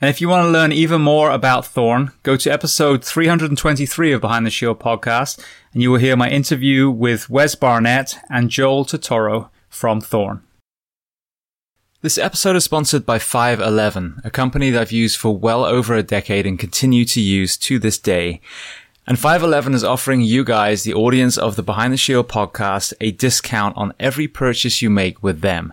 And if you want to learn even more about Thorne, go to episode 323 of Behind the Shield podcast, and you will hear my interview with Wes Barnett and Joel Totoro from Thorne. This episode is sponsored by 511, a company that I've used for well over a decade and continue to use to this day. And 511 is offering you guys, the audience of the Behind the Shield podcast, a discount on every purchase you make with them.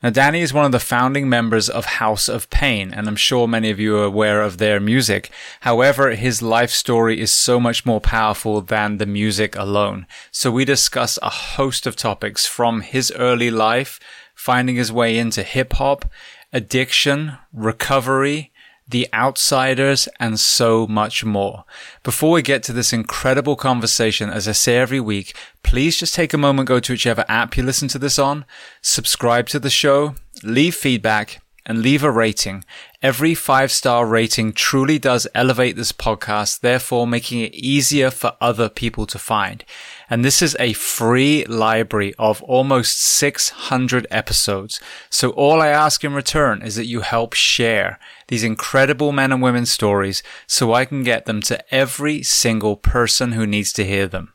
Now, Danny is one of the founding members of House of Pain, and I'm sure many of you are aware of their music. However, his life story is so much more powerful than the music alone. So we discuss a host of topics from his early life, finding his way into hip hop, addiction, recovery, the Outsiders, and so much more. Before we get to this incredible conversation, as I say every week, please just take a moment, go to whichever app you listen to this on, subscribe to the show, leave feedback, and leave a rating. Every five star rating truly does elevate this podcast, therefore making it easier for other people to find. And this is a free library of almost 600 episodes. So all I ask in return is that you help share these incredible men and women stories so I can get them to every single person who needs to hear them.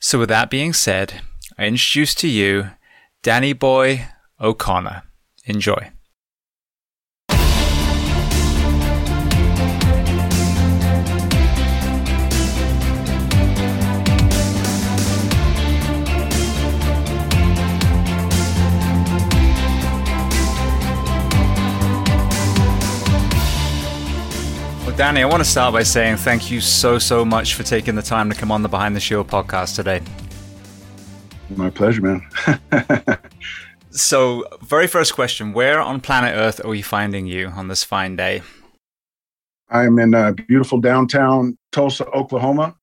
So with that being said, I introduce to you Danny Boy O'Connor. Enjoy. Well, Danny, I want to start by saying thank you so, so much for taking the time to come on the Behind the Shield podcast today. My pleasure, man. so, very first question Where on planet Earth are we finding you on this fine day? I'm in uh, beautiful downtown Tulsa, Oklahoma,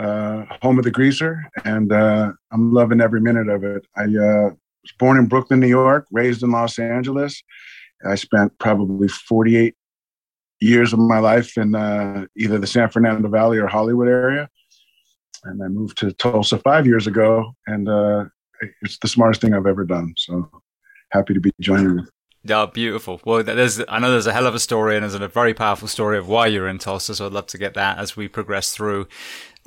uh, home of the greaser, and uh, I'm loving every minute of it. I uh, was born in Brooklyn, New York, raised in Los Angeles. I spent probably 48 years of my life in uh, either the San Fernando Valley or Hollywood area and I moved to Tulsa five years ago, and uh, it's the smartest thing I've ever done. So happy to be joining you. Yeah, beautiful. Well, there's I know there's a hell of a story, and there's a very powerful story of why you're in Tulsa. So I'd love to get that as we progress through.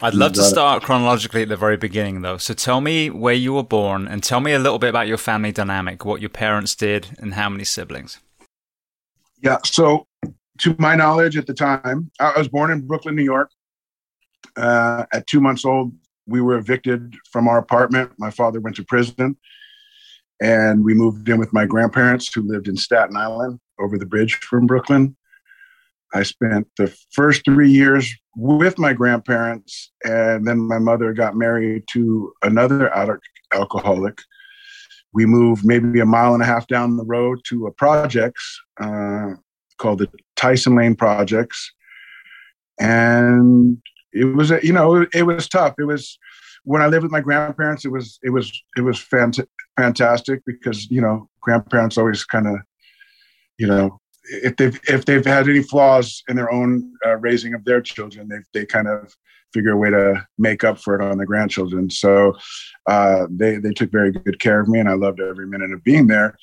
I'd love to start it. chronologically at the very beginning, though. So tell me where you were born, and tell me a little bit about your family dynamic, what your parents did, and how many siblings. Yeah. So, to my knowledge, at the time, I was born in Brooklyn, New York. Uh, at two months old, we were evicted from our apartment. My father went to prison, and we moved in with my grandparents who lived in Staten Island over the bridge from Brooklyn. I spent the first three years with my grandparents, and then my mother got married to another alcoholic. We moved maybe a mile and a half down the road to a projects uh, called the Tyson Lane Projects. And it was you know it, was tough it was when i lived with my grandparents it was it was it was fant- fantastic because you know grandparents always kind of you know if they've if they've had any flaws in their own uh, raising of their children they they kind of figure a way to make up for it on the grandchildren. So uh, they they took very good care of me and i loved every minute of being there.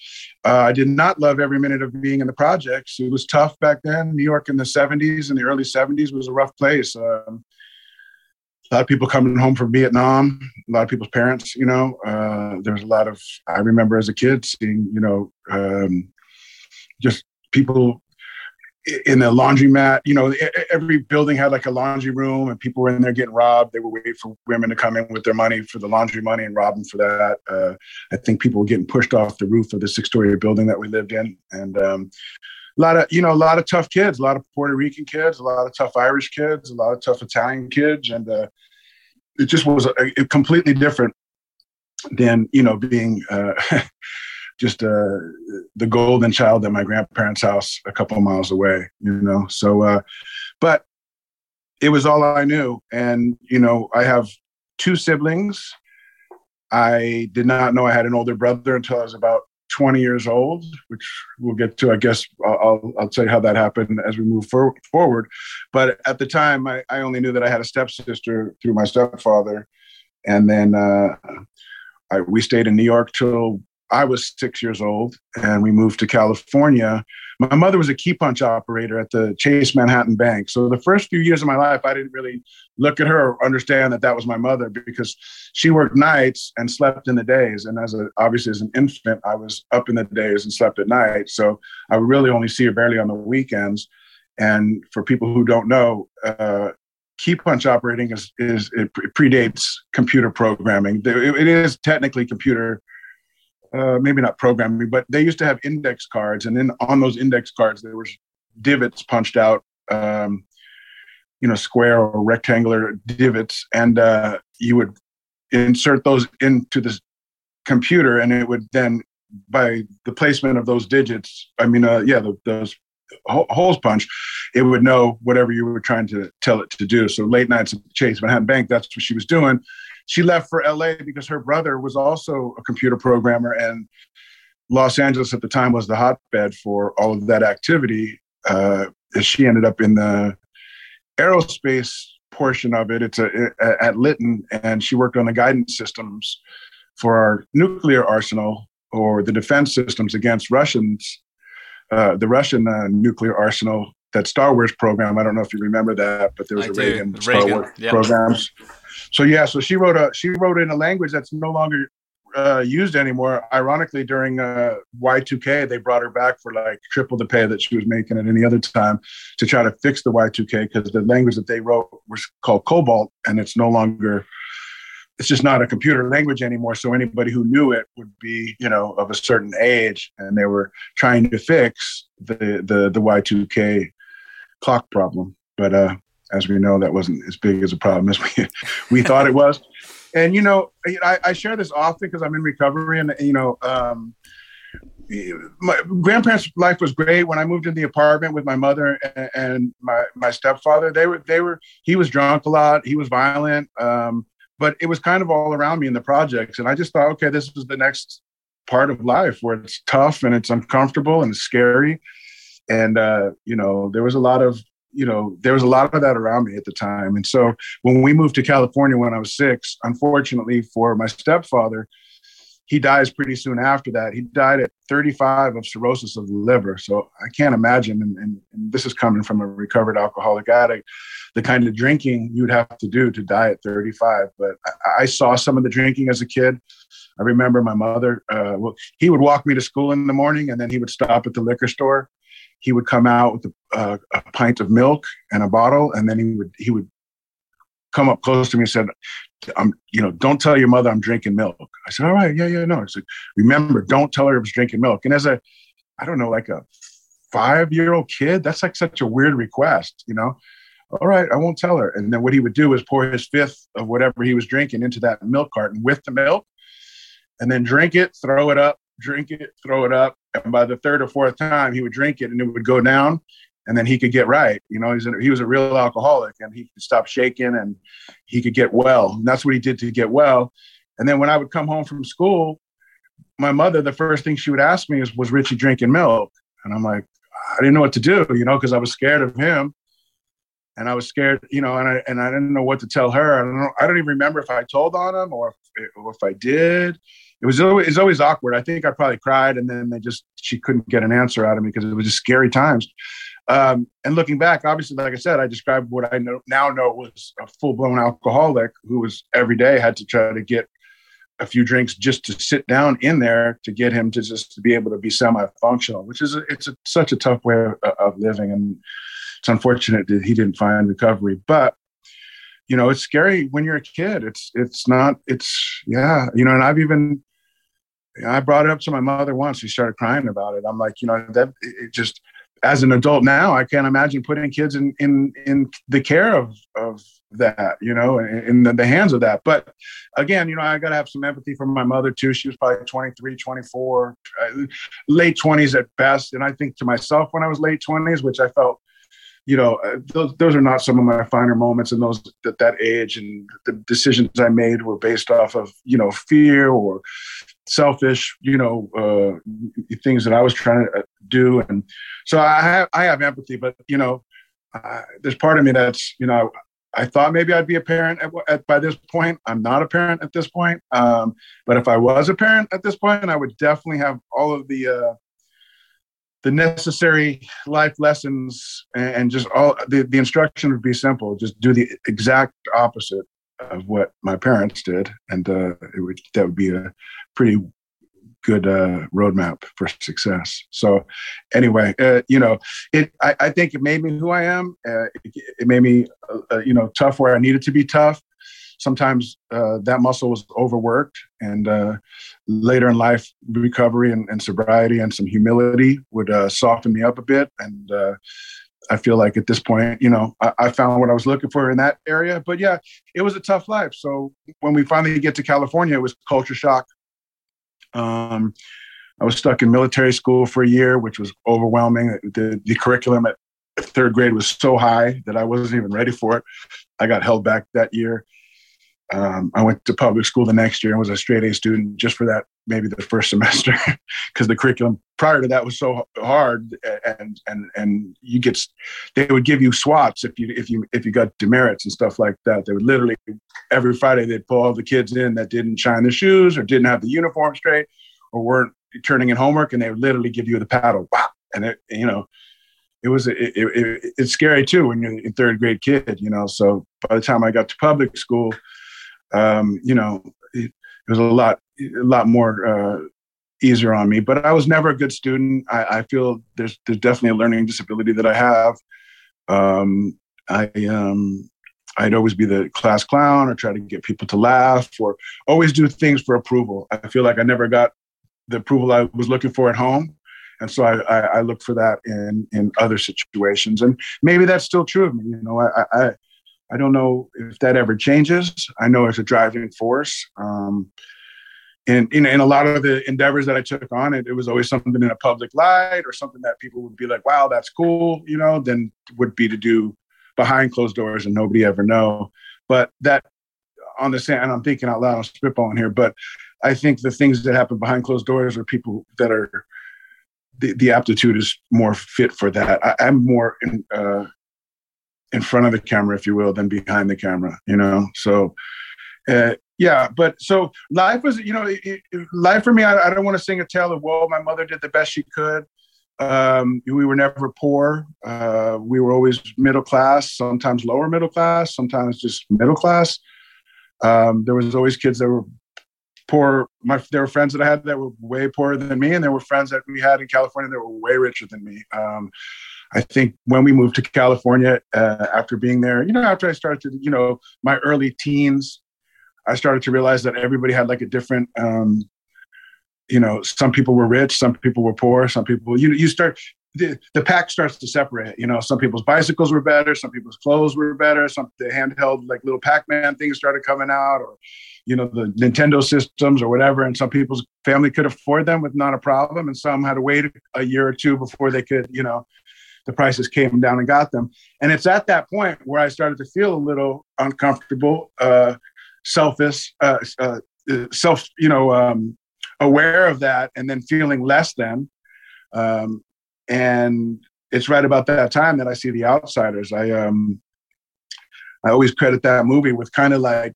Uh, i did not love every minute of being in the projects. It was tough back then. New york in the 70s and the early 70s was a rough place. Um, a lot of people coming home from Vietnam, a lot of people's parents, you know, uh, there was a lot of, I remember as a kid seeing, you know, um, just people in the laundromat, you know, every building had like a laundry room and people were in there getting robbed. They were waiting for women to come in with their money for the laundry money and rob them for that. Uh, I think people were getting pushed off the roof of the six story building that we lived in. And, um, a lot of you know a lot of tough kids a lot of puerto rican kids a lot of tough irish kids a lot of tough italian kids and uh, it just was a, a completely different than you know being uh, just uh, the golden child at my grandparents house a couple miles away you know so uh, but it was all i knew and you know i have two siblings i did not know i had an older brother until i was about 20 years old, which we'll get to. I guess I'll, I'll tell you how that happened as we move for, forward. But at the time, I, I only knew that I had a stepsister through my stepfather. And then uh, I, we stayed in New York till I was six years old, and we moved to California my mother was a key punch operator at the Chase Manhattan Bank. So the first few years of my life, I didn't really look at her or understand that that was my mother because she worked nights and slept in the days. And as a, obviously as an infant, I was up in the days and slept at night. So I would really only see her barely on the weekends. And for people who don't know, uh, key punch operating is, is it predates computer programming. It is technically computer uh, maybe not programming, but they used to have index cards, and then on those index cards there was divots punched out, um, you know, square or rectangular divots, and uh, you would insert those into the computer, and it would then, by the placement of those digits, I mean, uh, yeah, the, those holes punch, it would know whatever you were trying to tell it to do. So late nights at the Chase Manhattan Bank, that's what she was doing she left for LA because her brother was also a computer programmer and Los Angeles at the time was the hotbed for all of that activity. Uh, she ended up in the aerospace portion of it. It's a, a, at Litton, and she worked on the guidance systems for our nuclear arsenal or the defense systems against Russians, uh, the Russian uh, nuclear arsenal. That Star Wars program. I don't know if you remember that, but there was I a do. Reagan, Star Wars yep. programs. So yeah, so she wrote a she wrote in a language that's no longer uh, used anymore. Ironically, during uh, Y2K, they brought her back for like triple the pay that she was making at any other time to try to fix the Y2K because the language that they wrote was called COBOL, and it's no longer. It's just not a computer language anymore. So anybody who knew it would be, you know, of a certain age, and they were trying to fix the the the Y2K clock problem. But uh, as we know, that wasn't as big as a problem as we we thought it was. And you know, I, I share this often because I'm in recovery, and you know, um, my grandparents' life was great. When I moved in the apartment with my mother and, and my my stepfather, they were they were he was drunk a lot, he was violent, um, but it was kind of all around me in the projects, and I just thought, okay, this is the next part of life where it's tough and it's uncomfortable and scary, and uh, you know, there was a lot of you know, there was a lot of that around me at the time. And so when we moved to California when I was six, unfortunately for my stepfather, he dies pretty soon after that. He died at 35 of cirrhosis of the liver. So I can't imagine, and, and, and this is coming from a recovered alcoholic addict, the kind of drinking you'd have to do to die at 35. But I, I saw some of the drinking as a kid. I remember my mother, uh, well, he would walk me to school in the morning and then he would stop at the liquor store he would come out with a, uh, a pint of milk and a bottle, and then he would he would come up close to me and said, "I'm, you know, don't tell your mother I'm drinking milk." I said, "All right, yeah, yeah, no." I said, "Remember, don't tell her I was drinking milk." And as a, I don't know, like a five-year-old kid, that's like such a weird request, you know. All right, I won't tell her. And then what he would do is pour his fifth of whatever he was drinking into that milk carton with the milk, and then drink it, throw it up, drink it, throw it up, and by the third or fourth time, he would drink it and it would go down, and then he could get right. You know, he's a, he was a real alcoholic, and he could stop shaking and he could get well. And that's what he did to get well. And then when I would come home from school, my mother, the first thing she would ask me is, "Was Richie drinking milk?" And I'm like, I didn't know what to do, you know, because I was scared of him, and I was scared, you know, and I and I didn't know what to tell her. I don't know. I don't even remember if I told on him or if, or if I did it was always, always awkward. I think I probably cried, and then they just she couldn't get an answer out of me because it was just scary times. Um, and looking back, obviously, like I said, I described what I know, now know was a full blown alcoholic who was every day had to try to get a few drinks just to sit down in there to get him to just to be able to be semi functional, which is a, it's a, such a tough way of, of living, and it's unfortunate that he didn't find recovery. But you know, it's scary when you're a kid. It's it's not. It's yeah. You know, and I've even I brought it up to my mother once. She started crying about it. I'm like, you know, that it just as an adult now, I can't imagine putting kids in in in the care of of that, you know, in, the, the, hands of that. But again, you know, I got to have some empathy for my mother too. She was probably 23, 24, uh, late 20s at best. And I think to myself when I was late 20s, which I felt you know, uh, those, those are not some of my finer moments in those at that age. And the decisions I made were based off of, you know, fear or selfish, you know, uh, things that I was trying to uh, do. And so I have, I have empathy, but, you know, uh, there's part of me that's, you know, I thought maybe I'd be a parent at, at, by this point. I'm not a parent at this point. Um, but if I was a parent at this point, I would definitely have all of the, uh, the necessary life lessons and just all the, the instruction would be simple just do the exact opposite of what my parents did. And uh, it would that would be a pretty good uh, roadmap for success. So anyway uh, you know it I, I, think it made me who i am. Uh, it, it, made me uh, uh, you know tough where i needed to be tough sometimes uh, that muscle was overworked and uh, later in life recovery and, and, sobriety and some humility would uh, soften me up a bit. And uh, i feel like at this point you know I, I, found what i was looking for in that area. But yeah it was a tough life. So when we finally get to california it was culture shock. Um, i was stuck in military school for a year which was overwhelming. The, the curriculum at third grade was so high that i wasn't even ready for it. I got held back that year um, I went to public school the next year and was a straight A student just for that maybe the first semester because the curriculum prior to that was so hard and and and you get they would give you swats if you if you if you got demerits and stuff like that. They would literally every friday they'd pull all the kids in that didn't shine their shoes or didn't have the uniform straight or weren't turning in homework and they would literally give you the paddle wow and it you know it was it, it, it, it's scary too when you're a third grade kid you know so by the time i got to public school um, you know it, it was a lot a lot more uh, easier on me. But I was never a good student. I, I, feel there's there's definitely a learning disability that I have. Um, I um, I'd always be the class clown or try to get people to laugh or always do things for approval. I feel like I never got the approval I was looking for at home. And so I, I, I look for that in, in other situations. And maybe that's still true of me. You know, I, I, I don't know if that ever changes. I know it's a driving force. Um, and in, in a lot of the endeavors that I took on, it, it was always something in a public light or something that people would be like, wow, that's cool, you know, then would be to do behind closed doors and nobody ever know. But that on the same, and I'm thinking out loud, I'm spitballing here, but I think the things that happen behind closed doors are people that are, the, the aptitude is more fit for that. I, am more in, uh, in front of the camera, if you will, than behind the camera, you know? So, uh, yeah, but so life was, you know, it, life for me, I, I don't want to sing a tale of woe. My mother did the best she could. Um, we were never poor. Uh, we were always middle class, sometimes lower middle class, sometimes just middle class. Um, there was always kids that were poor. My there were friends that I had that were way poorer than me, and there were friends that we had in California that were way richer than me. Um, I think when we moved to California, uh, after being there, you know, after I started, to, you know, my early teens, I started to realize that everybody had like a different, um, you know, some people were rich, some people were poor, some people, you know, you start, the, the pack starts to separate, you know, some people's bicycles were better, some people's clothes were better, some the handheld like little Pac-Man things started coming out or, you know, the Nintendo systems or whatever. And some people's family could afford them with not a problem. And some had to wait a year or two before they could, you know, the prices came down and got them. And it's at that point where I started to feel a little uncomfortable, uh, selfish, uh, uh, self, you know, um, aware of that, and then feeling less than. Um, and it's right about that time that I see The Outsiders. I um, I always credit that movie with kind of like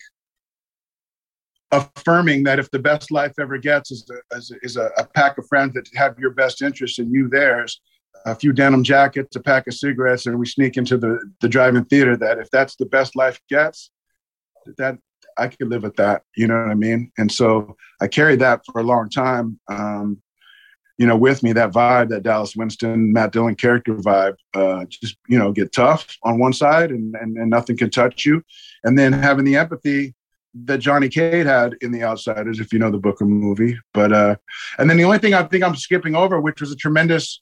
affirming that if the best life ever gets is a, is a, is a, pack of friends that have your best interest and you theirs, a few denim jackets, a pack of cigarettes, and we sneak into the the drive-in theater. That if that's the best life gets, that I could live with that. You know what I mean? And so I carried that for a long time. Um, you know, with me that vibe, that Dallas Winston, Matt Dillon character vibe. Uh, just you know, get tough on one side, and, and and nothing can touch you, and then having the empathy that Johnny Cade had in The Outsiders, if you know the book or movie. But uh, and then the only thing I think I'm skipping over, which was a tremendous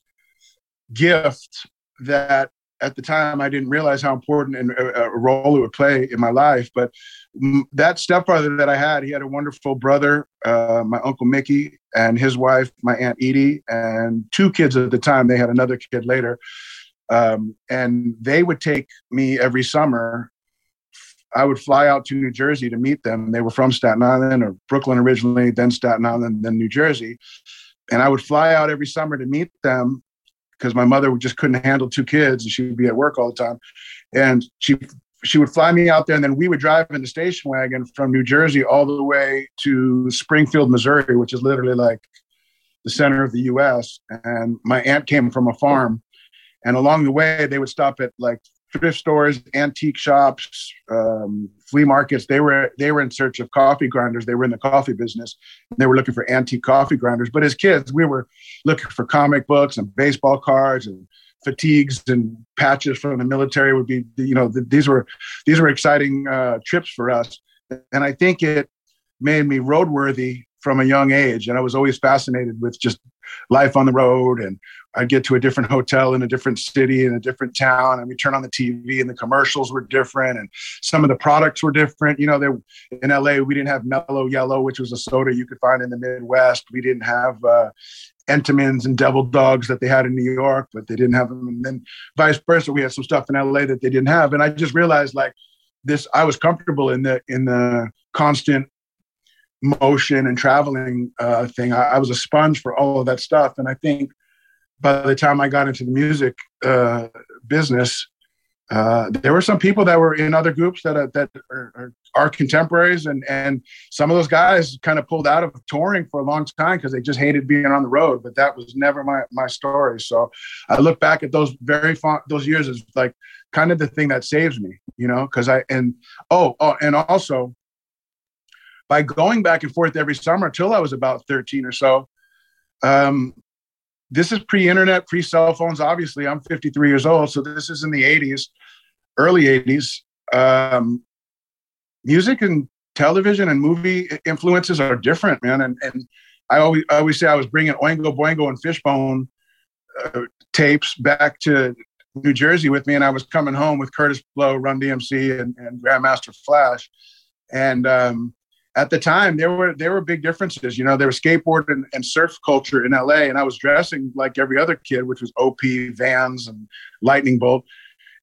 gift that at the time I didn't realize how important and a, role it would play in my life. But that stepfather that I had, he had a wonderful brother, uh, my uncle Mickey, and his wife, my aunt Edie, and two kids at the time. They had another kid later, um, and they would take me every summer. I would fly out to New Jersey to meet them. They were from Staten Island or Brooklyn originally, then Staten Island, then New Jersey. And I would fly out every summer to meet them because my mother just couldn't handle two kids and she would be at work all the time. And she she would fly me out there and then we would drive in the station wagon from New Jersey all the way to Springfield, Missouri, which is literally like the center of the US. And my aunt came from a farm. And along the way, they would stop at like thrift stores, antique shops, um, flea markets. They were they were in search of coffee grinders. They were in the coffee business. They were looking for antique coffee grinders. But as kids, we were looking for comic books and baseball cards and fatigues and patches from the military. Would be you know the, these were these were exciting uh, trips for us. And I think it made me roadworthy from a young age. And I was always fascinated with just life on the road. And I'd get to a different hotel in a different city in a different town, and we turn on the TV, and the commercials were different, and some of the products were different. You know, there in LA, we didn't have Mellow Yellow, which was a soda you could find in the Midwest. We didn't have uh, Entenmann's and Devil Dogs that they had in New York, but they didn't have them. And then vice versa, we had some stuff in LA that they didn't have. And I just realized like this, I was comfortable in the in the constant motion and traveling uh, thing. I, I, was a sponge for all of that stuff, and I think by the time I got into the music uh, business, uh, there were some people that were in other groups that are, that are, are, contemporaries, and and some of those guys kind of pulled out of touring for a long time because they just hated being on the road. But that was never my my story. So I look back at those very fun, those years as like kind of the thing that saves me, you know, because I and oh oh and also by going back and forth every summer until I was about 13 or so. Um, this is pre-internet, pre-cell phones. Obviously, I'm 53 years old, so this is in the 80s, early 80s. Um, music and television and movie influences are different, man. And and I always I always say I was bringing Oingo Boingo and Fishbone uh, tapes back to New Jersey with me, and I was coming home with Kurtis Blow, Run DMC, and, and Grandmaster Flash, and um, at the time there were there were big differences. You know, there was skateboard and, and, surf culture in LA, and I was dressing like every other kid, which was OP Vans and Lightning Bolt.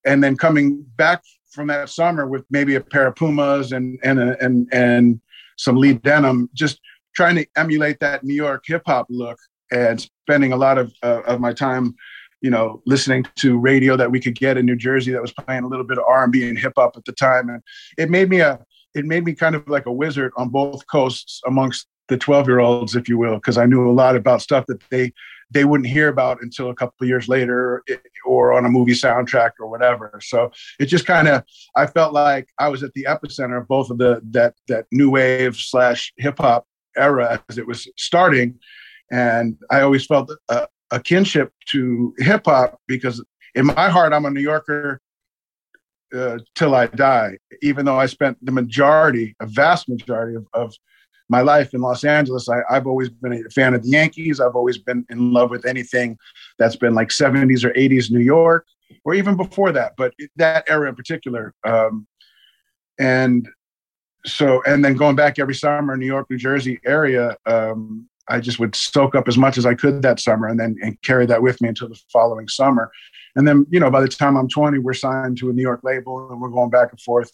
And then coming back from that summer with maybe a pair of Pumas and and and and some Lee denim, just trying to emulate that New York hip hop look, and spending a lot of uh, of my time, you know, listening to radio that we could get in New Jersey that was playing a little bit of R and B and hip hop at the time, and it made me a it made me kind of like a wizard on both coasts amongst the 12 year olds, if you will, because I knew a lot about stuff that they they wouldn't hear about until a couple years later or on a movie soundtrack or whatever. So it just kind of I felt like I was at the epicenter of both of the that that new wave slash hip hop era as it was starting, and I always felt a, a kinship to hip hop because in my heart I'm a New Yorker uh, till I die, even though I spent the majority, a vast majority of, of my life in Los Angeles. I, have always been a fan of the Yankees. I've always been in love with anything that's been like 70s or 80s New York, or even before that, but that era in particular. Um, and so, and then going back every summer, in New York, New Jersey area, um, I just would soak up as much as I could that summer and then and carry that with me until the following summer. And then, you know, by the time I'm 20, we're signed to a New York label and we're going back and forth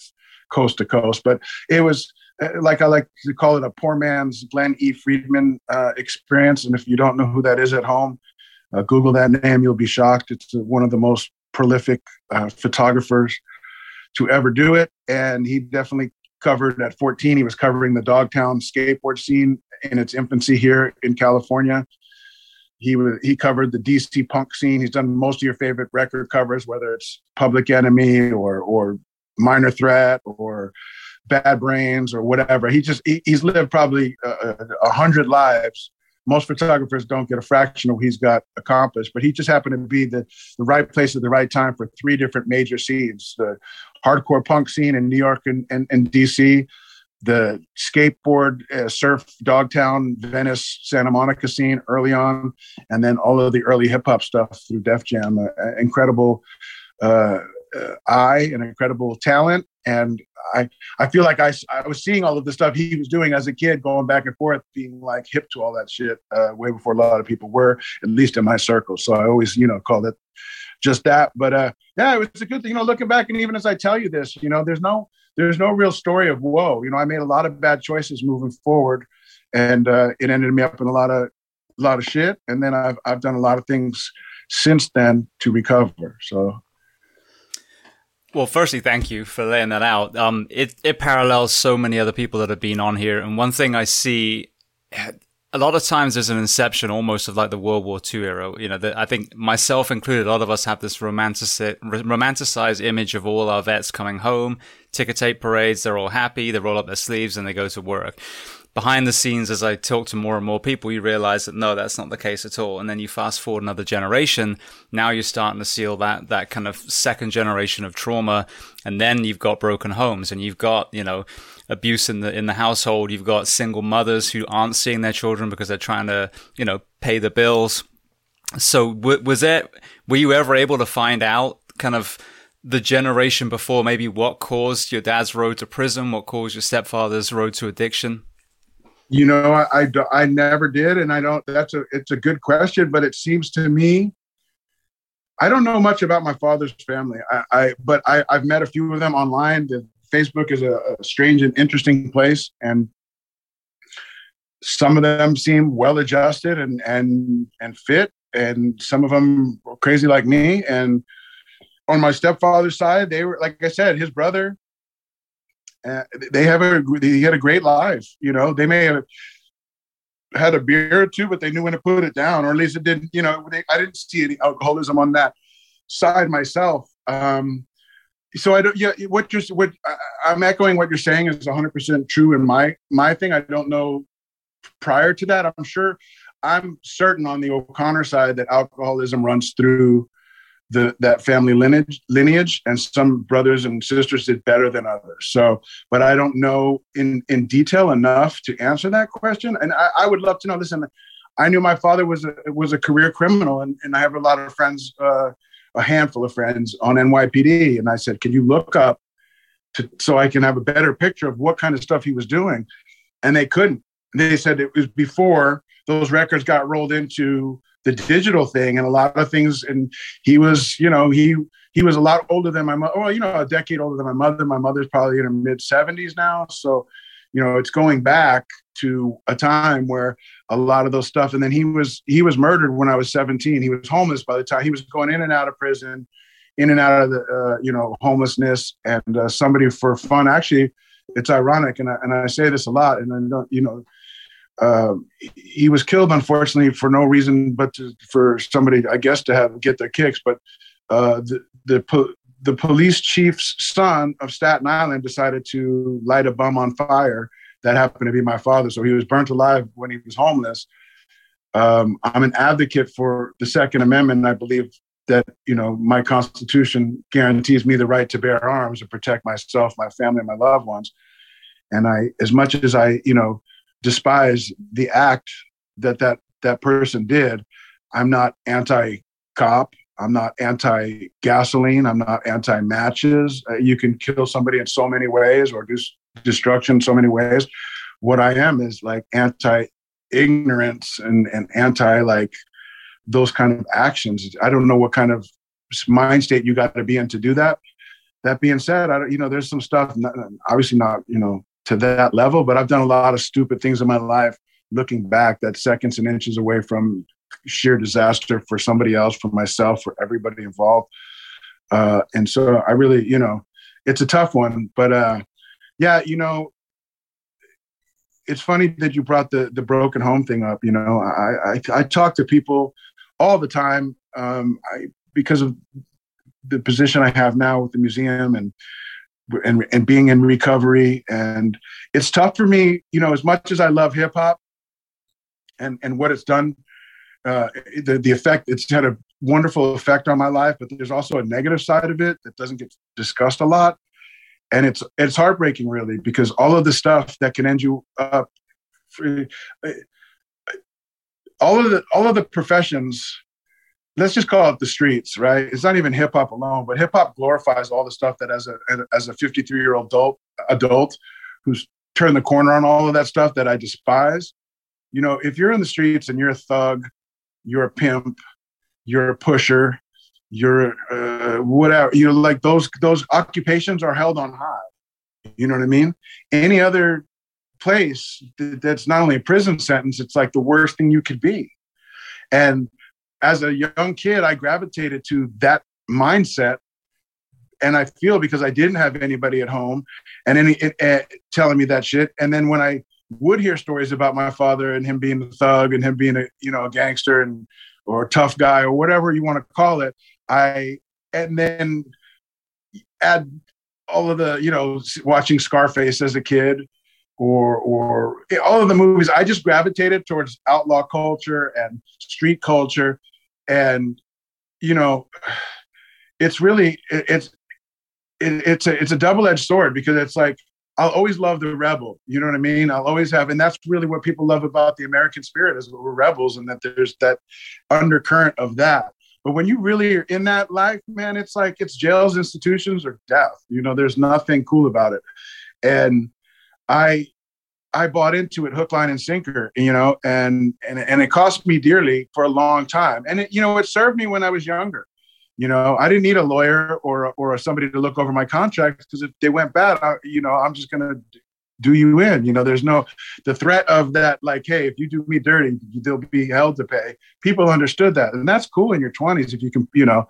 coast to coast. But it was uh, like I like to call it a poor man's Glenn E. Friedman uh, experience. And if you don't know who that is at home, uh, Google that name, you'll be shocked. It's one of the most prolific uh, photographers to ever do it. And he definitely covered at 14, he was covering the Dogtown skateboard scene in its infancy here in California. He was he covered the DC punk scene. He's done most of your favorite record covers, whether it's Public Enemy or or Minor Threat or Bad Brains or whatever. He just he, he's lived probably a hundred lives. Most photographers don't get a fraction of what he's got accomplished, but he just happened to be the, the right place at the right time for three different major scenes: the hardcore punk scene in New York and, and, and DC, the skateboard, uh, surf, Dogtown, Venice, Santa Monica scene early on, and then all of the early hip hop stuff through Def Jam. Uh, incredible uh, uh, eye and incredible talent. And I, I feel like I, I was seeing all of the stuff he was doing as a kid, going back and forth, being like hip to all that shit uh, way before a lot of people were, at least in my circle. So I always, you know, call it just that. But uh, yeah, it was a good thing. You know, looking back, and even as I tell you this, you know, there's no there's no real story of whoa. You know, I made a lot of bad choices moving forward, and uh, it ended me up in a lot of a lot of shit. And then I've I've done a lot of things since then to recover. So. Well, firstly, thank you for laying that out. Um, it it parallels so many other people that have been on here, and one thing I see a lot of times there's an inception almost of like the World War II era. You know, I think myself included, a lot of us have this romanticized, romanticized image of all our vets coming home, ticker tape parades. They're all happy. They roll up their sleeves and they go to work. Behind the scenes, as I talk to more and more people, you realize that no, that's not the case at all. And then you fast forward another generation. Now you're starting to see that, that kind of second generation of trauma. And then you've got broken homes and you've got, you know, abuse in the in the household. You've got single mothers who aren't seeing their children because they're trying to, you know, pay the bills. So w- was it? Were you ever able to find out kind of the generation before maybe what caused your dad's road to prison, what caused your stepfather's road to addiction? You know, I, I, I never did, and I don't. That's a it's a good question, but it seems to me I don't know much about my father's family. I, I but I, have met a few of them online. The Facebook is a, a strange and interesting place, and some of them seem well adjusted and and and fit, and some of them crazy like me. And on my stepfather's side, they were like I said, his brother. Uh, they have a he had a great life. You know, they may have had a beer or two, but they knew when to put it down, or at least it didn't. You know, they, I didn't see any alcoholism on that side myself. Um, so I don't. Yeah, what you're what I'm echoing what you're saying is 100 percent true in my my thing. I don't know prior to that. I'm sure. I'm certain on the O'Connor side that alcoholism runs through the that family lineage lineage, and some brothers and sisters did better than others. So, but I don't know in in detail enough to answer that question. And I, I would love to know. Listen, I knew my father was a was a career criminal, and, and I have a lot of friends. Uh, a handful of friends on NYPD, and I said, "Can you look up to, so I can have a better picture of what kind of stuff he was doing?" And they couldn't. They said it was before those records got rolled into the digital thing, and a lot of things. And he was, you know, he he was a lot older than my mother. Well, you know, a decade older than my mother. My mother's probably in her mid seventies now, so you know, it's going back to a time where a lot of those stuff. And then he was he was murdered when I was 17. He was homeless by the time he was going in and out of prison, in and out of the uh, you know homelessness. And uh, somebody for fun, actually, it's ironic, and I, and I say this a lot, and I don't you know. Uh, he was killed, unfortunately, for no reason but to, for somebody, I guess, to have get their kicks. But uh, the the the police chief's son of Staten Island decided to light a bum on fire that happened to be my father. So he was burnt alive when he was homeless. Um, I'm an advocate for the Second Amendment. I believe that you know my Constitution guarantees me the right to bear arms and protect myself, my family, and my loved ones. And I, as much as I, you know, despise the act that that that person did, I'm not anti-cop. I'm not anti gasoline. I'm not anti matches. Uh, you can kill somebody in so many ways or do destruction in so many ways. What I am is like anti ignorance and, and anti like those kind of actions. I don't know what kind of mind state you got to be in to do that. That being said, I don't, you know, there's some stuff, not, obviously not, you know, to that level, but I've done a lot of stupid things in my life looking back that seconds and inches away from sheer disaster for somebody else, for myself, for everybody involved. Uh, and so I really, you know, it's a tough one, but uh, yeah, you know, it's funny that you brought the the broken home thing up. You know, I I, I talk to people all the time um, I, because of the position I have now with the museum and and and being in recovery. And it's tough for me, you know, as much as I love hip hop and and what it's done, uh, the the effect it's had a wonderful effect on my life. But there's also a negative side of it that doesn't get discussed a lot and it's it's heartbreaking really because all of the stuff that can end you up for, all of the all of the professions let's just call it the streets right it's not even hip hop alone but hip hop glorifies all the stuff that as a as a 53 year old adult adult who's turned the corner on all of that stuff that I despise you know if you're in the streets and you're a thug you're a pimp you're a pusher your uh, whatever you know like those those occupations are held on high. You know what i mean? Any other place that's not only a prison sentence it's like the worst thing you could be. And as a young kid i gravitated to that mindset. And i feel because i didn't have anybody at home and any uh, telling me that shit. And then when i would hear stories about my father and him being a thug and him being a you know a gangster and or a tough guy or whatever you want to call it. I and then add all of the you know watching Scarface as a kid or or all of the movies. I just gravitated towards outlaw culture and street culture. And you know it's really it's it, it's a it's a double-edged sword because it's like I'll always love the rebel. You know what I mean? I'll always have, and that's really what people love about the American spirit is we're rebels, and that there's that undercurrent of that. But when you really are in that life, man, it's like it's jails, institutions, or death. You know, there's nothing cool about it. And I I bought into it hook, line, and sinker, you know, and and and it cost me dearly for a long time. And it, you know, it served me when I was younger. You know, I didn't need a lawyer or or somebody to look over my contracts because if they went bad, I, you know, I'm just gonna do you in. You know, there's no the threat of that. Like, hey, if you do me dirty, there'll be hell to pay. People understood that, and that's cool in your 20s if you can, you know,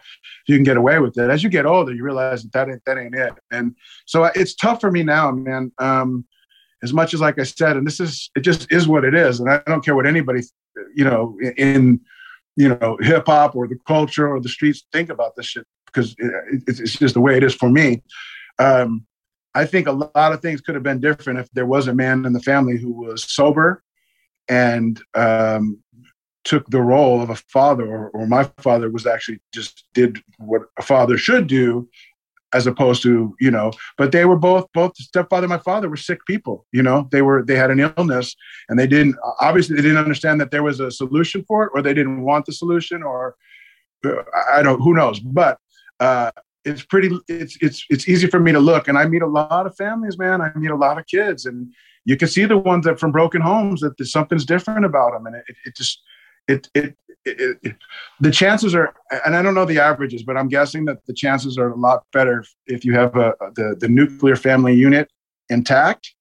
you can get away with it. As you get older, you realize that that ain't that ain't it. And so it's tough for me now, man. Um, as much as like I said, and this is it just is what it is, and I don't care what anybody, you know, in you know hip hop or the culture or the streets think about this shit because it, it's just the way it is for me. Um, I think a lot of things could have been different if there was a man in the family who was sober and um, took the role of a father, or, or, my father was actually just did what a father should do, as opposed to you know. But they were both both stepfather and my father were sick people. You know, they were they had an illness, and they didn't obviously they didn't understand that there was a solution for it, or they didn't want the solution, or I don't who knows, but. Uh, it's pretty it's it's it's easy for me to look and i meet a lot of families man i meet a lot of kids and you can see the ones that from broken homes that something's different about them and it, it just it, it it, the chances are and i don't know the averages but i'm guessing that the chances are a lot better if you have a, the, the nuclear family unit intact.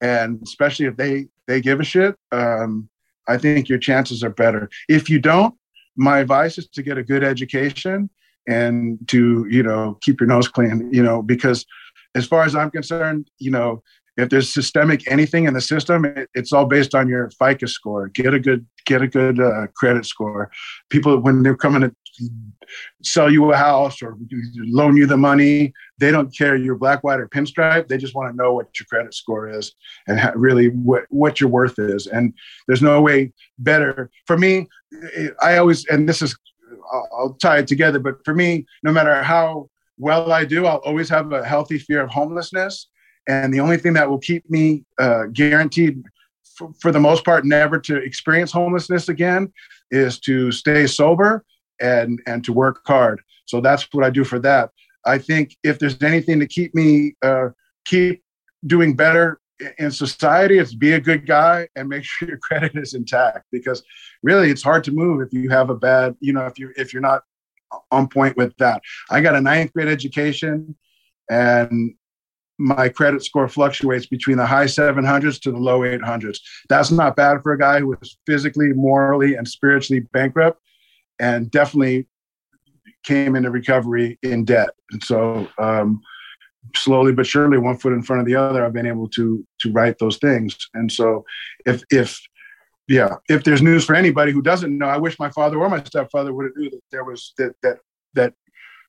And especially if they they give a shit um, i think your chances are better. If you don't my advice is to get a good education and to you know keep your nose clean you know because as far as i'm concerned you know if there's systemic anything in the system it, it's all based on your FICO score get a good get a good uh, credit score people when they're coming to sell you a house or loan you the money they don't care you're black white or pinstripe they just want to know what your credit score is and really what, what your worth is and there's no way better for me i always and this is I'll, I'll tie it together. But for me, no matter how well I do, I'll always have a healthy fear of homelessness. And the only thing that will keep me uh, guaranteed, for, for, the most part, never to experience homelessness again, is to stay sober and and to work hard. So that's what I do for that. I think if there's anything to keep me uh, keep doing better in society it's be a good guy and make sure your credit is intact because really it's hard to move if you have a bad you know if you if you're not on point with that i got a ninth grade education and my credit score fluctuates between the high 700s to the low 800s that's not bad for a guy who is physically morally and spiritually bankrupt and definitely came into recovery in debt and so um, slowly but surely, one foot in front of the other, I've been able to to write those things. And so, if if yeah, if there's news for anybody who doesn't know, I wish my father or my stepfather would have knew that there was that that that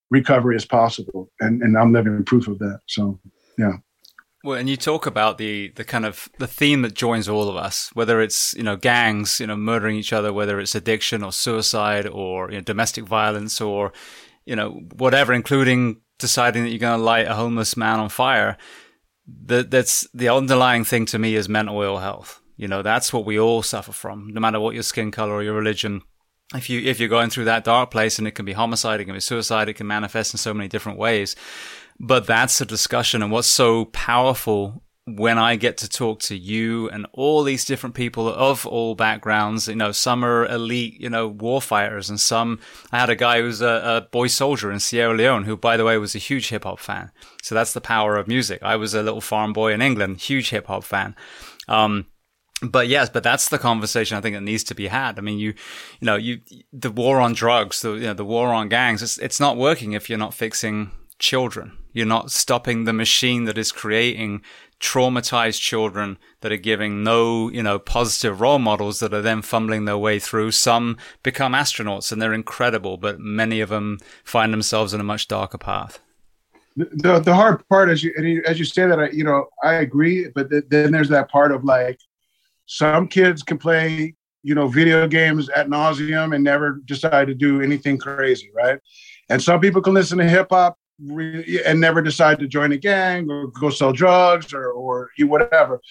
recovery is possible, and and I'm living proof of that. So yeah. Well, and you talk about the the kind of the theme that joins all of us, whether it's you know gangs, you know murdering each other, whether it's addiction or suicide or you know, domestic violence or you know whatever, including deciding that you're going to light a homeless man on fire, that that's the underlying thing to me is mental ill health. You know, that's what we all suffer from, no matter what your skin color or your religion. If you if you're going through that dark place, and it can be homicide, it can be suicide, it can manifest in so many different ways. But that's a discussion, and what's so powerful when I get to talk to you and all these different people of all backgrounds, you know, some are elite, you know, warfighters, and some. I had a guy who's a, a boy soldier in Sierra Leone, who, by the way, was a huge hip hop fan. So that's the power of music. I was a little farm boy in England, huge hip hop fan. Um, but yes, but that's the conversation I think that needs to be had. I mean, you, you know, you, the war on drugs, the, you know, the war on gangs, it's, it's not working if you're not fixing children. You're not stopping the machine that is creating traumatized children that are giving no, you know, positive role models that are then fumbling their way through. Some become astronauts and they're incredible, but many of them find themselves in a much darker path. The, the hard part is you, as you say that, I, you know, I agree, but th- then there's that part of like, some kids can play, you know, video games at nauseum and never decide to do anything crazy, right? And some people can listen to hip hop and never decide to join a gang or go sell drugs or or whatever.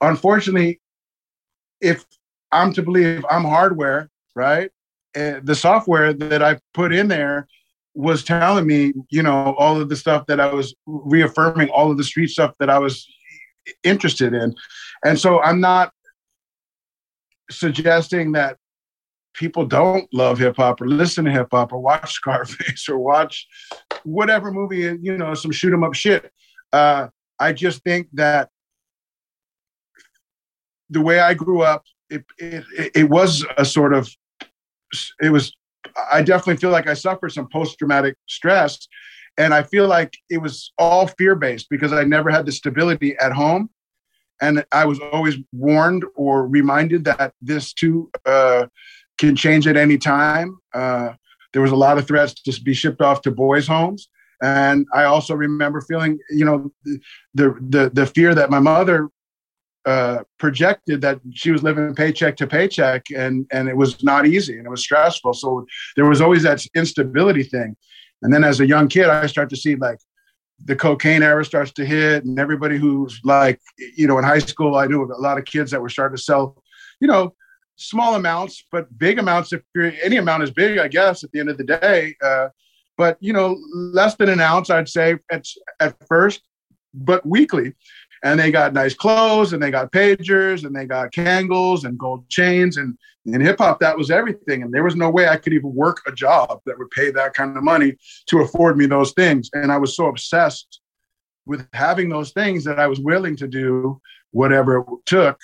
Unfortunately, if I'm to believe I'm hardware, right? Uh, the software that I put in there was telling me, you know, all of the stuff that I was reaffirming, all of the street stuff that I was interested in. And so I'm not suggesting that people don't love hip hop or listen to hip hop or watch Scarface or watch whatever movie, you know, some shoot 'em up shit. Uh, I just think that the way I grew up, it, it, it was a sort of, it was, I definitely feel like I suffered some post traumatic stress. And I feel like it was all fear based because I never had the stability at home. And I was always warned or reminded that this too uh, can change at any time. Uh, there was a lot of threats to be shipped off to boys' homes. And I also remember feeling, you know, the the the fear that my mother uh, projected that she was living paycheck to paycheck, and and it was not easy and it was stressful. So there was always that instability thing. And then as a young kid, I start to see like the cocaine era starts to hit, and everybody who's like, you know, in high school, I knew a lot of kids that were starting to sell, you know, small amounts, but big amounts. If you're, any amount is big, I guess at the end of the day. Uh, but you know, less than an ounce, I'd say at, at first, but weekly. And they got nice clothes, and they got pagers, and they got Kangols and gold chains, and in hip hop, that was everything. And there was no way I could even work a job that would pay that kind of money to afford me those things. And I was so obsessed with having those things that I was willing to do whatever it took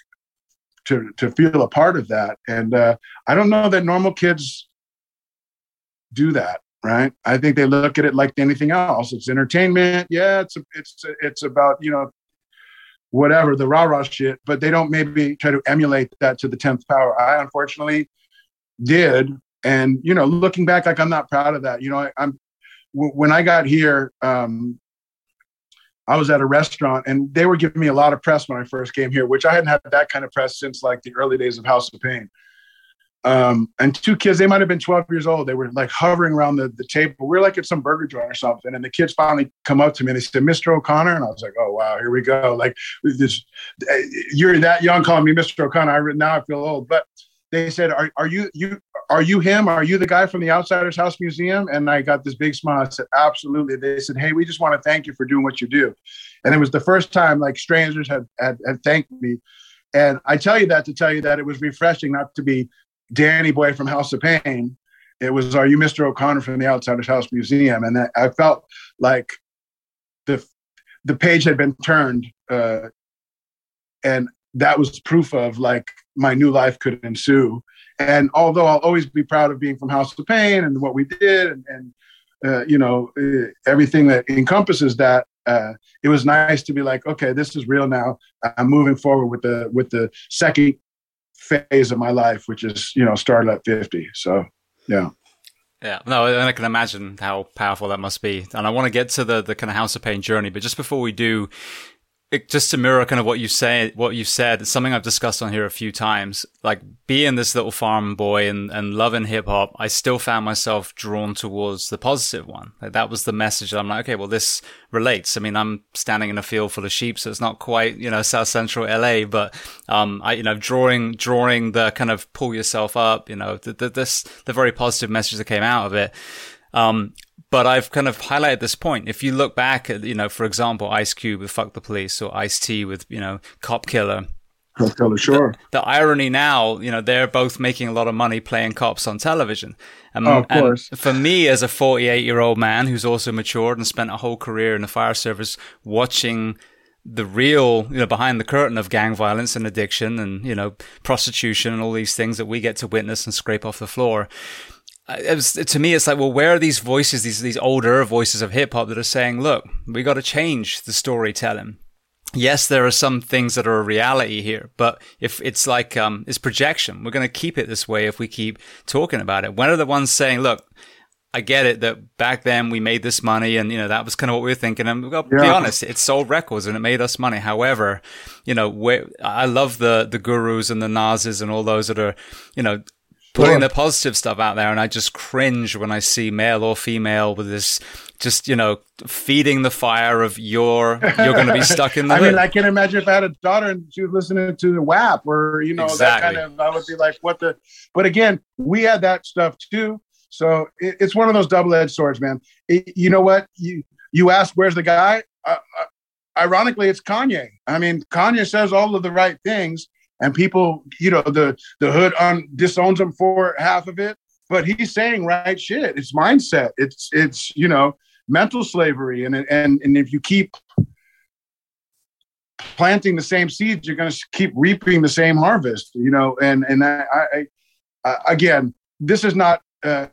to to feel a part of that. And uh, I don't know that normal kids do that right? I think they look at it like anything else. It's entertainment. Yeah, it's it's it's about you know whatever the rah rah shit, but they don't maybe try to emulate that to the tenth power. I unfortunately did, and you know, looking back, like I'm not proud of that. You know, I, am when I got here. Um, I was at a restaurant and they were giving me a lot of press when I first came here, which I hadn't had that kind of press since like the early days of House of Pain um, and two kids, they might have been 12 years old. They were like hovering around the, the table. We are like at some burger joint or something. And the kids finally come up to me and they said, Mr. O'Connor. And I was like, oh, wow, here we go. Like, this, you're that young calling me Mr. O'Connor. I, now I feel old. But they said, are, are you, you, are you him? Are you the guy from the Outsiders House Museum? And I got this big smile. I said, absolutely. They said, hey, we just want to thank you for doing what you do. And it was the first time like strangers had, had, had thanked me. And I tell you that to tell you that it was refreshing not to be Danny Boy from House of Pain. It was Are You Mr. O'Connor from the Outsiders House Museum? And I felt like the the page had been turned, uh, and that was proof of like my new life could ensue. And although I'll always be proud of being from House of Pain and what we did, and, and uh, you know uh, everything that encompasses that, uh, it was nice to be like, okay, this is real now. I'm moving forward with the with the second phase of my life, which is you know started at fifty. So yeah. Yeah, no, and I can imagine how powerful that must be. And I want to get to the, the kind of House of Pain journey, but just before we do, it, just to mirror kind of what you say, what you said, it's something I've discussed on here a few times. Like being this little farm boy and, and loving hip hop, I still found myself drawn towards the positive one. Like that was the message. that I'm like, okay, well, this relates. I mean, I'm standing in a field full of sheep, so it's not quite, you know, South Central LA, but, um, I, you know, drawing, drawing the kind of pull yourself up, you know, the, the, this, the very positive message that came out of it. Um, but I've kind of highlighted this point. If you look back at, you know, for example, Ice Cube with Fuck the Police or Ice T with, you know, Cop Killer. Cop Killer, sure. The, the, irony now, you know, they're both making a lot of money playing cops on television. Um, oh, of course. for me, as a 48 year old man who's also matured and spent a whole career in the fire service watching the real, you know, behind the curtain of gang violence and addiction and, you know, prostitution and all these things that we get to witness and scrape off the floor it was, to me, it's like, well, where are these voices, these these older voices of hip hop that are saying, look, we got to change the storytelling. Yes, there are some things that are a reality here, but if it's like um, it's projection, we're going to keep it this way if we keep talking about it. When are the ones saying, look, I get it that back then we made this money and, you know, that was kind of what we were thinking. And we've to yeah. be honest, it sold records and it made us money. However, you know, I love the, the gurus and the Nas's and all those that are, you know, putting the positive stuff out there and I just cringe when I see male or female with this just you know feeding the fire of your you're going to be stuck in the I hood. mean I can imagine if I had a daughter and she was listening to the WAP or you know exactly. that kind of I would be like what the but again we had that stuff too. So it, it's one of those double-edged swords man. It, you know what? You you ask where's the guy? Uh, uh, ironically it's Kanye. I mean Kanye says all of the right things and people, you know, the the hood un, disowns him for half of it. But he's saying right shit. It's mindset. It's it's you know mental slavery, and and and if you keep planting the same seeds, you're going to keep reaping the same harvest, you know. And and I, I, I again, this is not uh,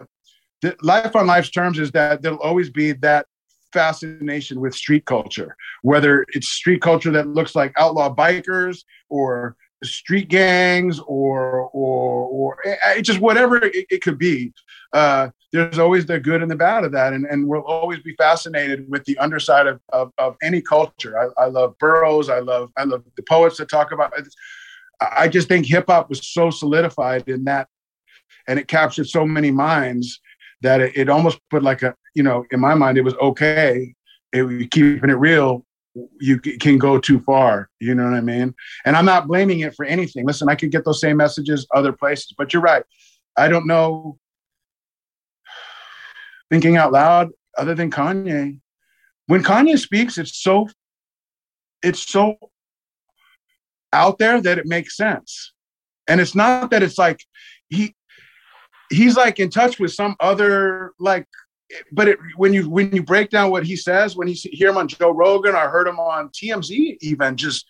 life on life's terms. Is that there'll always be that fascination with street culture, whether it's street culture that looks like outlaw bikers or street gangs or or or it, eh, eh, just whatever it, it could be. Uh, there's always the good and the bad of that, and and we'll always be fascinated with the underside of of, of any culture. I, I love Burroughs. I love I love the poets that talk about. It. I just think hip hop was so solidified in that, and it captured so many minds that it, it almost put like a you know in my mind it was okay. It, we keeping it real you can go too far. You know what I mean? And I'm not blaming it for anything. Listen, I could get those same messages other places, but you're right. I don't know. Thinking out loud, other than Kanye, when Kanye speaks, it's so, it's so out there that it makes sense. And it's not that it's like he, he's like in touch with some other like but it, when you when you break down what he says, when you hear him on Joe Rogan, I heard him on TMZ even just,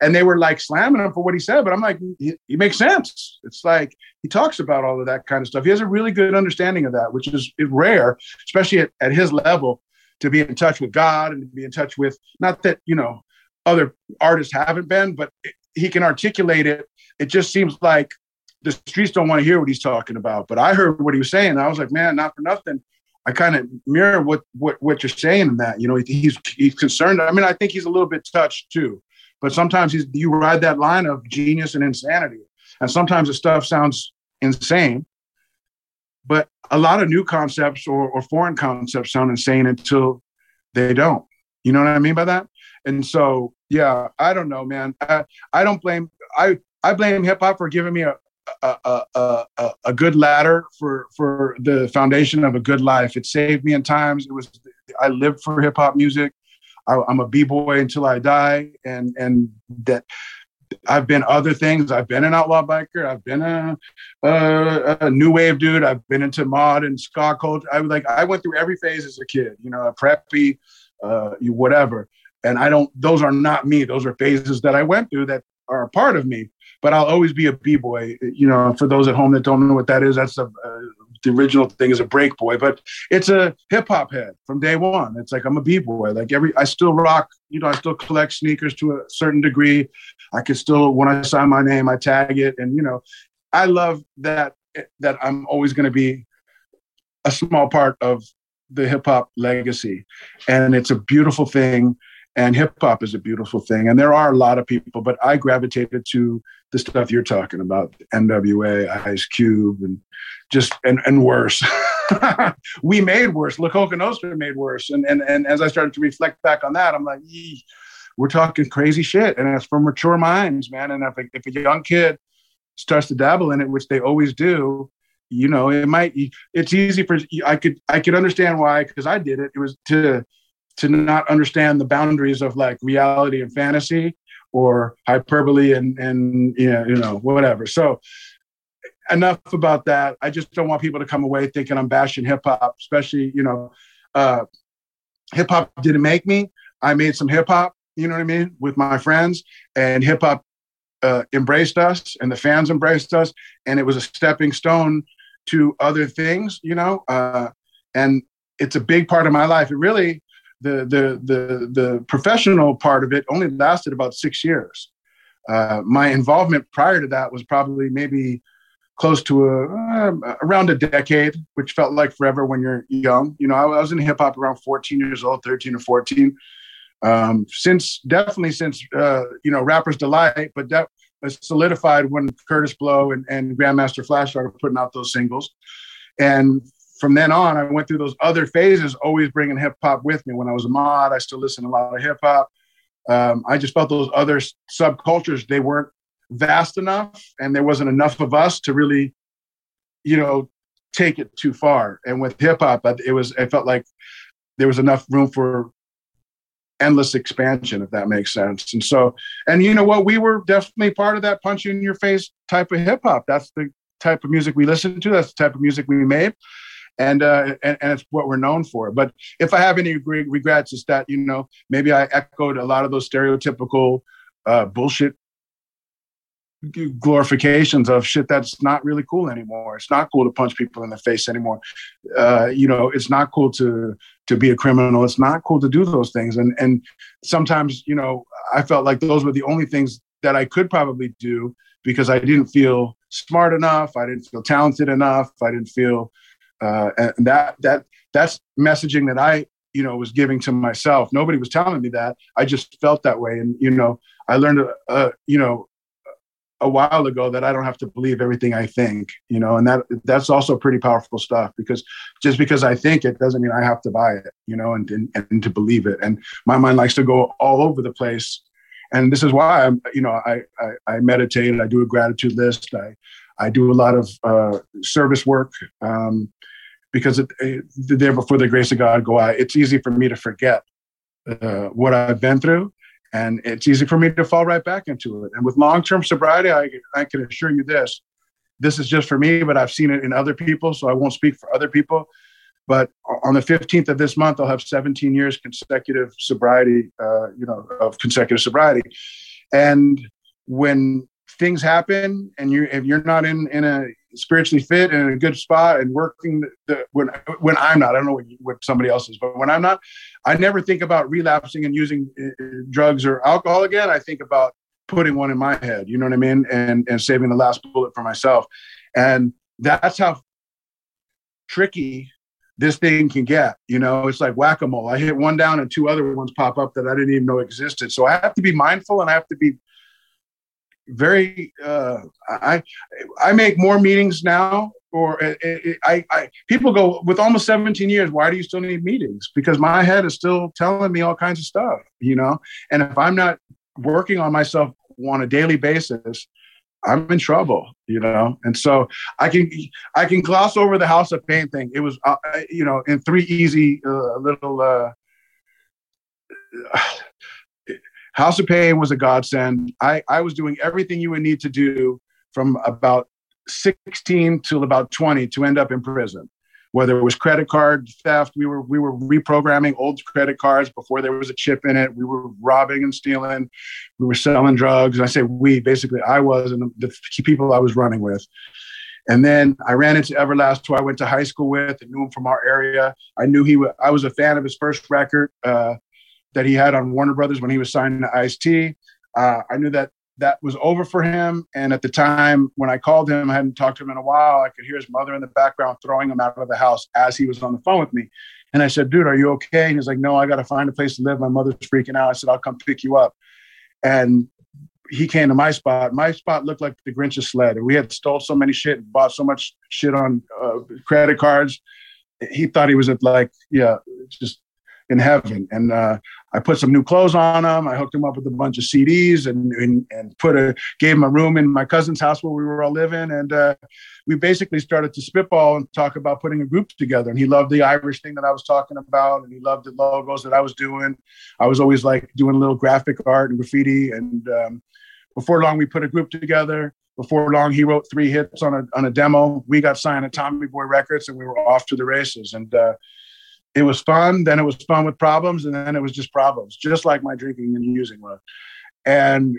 and they were like slamming him for what he said. But I'm like, he, he, makes sense. It's like he talks about all of that kind of stuff. He has a really good understanding of that, which is rare, especially at, at his level, to be in touch with God and to be in touch with not that you know other artists haven't been, but he can articulate it. It just seems like the streets don't want to hear what he's talking about. But I heard what he was saying. I was like, man, not for nothing I kind of mirror what what what you're saying in that. You know, he's he's concerned. I mean, I think he's a little bit touched too, but sometimes he's you ride that line of genius and insanity, and sometimes the stuff sounds insane. But a lot of new concepts or, or foreign concepts sound insane until they don't. You know what I mean by that? And so, yeah, I don't know, man. I, I don't blame I I blame hip hop for giving me a, a, a, a, good ladder for for the foundation of a good life. It saved me in times. It was I lived for hip hop music. I, am a b boy until I die, and and that I've been other things. I've been an outlaw biker. I've been a, a, a new wave dude. I've been into mod and ska culture. I was like I went through every phase as a kid. You know, a preppy, uh, whatever. And I don't. Those are not me. Those are phases that I went through that are a part of me but I'll always be a b-boy. You know, for those at home that don't know what that is, that's a, uh, the original thing is a break boy, but it's a hip hop head from day one. It's like I'm a b-boy. Like every, I still rock. You know, I still collect sneakers to a certain degree. I can still, when I sign my name, I tag it, and you know, I love that that I'm always going to be a small part of the hip hop legacy, and it's a beautiful thing and hip hop is a beautiful thing. And there are a lot of people, but I gravitated to the stuff you're talking about, NWA, Ice Cube, and just and and worse. we made worse. La Nostra made worse. And and and as I started to reflect back on that, I'm like, we're talking crazy shit, and it's from mature minds, man. And if a, if a young kid starts to dabble in it, which they always do, you know, it might. It's easy for I could I could understand why because I did it. It was to to not understand the boundaries of like reality and fantasy or hyperbole and and you know, you know whatever. So enough about that. I just don't want people to come away thinking I'm bashing hip hop, especially you know, uh, hip hop didn't make me. I made some hip hop, you know what I mean, with my friends, and hip hop uh, embraced us, and the fans embraced us, and it was a stepping stone to other things, you know. Uh, and it's a big part of my life. It really the the the the professional part of it only lasted about six years. Uh, my involvement prior to that was probably maybe close to a uh, around a decade, which felt like forever when you're young. You know, I, was in hip hop around 14 years old, 13 or 14. Um, since definitely since uh, you know Rapper's Delight, but that was solidified when Kurtis Blow and, and Grandmaster Flash started putting out those singles. And from then on, I went through those other phases, always bringing hip hop with me. When I was a mod, I still listened to a lot of hip hop. Um, I just felt those other subcultures they weren't vast enough, and there wasn't enough of us to really, you know, take it too far. And with hip hop, it was it felt like there was enough room for endless expansion, if that makes sense. And so, and you know what, we were definitely part of that punch in your face type of hip hop. That's the type of music we listened to. That's the type of music we made and, uh, and and it's what we're known for. But if I have any regrets, it's that you know maybe I echoed a lot of those stereotypical uh, bullshit glorifications of shit that's not really cool anymore. It's not cool to punch people in the face anymore. Uh, you know, it's not cool to to be a criminal. It's not cool to do those things. And and sometimes, you know, I felt like those were the only things that I could probably do because I didn't feel smart enough. I didn't feel talented enough. I didn't feel uh, and that that that's messaging that I you know was giving to myself. Nobody was telling me that. I just felt that way, and you know, I learned uh, you know a while ago that I don't have to believe everything I think, you know, and that that's also pretty powerful stuff because just because I think it doesn't mean I have to buy it, you know, and and, and to believe it. And my mind likes to go all over the place, and this is why I'm, you know, I I, I meditate, I do a gratitude list, I I do a lot of uh, service work. Um, because it, it, the day before the grace of God go out, it's easy for me to forget uh, what I've been through and it's easy for me to fall right back into it. And with long-term sobriety, I, I can assure you this: this is just for me, but I've seen it in other people, so I won't speak for other people. But on the 15th of this month, I'll have 17 years consecutive sobriety, uh, you know, of consecutive sobriety. And when things happen, and you if you're not in in a spiritually fit and in a good spot and working the, when when I'm not. I don't know what, what somebody else is, but when I'm not, I never think about relapsing and using uh, drugs or alcohol again. I think about putting one in my head. You know what I mean? And and saving the last bullet for myself. And that's how tricky this thing can get. You know, it's like whack a mole. I hit one down and two other ones pop up that I didn't even know existed. So I have to be mindful and I have to be very uh, I I make more meetings now or it, it, I, I people go with almost 17 years why do you still need meetings? Because my head is still telling me all kinds of stuff you know? And if i'm not working on myself on a daily basis i'm in trouble you know? And so i can i can gloss over the house of pain thing. It was uh, you know in three easy uh, little uh, House of Pain was a godsend. I, I was doing everything you would need to do from about 16 till about 20 to end up in prison. Whether it was credit card theft, we were we were reprogramming old credit cards before there was a chip in it. We were robbing and stealing. We were selling drugs. And I say we, basically I was and the people I was running with. And then I ran into Everlast, who I went to high school with and knew him from our area. I knew he was, I was a fan of his first record. Uh, that he had on Warner Brothers when he was signed to Ice T. Uh, I knew that that was over for him. And at the time when I called him, I hadn't talked to him in a while. I could hear his mother in the background throwing him out of the house as he was on the phone with me. And I said, dude, are you okay? And he's like, no, I got to find a place to live. My mother's freaking out. I said, I'll come pick you up. And he came to my spot. My spot looked like the Grinch's sled. We had stole so many shit bought so much shit on uh, credit cards. He thought he was at like, yeah, just in heaven. And uh, I put some new clothes on him. I hooked him up with a bunch of CDs and and, and put a gave him a room in my cousin's house where we were all living. And uh, we basically started to spitball and talk about putting a group together. And he loved the Irish thing that I was talking about, and he loved the logos that I was doing. I was always like doing a little graphic art and graffiti. And um, before long, we put a group together. Before long, he wrote three hits on a on a demo. We got signed to Tommy Boy Records, and we were off to the races. And uh, it was fun. Then it was fun with problems, and then it was just problems, just like my drinking and using was. And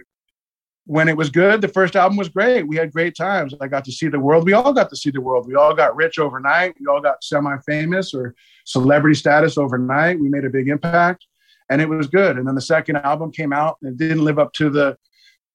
when it was good, the first album was great. We had great times. I got to see the world. We all got to see the world. We all got rich overnight. We all got semi-famous or celebrity status overnight. We made a big impact, and it was good. And then the second album came out, and it didn't live up to the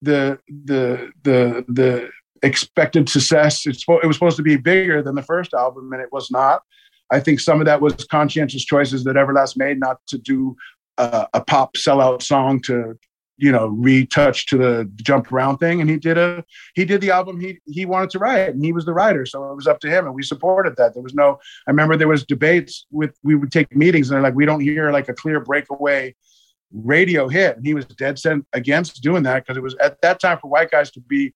the the the the expected success. It was supposed to be bigger than the first album, and it was not. I think some of that was conscientious choices that Everlast made not to do uh, a pop sellout song to you know retouch to the jump around thing. And he did a he did the album he he wanted to write and he was the writer. So it was up to him and we supported that. There was no i remember there was debates with we would take meetings and they're like we don't hear like a clear breakaway radio hit. And he was dead set against doing that because it was at that time for white guys to be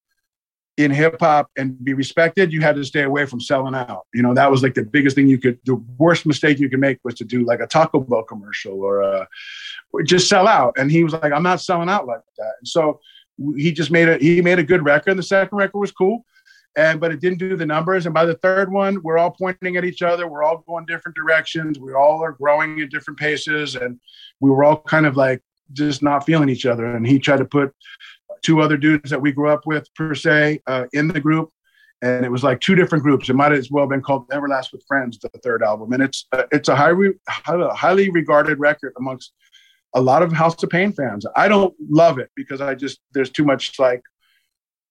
in hip hop and be respected, you had to stay away from selling out. You know, that was like the biggest thing you could, the worst mistake you could make was to do like a Taco Bell commercial or, uh, or just sell out. And he was like, I'm not selling out like that. And so he just made a, he made a good record. The second record was cool. And, but it didn't do the numbers. And by the third one, we're all pointing at each other. We're all going different directions. We all are growing at different paces. And we were all kind of like just not feeling each other. And he tried to put two other dudes that we grew up with per se uh, in the group and it was like two different groups. It might as well have been called Everlast with Friends, the third album, and it's uh, it's a highly highly regarded record amongst a lot of House of Pain fans. I don't love it because I just there's too much like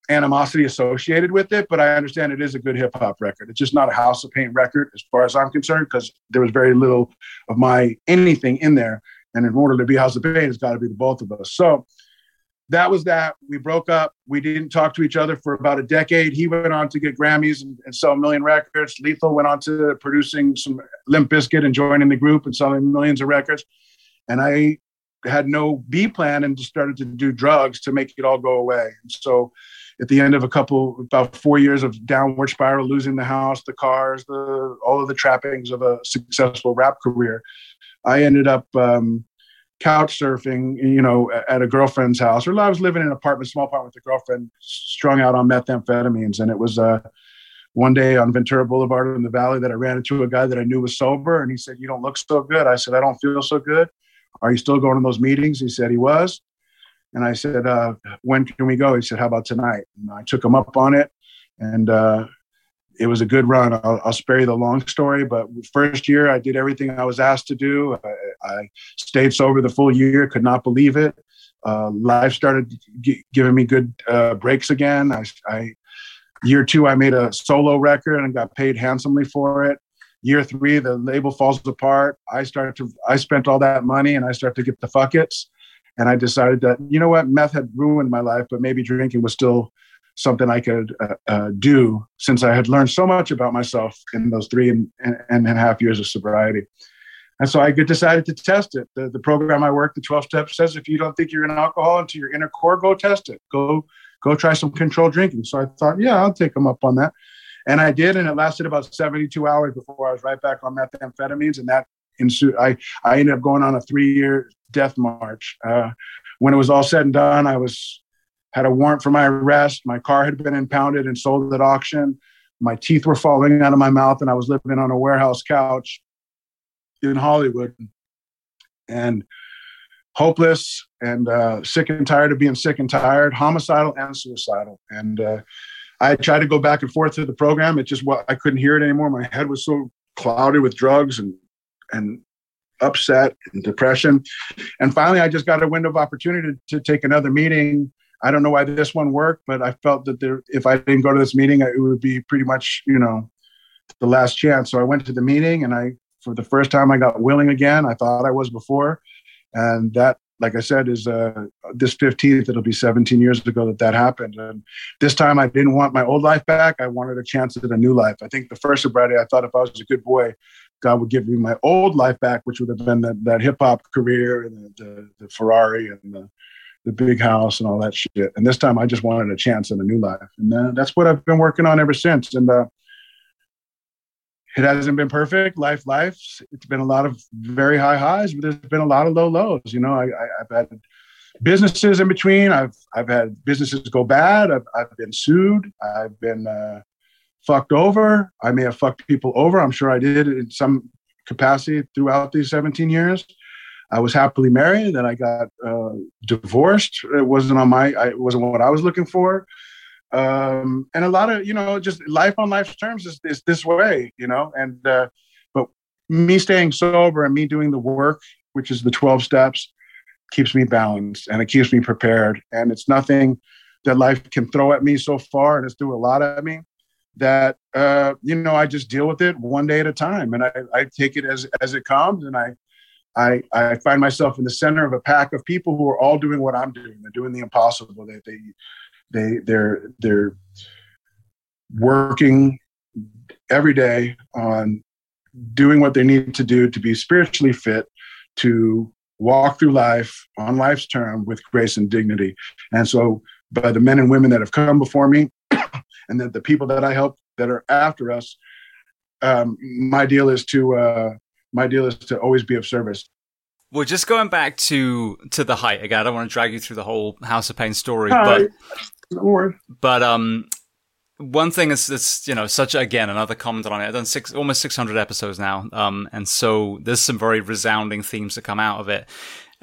animosity associated with it, but I understand it is a good hip hop record. It's just not a House of Pain record as far as I'm concerned because there was very little of my anything in there. And in order to be House of Pain, it's got to be the both of us. So that was that. We broke up. We didn't talk to each other for about a decade. He went on to get Grammys and, and sell a million records. Lethal went on to producing some Limp Bizkit and joining the group and selling millions of records. And I had no B plan and just started to do drugs to make it all go away. And so at the end of a couple, about four years of downward spiral, losing the house, the cars, the all of the trappings of a successful rap career, I ended up um, couch surfing, you know, at a girlfriend's house, or I was living in an apartment, small apartment with a girlfriend, strung out on methamphetamines, and it was uh, one day on Ventura Boulevard in the Valley that I ran into a guy that I knew was sober, and he said, "You don't look so good." I said, "I don't feel so good." Are you still going to those meetings? He said he was, and I said, uh, "When can we go?" He said, "How about tonight?" And I took him up on it, and uh, it was a good run. I'll, I'll, spare you the long story, but first year I did everything I was asked to do. I, I stayed sober the full year, could not believe it. Uh, life started g- giving me good uh, breaks again. I, I, year two, I made a solo record and got paid handsomely for it. Year three, the label falls apart. I started to, I spent all that money and I started to get the fuckets. And I decided that, you know what, meth had ruined my life, but maybe drinking was still something I could uh, uh, do since I had learned so much about myself in those three and, and, and a half years of sobriety. And so I decided to test it. The, the program I work, the 12 steps says if you don't think you're an alcohol into your inner core, go test it. Go go try some controlled drinking. So I thought, yeah, I'll take them up on that. And I did, and it lasted about 72 hours before I was right back on methamphetamines. And that ensued. I, I ended up going on a three-year death march. Uh, when it was all said and done, I was had a warrant for my arrest. My car had been impounded and sold at auction. My teeth were falling out of my mouth, and I was living on a warehouse couch in Hollywood. And hopeless and uh, sick and tired of being sick and tired, homicidal and suicidal. And uh, I tried to go back and forth to the program. It just I couldn't hear it anymore. My head was so clouded with drugs and and upset and depression. And finally, I just got a window of opportunity to, to take another meeting I don't know why this one worked, but I felt that there, if I didn't go to this meeting, it would be pretty much, you know, the last chance. So I went to the meeting and I, for the first time, I got willing again. I thought I was before. And that, like I said, is uh, this 15th, it'll be 17 years ago that that happened. And this time I didn't want my old life back. I wanted a chance at a new life. I think the first sobriety, I thought if I was a good boy, God would give me my old life back, which would have been that, that hip hop career and the, the, the Ferrari and the, the big house and all that shit. And this time I just wanted a chance at a new life. And that's what I've been working on ever since. And uh, it hasn't been perfect. Life, life. It's been a lot of very high highs, but there's been a lot of low lows. You know, I, have had businesses in between. I've I've had businesses go bad. I've, I've been sued. I've been uh, fucked over. I may have fucked people over. I'm sure I did in some capacity throughout these 17 years. I was happily married. And then I got uh, divorced. It wasn't on my. I, it wasn't what I was looking for. Um, and a lot of you know, just life on life's terms is, is this way, you know. And uh, but me staying sober and me doing the work, which is the twelve steps, keeps me balanced and it keeps me prepared. And it's nothing that life can throw at me so far, and it's threw a lot at me that uh, you know I just deal with it one day at a time, and I, I take it as as it comes, and I I, I find myself in the center of a pack of people who are all doing what I'm doing. They're doing the impossible. They, they, they, they're, they're working every day on doing what they need to do to be spiritually fit to walk through life on life's term with grace and dignity. And so, by the men and women that have come before me, and then the people that I help that are after us, um, my deal is to uh, my deal is to always be of service. Well, just going back to to the height again. I don't want to drag you through the whole House of Pain story, but but um, one thing is it's you know such again another comment on it. I've done six almost six hundred episodes now, um, and so there's some very resounding themes that come out of it.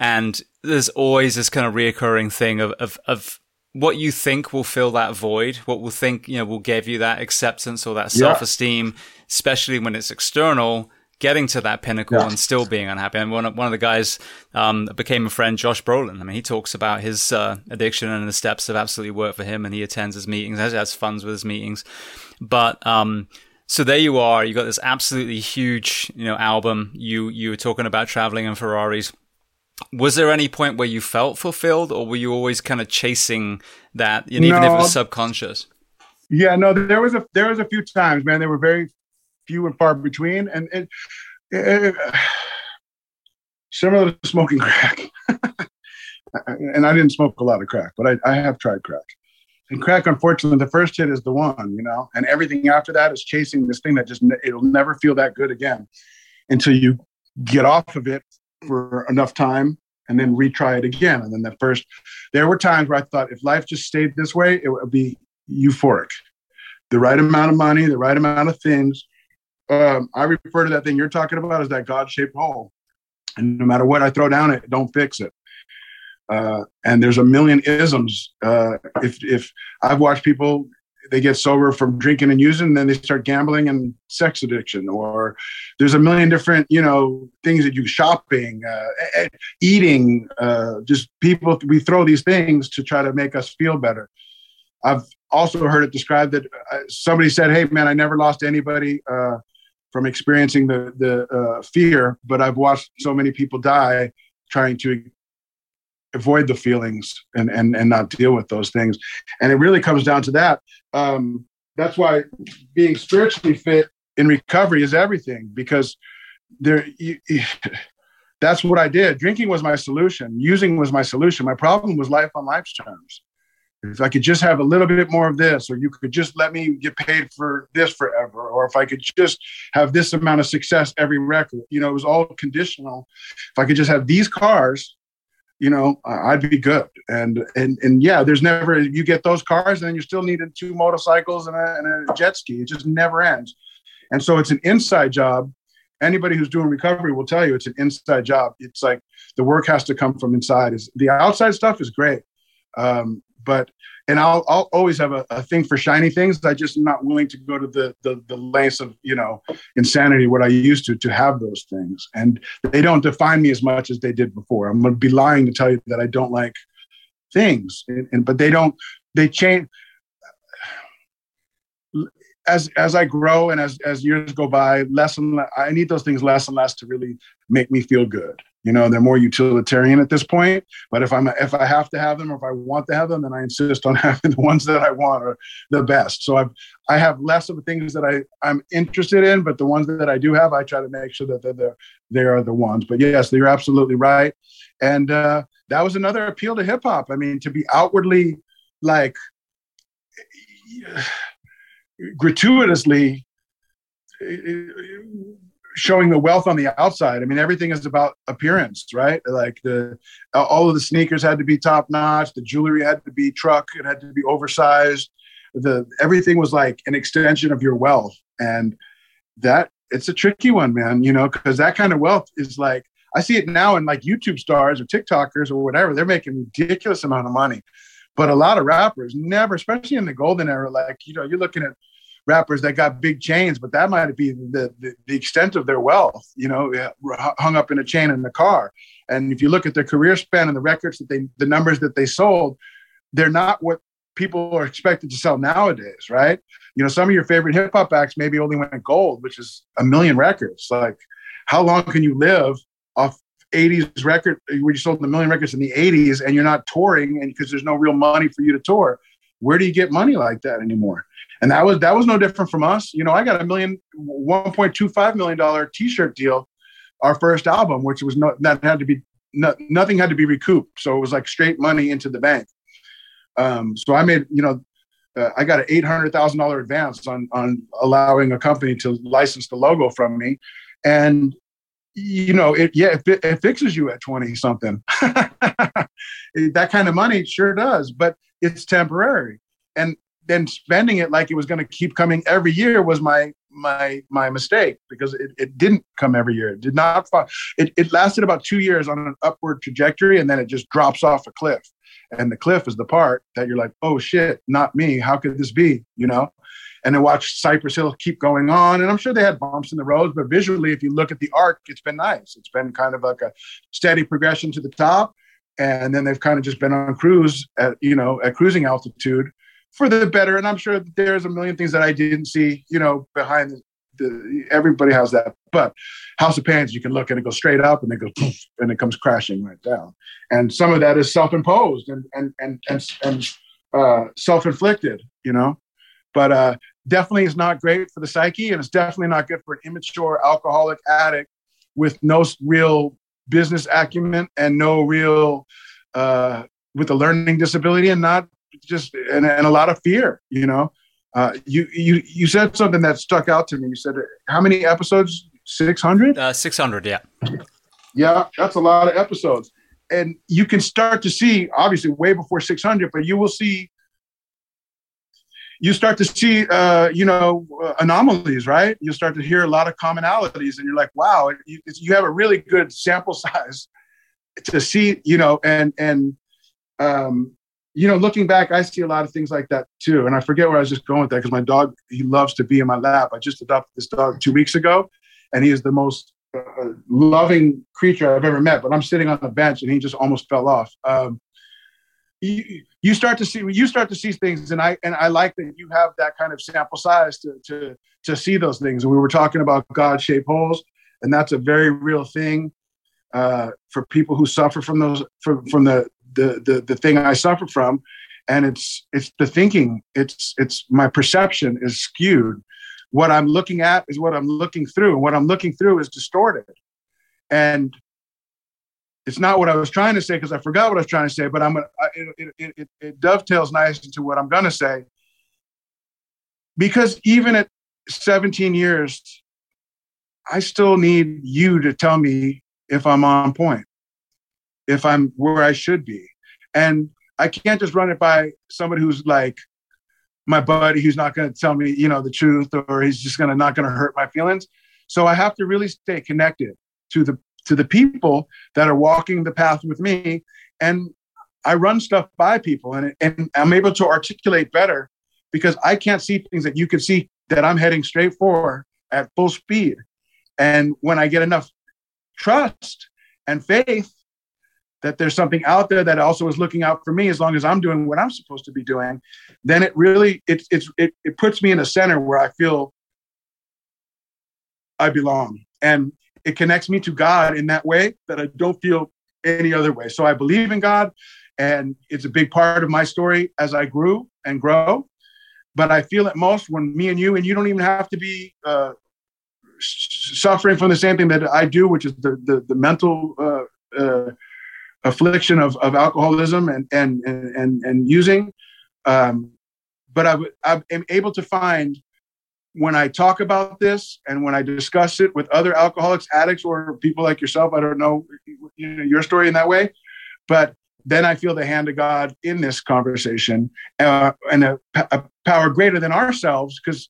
and there's always this kind of reoccurring thing of, of, of what you think will fill that void, what will think, you know, will give you that acceptance or that self esteem, yeah. especially when it's external, getting to that pinnacle yeah. and still being unhappy. And one of, one of the guys, um, became a friend, Josh Brolin. I mean, he talks about his, uh, addiction and the steps have absolutely worked for him and he attends his meetings, has, has funds with his meetings. But, um, so there you are. You got this absolutely huge, you know, album. You you were talking about traveling in Ferraris was there any point where you felt fulfilled or were you always kind of chasing that and even no. if it was subconscious yeah no there was a there was a few times man they were very few and far between and it, it, similar to smoking crack and i didn't smoke a lot of crack but I, I have tried crack and crack unfortunately the first hit is the one you know and everything after that is chasing this thing that just it'll never feel that good again until you get off of it for enough time and then retry it again. And then the first, there were times where I thought if life just stayed this way, it would be euphoric. The right amount of money, the right amount of things. Um, I refer to that thing you're talking about as that God shaped hole. And no matter what I throw down it, don't fix it. Uh, and there's a million isms. Uh, if if I've watched people they get sober from drinking and using, and then they start gambling and sex addiction. Or there's a million different, you know, things that you shopping, uh, eating, uh, just people. We throw these things to try to make us feel better. I've also heard it described that uh, somebody said, "Hey, man, I never lost anybody." From experiencing the the uh, fear, but I've watched so many people die trying to avoid the feelings and and and not deal with those things. And it really comes down to that. Um, that's why being spiritually fit in recovery is everything because there you, that's what i did. Drinking was my solution. Using was my solution. My problem was life on life's terms if i could just have a little bit more of this or you could just let me get paid for this forever or if i could just have this amount of success every record you know it was all conditional if i could just have these cars you know, I'd be good. And and and yeah, there's never you get those cars, and then you're still needing two motorcycles and a, and a jet ski. It just never ends. And so it's an inside job. Anybody who's doing recovery will tell you it's an inside job. It's like the work has to come from inside. Is the outside stuff is great, um, but and I'll, I'll always have a, a, thing for shiny things. I just am not willing to go to the, the, the lengths of, you know, insanity, what I used to, to have those things. And they don't define me as much as they did before. I'm going to be lying to tell you that I don't like things, and, and but they don't, they change as, as I grow and as, as years go by, less and less, I need those things less and less to really make me feel good. You know, they're more utilitarian at this point. But if I'm if I have to have them or if I want to have them, then I insist on having the ones that I want are the best. So I've I have less of the things that I I'm interested in, but the ones that I do have, I try to make sure that they're the, they are the ones. But yes, you're absolutely right. And uh, that was another appeal to hip hop. I mean, to be outwardly like gratuitously showing the wealth on the outside. I mean, everything is about appearance, right? Like the all of the sneakers had to be top notch, the jewelry had to be truck, it had to be oversized. The everything was like an extension of your wealth, and that it's a tricky one, man. You know, because that kind of wealth is like I see it now in like YouTube stars or TikTokers or whatever. They're making ridiculous amount of money, but a lot of rappers never, especially in the golden era, like you know, you're looking at rappers that got big chains, but that might be the, the, the extent of their wealth, you know, hung up in a chain in the car. And if you look at their career span and the records that they, the numbers that they sold, they're not what people are expected to sell nowadays, right? You know, some of your favorite hip hop acts maybe only went gold, which is a million records. Like, how long can you live off 80s record where you sold a million records in the 80s and you're not touring and because there's no real money for you to tour? Where do you get money like that anymore? And that was that was no different from us. You know, I got a million, one point two five million dollar T-shirt deal, our first album, which was not that had to be no, nothing had to be recouped, so it was like straight money into the bank. Um, so I made, you know, uh, I got an eight hundred thousand dollar advance on on allowing a company to license the logo from me, and you know, it yeah, it, it fixes you at twenty something. that kind of money sure does, but it's temporary. And then spending it like it was going to keep coming every year was my my my mistake because it, it didn't come every year. It did not. It, it lasted about two years on an upward trajectory, and then it just drops off a cliff. And the cliff is the part that you're like, oh shit, not me. How could this be? You know. And then watch Cypress Hill keep going on, and I'm sure they had bumps in the roads, but visually, if you look at the arc, it's been nice. It's been kind of like a steady progression to the top, and then they've kind of just been on cruise at you know at cruising altitude for the better. And I'm sure there's a million things that I didn't see, you know, behind the, the everybody has that. But House of Pains, you can look and it goes straight up and it goes poof, and it comes crashing right down. And some of that is self-imposed and and and and, and uh, self-inflicted, you know. But uh, definitely is not great for the psyche, and it's definitely not good for an immature alcoholic addict with no real business acumen and no real uh, with a learning disability and not just and, and a lot of fear you know? Uh, you you you said something that stuck out to me. You said how many episodes? 600 uh, 600 yeah. Yeah that's a lot of episodes. And you can start to see obviously way before 600 but you will see you start to see uh, you know uh, anomalies right? You start to hear a lot of commonalities and you're like wow you, you have a really good sample size to see you know and and um, you know, looking back, I see a lot of things like that too. And I forget where I was just going with that because my dog, he loves to be in my lap. I just adopted this dog two weeks ago, and he is the most uh, loving creature I've ever met. But I'm sitting on the bench, and he just almost fell off. Um, you, you start to see you start to see things, and I and I like that you have that kind of sample size to to to see those things. And we were talking about God-shaped holes, and that's a very real thing uh, for people who suffer from those from from the the the the thing I suffer from, and it's it's the thinking. It's it's my perception is skewed. What I'm looking at is what I'm looking through, and what I'm looking through is distorted. And it's not what I was trying to say because I forgot what I was trying to say. But I'm it, it, it, it dovetails nice into what I'm going to say. Because even at 17 years, I still need you to tell me if I'm on point if I'm where I should be. And I can't just run it by somebody who's like my buddy who's not going to tell me, you know, the truth or he's just going to not going to hurt my feelings. So I have to really stay connected to the to the people that are walking the path with me and I run stuff by people and and I'm able to articulate better because I can't see things that you can see that I'm heading straight for at full speed. And when I get enough trust and faith that there's something out there that also is looking out for me as long as I'm doing what I'm supposed to be doing, then it really it, it's it, it puts me in a center where I feel I belong. And it connects me to God in that way that I don't feel any other way. So I believe in God and it's a big part of my story as I grew and grow. But I feel it most when me and you, and you don't even have to be uh, suffering from the same thing that I do, which is the the, the mental uh, uh, affliction of, of alcoholism and and and and using. Um, but I, I am able to find when I talk about this and when I discuss it with other alcoholics, addicts, or people like yourself. I don't know, you know your story in that way, but then I feel the hand of God in this conversation uh, and a, a, power greater than ourselves because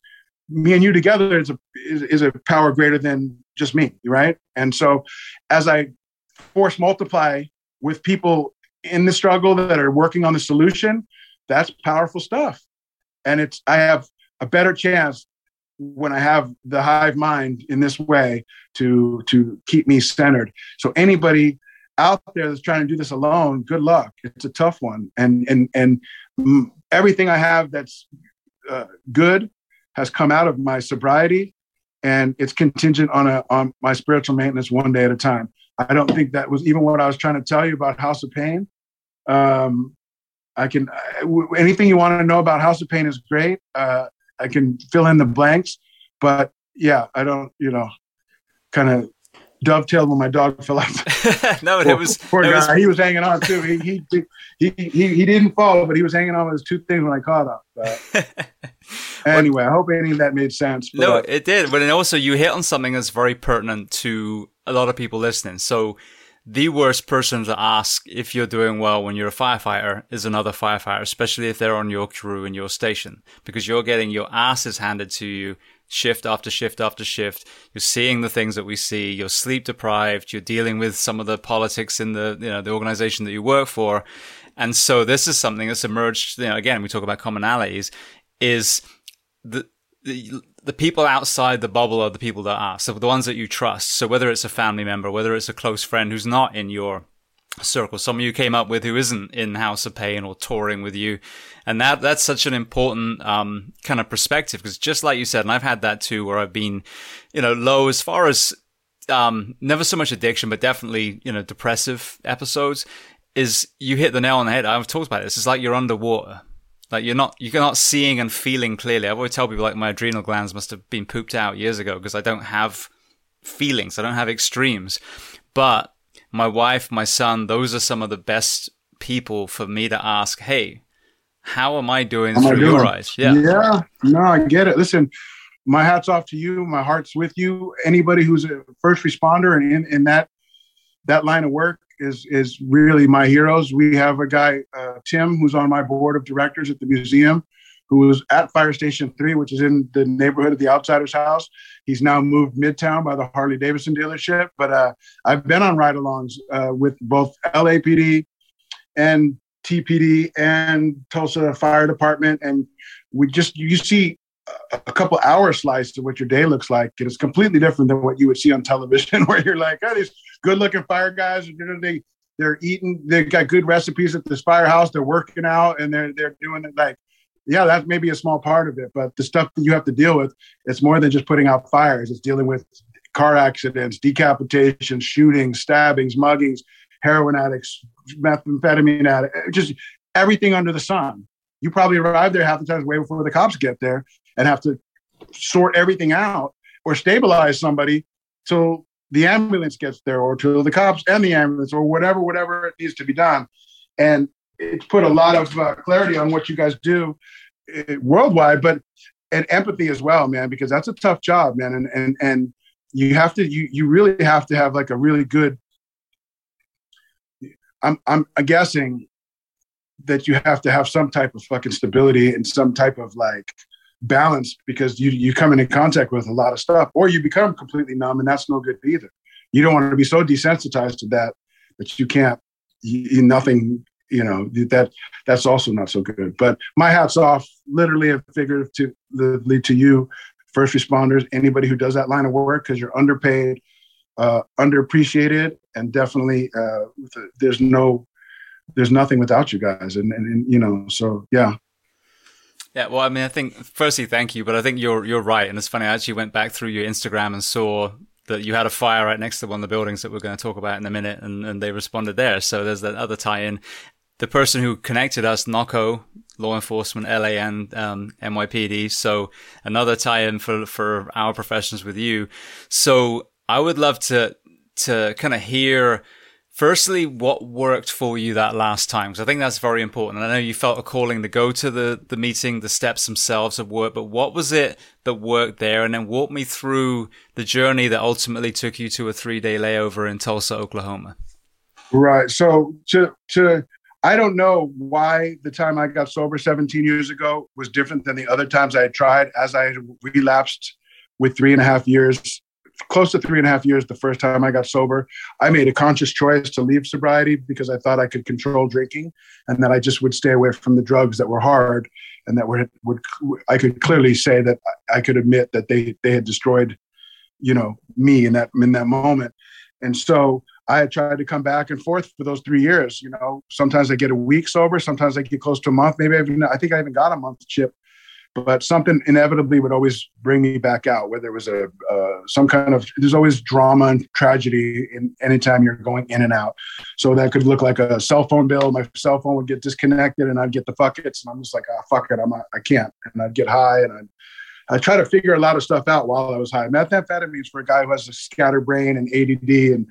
me and you together is a is, is a power greater than just me, right? And so as I force multiply with people in the struggle that are working on the solution, that's powerful stuff. And it's I have a better chance when I have the hive mind in this way to to keep me centered. So anybody out there that's trying to do this alone, good luck. It's a tough one, and and and everything I have that's uh, good has come out of my sobriety, and it's contingent on a on my spiritual maintenance one day at a time. I don't think that was even what I was trying to tell you about House of Pain. Um, I can anything you want to know about House of Pain is great. Uh, I can fill in the blanks, but yeah, I don't, you know, kind of dovetailed when my dog fell off. no, poor, it was poor it guy. Was... He was hanging on too. He, he he he he didn't fall, but he was hanging on with his two things when I caught him. anyway, I hope any of that made sense. no, uh, it did. But then also you hit on something that's very pertinent to a lot of people listening. So the worst person to ask if you're doing well when you're a firefighter is another firefighter, especially if they're on your crew in your station, because you're getting your asses handed to you shift after shift after shift. You're seeing the things that we see. You're sleep deprived. You're dealing with some of the politics in the, you know, the organization that you work for. And so this is something that's emerged, you know, again, we talk about commonalities is the, the, the people outside the bubble are the people that are. So the ones that you trust. So whether it's a family member, whether it's a close friend who's not in your circle, someone you came up with who isn't in House of Pain or touring with you. And that, that's such an important, um, kind of perspective. Cause just like you said, and I've had that too, where I've been, you know, low as far as, um, never so much addiction, but definitely, you know, depressive episodes is you hit the nail on the head. I've talked about this. It's like you're underwater like you're not you're not seeing and feeling clearly. I always tell people like my adrenal glands must have been pooped out years ago because I don't have feelings. I don't have extremes. But my wife, my son, those are some of the best people for me to ask, hey, how am I doing am through I doing? your eyes? Yeah. Yeah. No, I get it. Listen, my hat's off to you. My heart's with you. Anybody who's a first responder and in, in that that line of work, is is really my heroes. We have a guy, uh, Tim, who's on my board of directors at the museum, who was at Fire Station Three, which is in the neighborhood of the Outsiders House. He's now moved Midtown by the Harley Davidson dealership. But uh, I've been on ride-alongs uh, with both LAPD and TPD and Tulsa Fire Department, and we just you see a couple hour slice of what your day looks like. It's completely different than what you would see on television, where you're like, oh, these good looking fire guys. They they're eating. They've got good recipes at this firehouse. They're working out and they're they're doing it like. Yeah, that's maybe a small part of it, but the stuff that you have to deal with, it's more than just putting out fires. It's dealing with car accidents, decapitations, shootings, stabbings, muggings, heroin addicts, methamphetamine addicts, just everything under the sun. You probably arrive there half the time way before the cops get there and have to sort everything out or stabilize somebody till the ambulance gets there or till the cops and the ambulance or whatever, whatever it needs to be done. And it's put a lot of uh, clarity on what you guys do uh, worldwide, but and empathy as well, man, because that's a tough job, man. And and and you have to you you really have to have like a really good. I'm I'm guessing that you have to have some type of fucking stability and some type of like balance because you you come into contact with a lot of stuff or you become completely numb and that's no good either you don't want to be so desensitized to that that you can't you, nothing you know that that's also not so good but my hats off literally and figuratively to you first responders anybody who does that line of work because you're underpaid uh, underappreciated and definitely uh, there's no there's nothing without you guys and, and, and you know so yeah yeah, well, I mean, I think firstly, thank you, but I think you're you're right, and it's funny. I actually went back through your Instagram and saw that you had a fire right next to one of the buildings that we're going to talk about in a minute, and, and they responded there. So there's that other tie-in. The person who connected us, NOCO, law enforcement, LA and um, NYPD. So another tie-in for for our professions with you. So I would love to to kind of hear Firstly, what worked for you that last time? Because I think that's very important. I know you felt a calling to go to the, the meeting, the steps themselves have worked, but what was it that worked there? And then walk me through the journey that ultimately took you to a three day layover in Tulsa, Oklahoma. Right. So to to I don't know why the time I got sober 17 years ago was different than the other times I had tried as I relapsed with three and a half years close to three and a half years the first time I got sober. I made a conscious choice to leave sobriety because I thought I could control drinking and that I just would stay away from the drugs that were hard and that were would I could clearly say that I could admit that they they had destroyed, you know, me in that in that moment. And so I had tried to come back and forth for those three years. You know, sometimes I get a week sober, sometimes I get close to a month. Maybe I even I think I even got a month chip but something inevitably would always bring me back out whether it was a uh, some kind of there's always drama and tragedy in anytime you're going in and out so that could look like a cell phone bill my cell phone would get disconnected and i'd get the fuckets and i'm just like oh fuck it i'm i can't and i'd get high and i'd I try to figure a lot of stuff out while I was high. Methamphetamines for a guy who has a scatterbrain and ADD and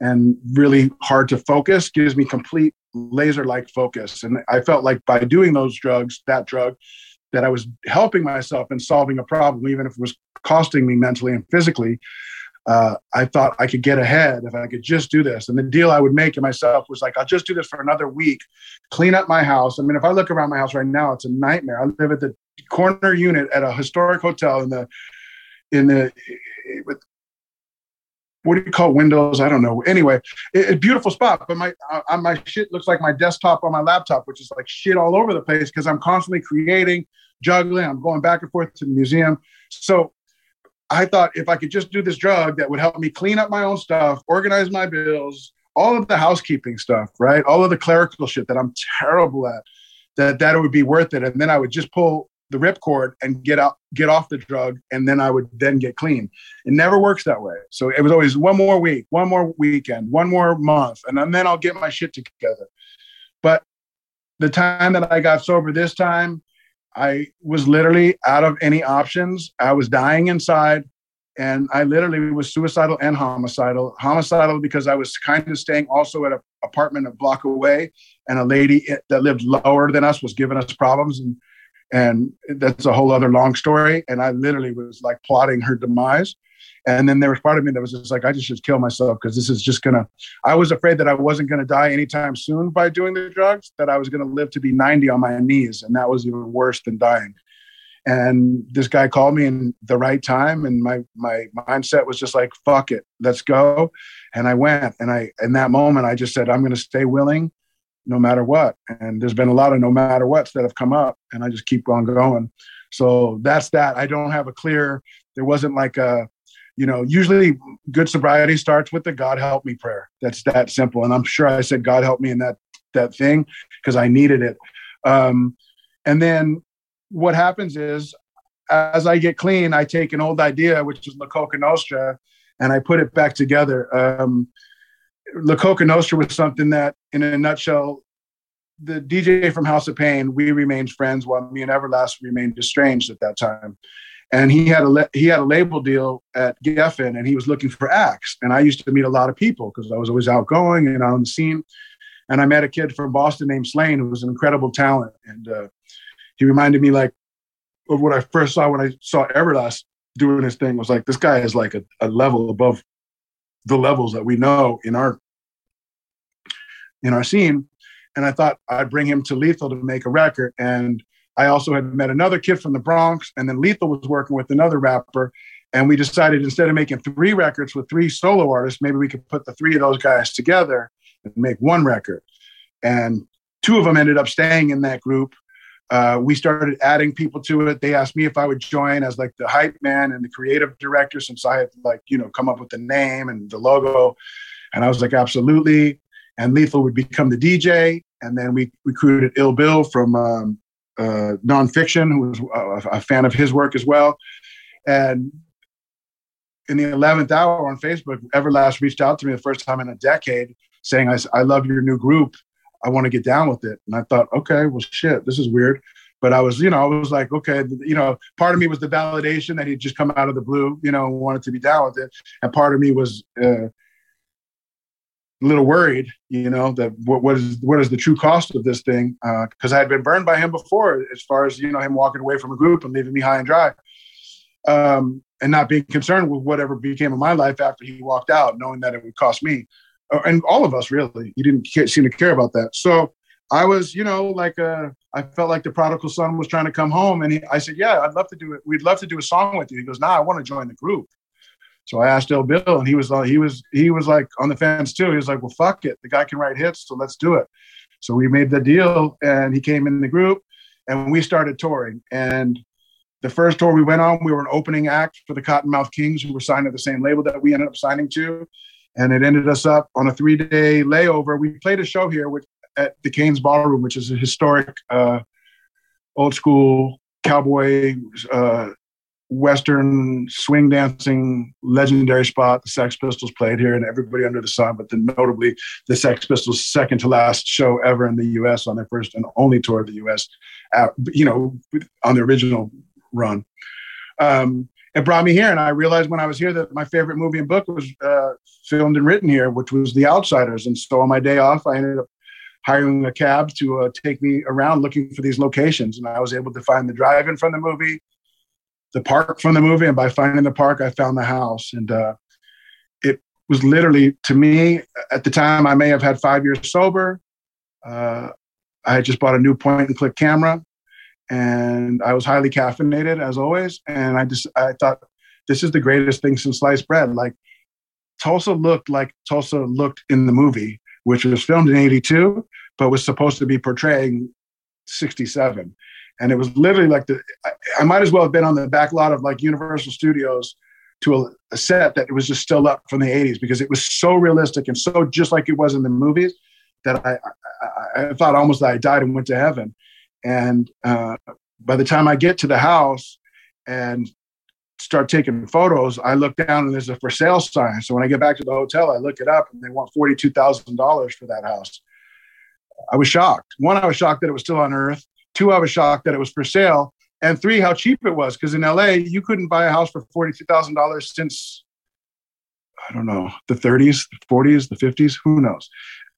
and really hard to focus gives me complete laser like focus. And I felt like by doing those drugs, that drug, that I was helping myself and solving a problem, even if it was costing me mentally and physically. uh, I thought I could get ahead if I could just do this. And the deal I would make to myself was like, I'll just do this for another week, clean up my house. I mean, if I look around my house right now, it's a nightmare. I live at the corner unit at a historic hotel in the in the with what do you call windows? I don't know. Anyway, a beautiful spot, but my uh, my shit looks like my desktop on my laptop, which is like shit all over the place because I'm constantly creating, juggling. I'm going back and forth to the museum. So I thought if I could just do this drug that would help me clean up my own stuff, organize my bills, all of the housekeeping stuff, right? All of the clerical shit that I'm terrible at, that that it would be worth it. And then I would just pull the ripcord and get out, get off the drug, and then I would then get clean. It never works that way. So it was always one more week, one more weekend, one more month, and then I'll get my shit together. But the time that I got sober this time, I was literally out of any options. I was dying inside and I literally was suicidal and homicidal. Homicidal because I was kind of staying also at an apartment a block away, and a lady that lived lower than us was giving us problems, and and that's a whole other long story. And I literally was like plotting her demise. And then there was part of me that was just like, I just should kill myself because this is just gonna. I was afraid that I wasn't gonna die anytime soon by doing the drugs. That I was gonna live to be 90 on my knees, and that was even worse than dying. And this guy called me in the right time, and my my mindset was just like, "Fuck it, let's go." And I went, and I in that moment I just said, "I'm gonna stay willing." No matter what. And there's been a lot of no matter what's that have come up, and I just keep on going. So that's that. I don't have a clear. There wasn't like a you know, usually good sobriety starts with the God help me prayer. That's that simple. And I'm sure I said God help me in that that thing because I needed it. Um, and then what happens is as I get clean, I take an old idea, which is La Coka Nostra, and I put it back together. Um, La Coka Nostra was something that, in a nutshell, the DJ from House of Pain, we remained friends while me and Everlast remained estranged at that time and he had a he had a label deal at Geffen, and he was looking for acts. And I used to meet a lot of people because I was always outgoing and on the scene. And I met a kid from Boston named Slaine who was an incredible talent, and uh, he reminded me like of what I first saw when I saw Everlast doing his thing. Was like this guy is like a, a level above the levels that we know in our in our scene. And I thought I'd bring him to Lethal to make a record, and I also had met another kid from the Bronx, and then Lethal was working with another rapper. And we decided instead of making three records with three solo artists, maybe we could put the three of those guys together and make one record. And two of them ended up staying in that group. Uh, we started adding people to it. They asked me if I would join as like the hype man and the creative director, since I had like you know come up with the name and the logo. And I was like, absolutely. And Lethal would become the DJ. And then we recruited Ill Bill from um, uh, Non Phixion, who was a, a, fan of his work as well. And in the 11th hour on Facebook, Everlast reached out to me the first time in a decade saying, I, I love your new group. I want to get down with it. And I thought, okay, well, shit, this is weird. But I was, you know, I was like, okay, you know, part of me was the validation that he'd just come out of the blue, you know, wanted to be down with it. And part of me was, uh, a little worried, you know, that what, what is what is the true cost of this thing? Because uh, I had been burned by him before, as far as you know, him walking away from a group and leaving me high and dry, um, and not being concerned with whatever became of my life after he walked out, knowing that it would cost me, and all of us really. He didn't seem to care about that. So I was, you know, like a, uh, I felt like the prodigal son was trying to come home, and he, I said, "Yeah, I'd love to do it. We'd love to do a song with you." He goes, "Nah, I want to join the group." So I asked Ill Bill, and he was he was he was like on the fence too. He was like, "Well, fuck it, the guy can write hits, so let's do it." So we made the deal, and he came in the group, and we started touring. And the first tour we went on, we were an opening act for the Kottonmouth Kings, who were signed to the same label that we ended up signing to, and it ended us up on a three-day layover. We played a show here with, at the Cain's Ballroom, which is a historic, uh, old school cowboy uh, Western swing dancing legendary spot. The Sex Pistols played here, and everybody under the sun. But then, notably, the Sex Pistols' second to last show ever in the U.S. on their first and only tour of the U.S. At, you know, on the original run. Um, it brought me here, and I realized when I was here that my favorite movie and book was uh, filmed and written here, which was The Outsiders. And so on my day off, I ended up hiring a cab to uh, take me around looking for these locations, and I was able to find the drive-in from the movie the park from the movie, and by finding the park, I found the house. And uh, it was literally to me at the time. I may have had five years sober. Uh, I had just bought a new point and click camera, and I was highly caffeinated as always. And I just I thought this is the greatest thing since sliced bread. Like Tulsa looked like Tulsa looked in the movie, which was filmed in '82, but was supposed to be portraying '67. And it was literally like the I, might as well have been on the back lot of like Universal Studios to a, a, set that it was just still up from the 80s because it was so realistic and so just like it was in the movies that I, I, I thought almost that I died and went to heaven. And uh, by the time I get to the house and start taking photos, I look down and there's a for sale sign. So when I get back to the hotel, I look it up and they want $42,000 for that house. I was shocked. One, I was shocked that it was still on earth. Two, I was shocked that it was for sale. And three, how cheap it was. Because in LA, you couldn't buy a house for $42,000 since, I don't know, the 30s, the 40s, the 50s, who knows?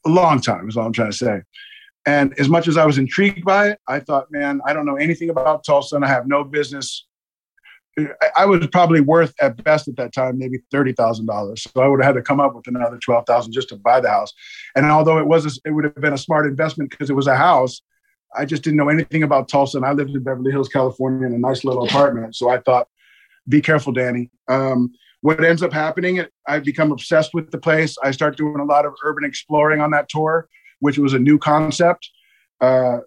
A long time is all I'm trying to say. And as much as I was intrigued by it, I thought, man, I don't know anything about Tulsa and I have no business I was probably worth at best at that time maybe thirty thousand dollars. So I would have had to come up with another twelve thousand just to buy the house. And although it was, a, it would have been a smart investment because it was a house. I just didn't know anything about Tulsa, and I lived in Beverly Hills, California, in a nice little apartment. So I thought, be careful, Danny. Um, what ends up happening, I become obsessed with the place. I start doing a lot of urban exploring on that tour, which was a new concept. Uh,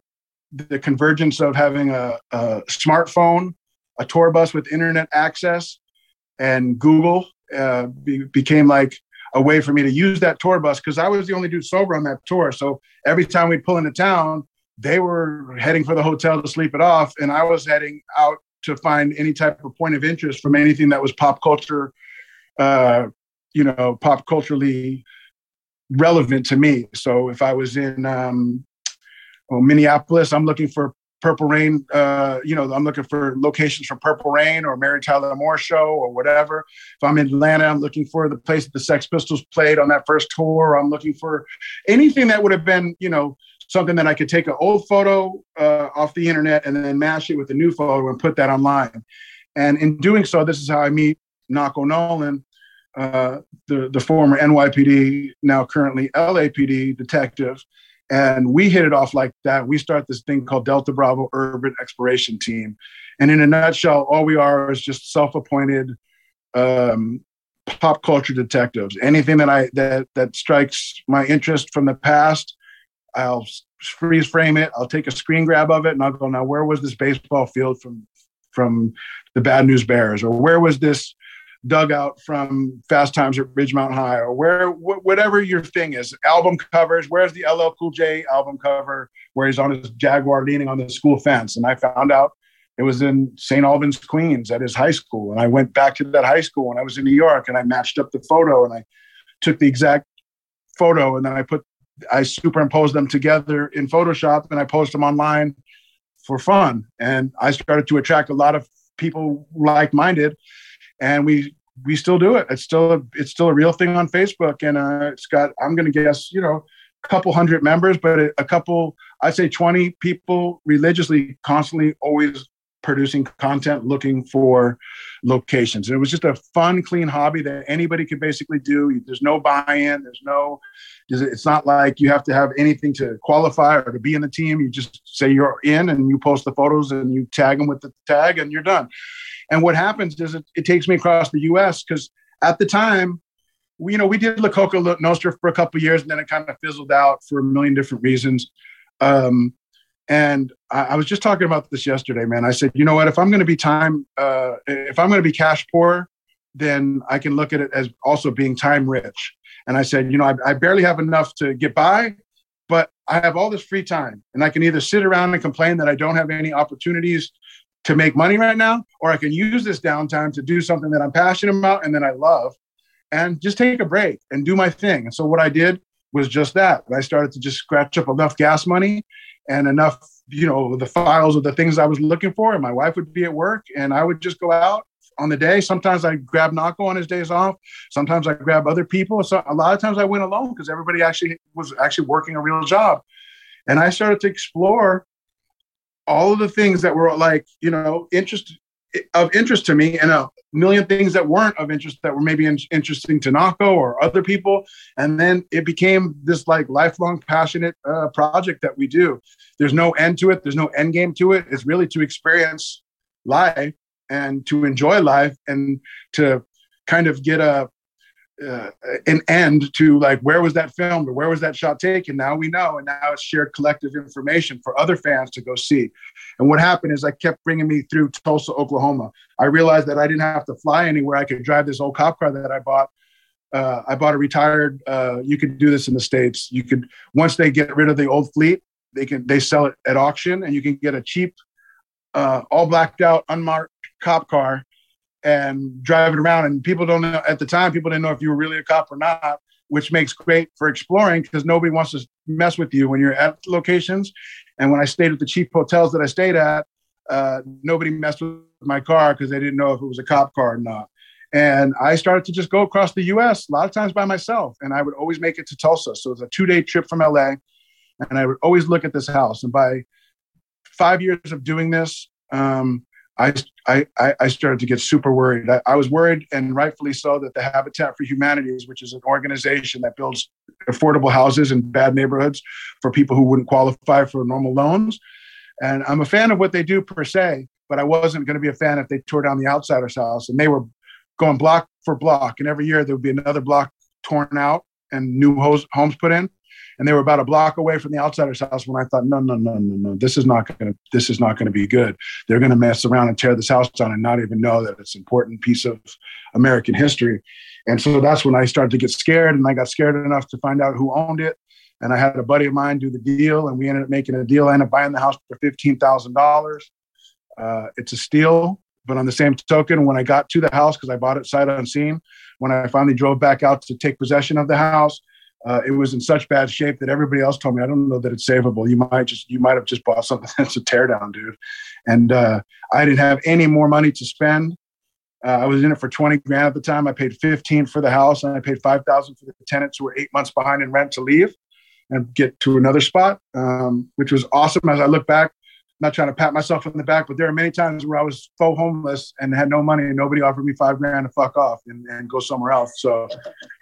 the convergence of having a, a smartphone a tour bus with internet access, and Google uh, be, became like a way for me to use that tour bus because I was the only dude sober on that tour. So every time we'd pull into town, they were heading for the hotel to sleep it off, and I was heading out to find any type of point of interest from anything that was pop culture, uh, you know, pop culturally relevant to me. So if I was in um, well, Minneapolis, I'm looking for Purple Rain, uh, you know, I'm looking for locations from Purple Rain or Mary Tyler Moore show or whatever. If I'm in Atlanta, I'm looking for the place that the Sex Pistols played on that first tour. I'm looking for anything that would have been, you know, something that I could take an old photo uh, off the internet and then mash it with a new photo and put that online. And in doing so, this is how I meet Naco Nolan, uh, the, the former NYPD, now currently LAPD detective and we hit it off like that. We start this thing called Delta Bravo Urban Exploration Team. And in a nutshell, all we are is just self-appointed um, pop culture detectives. Anything that I that that strikes my interest from the past, I'll freeze frame it. I'll take a screen grab of it, and I'll go, now where was this baseball field from from the Bad News Bears, or where was this dugout from Fast Times at Ridgemont High or where wh- whatever your thing is. Album covers. Where's the LL Cool J album cover where he's on his Jaguar leaning on the school fence? And I found out it was in St. Albans, Queens, at his high school. And I went back to that high school when I was in New York, and I matched up the photo and I took the exact photo, and then I put I superimposed them together in Photoshop, and I posted them online for fun. And I started to attract a lot of people like-minded and we we still do it. It's still a, it's still a real thing on Facebook, and uh, it's got I'm going to guess you know a couple hundred members, but a, couple I'd say 20 people religiously, constantly, always producing content, looking for locations. And it was just a fun, clean hobby that anybody could basically do. There's no buy-in. There's no. It's not like you have to have anything to qualify or to be in the team. You just say you're in, and you post the photos, and you tag them with the tag, and you're done. And what happens is it, it takes me across the U.S. because at the time, we, you know, we did La Coka Nostra for a couple years, and then it kind of fizzled out for a million different reasons. Um, and I, I, was just talking about this yesterday, man. I said, you know what? If I'm going to be time, uh, if I'm going to be cash poor, then I can look at it as also being time rich. And I said, you know, I, I barely have enough to get by, but I have all this free time, and I can either sit around and complain that I don't have any opportunities to make money right now, or I can use this downtime to do something that I'm passionate about and that I love and just take a break and do my thing. And so what I did was just that. I started to just scratch up enough gas money and enough, you know, the files of the things I was looking for. And my wife would be at work and I would just go out on the day. Sometimes I grab Naco on his days off. Sometimes I grab other people. So a lot of times I went alone because everybody actually was actually working a real job. And I started to explore all of the things that were like you know interest of interest to me and a million things that weren't of interest that were maybe in, interesting to Nako or other people. And then it became this like lifelong passionate uh, project that we do. There's no end to it. There's no end game to it. It's really to experience life and to enjoy life and to kind of get a uh, an end to like where was that filmed or where was that shot taken? Now we know and now it's shared collective information for other fans to go see. And what happened is i kept bringing me through tulsa oklahoma. I realized that i didn't have to fly anywhere. I could drive this old cop car that i bought. Uh, i bought a retired uh, you could do this in the states. You could once they get rid of the old fleet they can they sell it at auction and you can get a cheap uh, all blacked out unmarked cop car and driving around. And people don't know at the time, people didn't know if you were really a cop or not, which makes great for exploring because nobody wants to mess with you when you're at locations. And when I stayed at the cheap hotels that I stayed at, uh, nobody messed with my car because they didn't know if it was a cop car or not. And I started to just go across the US a lot of times by myself. And I would always make it to Tulsa. So it was a two day trip from LA. And I would always look at this house. And by five years of doing this, um, I, I, I started to get super worried. I, I, was worried, and rightfully so, that the Habitat for Humanities, which is an organization that builds affordable houses in bad neighborhoods for people who wouldn't qualify for normal loans, and I'm a fan of what they do per se, but I wasn't going to be a fan if they tore down the outsider's house. And they were going block for block, and every year there would be another block torn out and new homes put in and they were about a block away from the outsider's house when I thought, no, no, no, no, no, this is not going to, this is not going to be good. They're going to mess around and tear this house down and not even know that it's an important piece of American history. And so that's when I started to get scared, and I got scared enough to find out who owned it. And I had a buddy of mine do the deal, and we ended up making a deal. I ended up buying the house for fifteen thousand uh, dollars. It's a steal, but on the same token, when I got to the house because I bought it sight unseen, when I finally drove back out to take possession of the house, uh, it was in such bad shape that everybody else told me, I don't know that it's savable. You might just, you might have just bought something that's a teardown, dude. And uh, I didn't have any more money to spend. Uh, I was in it for 20 grand at the time. I paid 15 for the house and I paid 5,000 for the tenants who were eight months behind in rent to leave and get to another spot, um, which was awesome. As I look back, not trying to pat myself on the back, but there are many times where I was faux homeless and had no money and nobody offered me five grand to fuck off and, and go somewhere else. So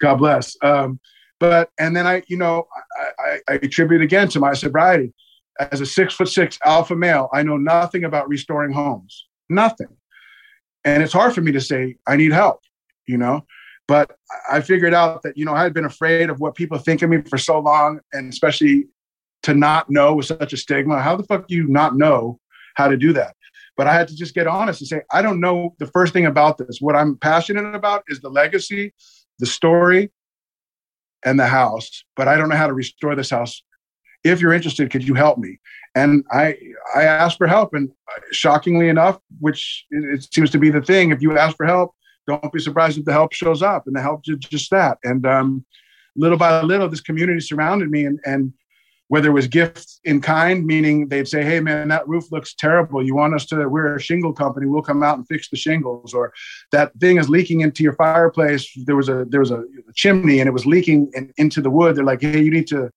God bless. Um, but and then I, you know, I, I, I attribute again to my sobriety. As a six foot six alpha male, I know nothing about restoring homes, nothing. And it's hard for me to say I need help, you know. But I figured out that you know I had been afraid of what people think of me for so long, and especially to not know with such a stigma. How the fuck do you not know how to do that? But I had to just get honest and say, I don't know the first thing about this. What I'm passionate about is the legacy, the story, and the house, but I don't know how to restore this house. If you're interested, could you help me? And I I asked for help, and shockingly enough, which it seems to be the thing, if you ask for help, don't be surprised if the help shows up, and the help is just that. And um, little by little, this community surrounded me, and and whether it was gifts in kind, meaning they'd say, "Hey, man, that roof looks terrible. You want us to? We're a shingle company. We'll come out and fix the shingles." Or that thing is leaking into your fireplace. There was a there was a, chimney and it was leaking in, into the wood. They're like, "Hey, you need to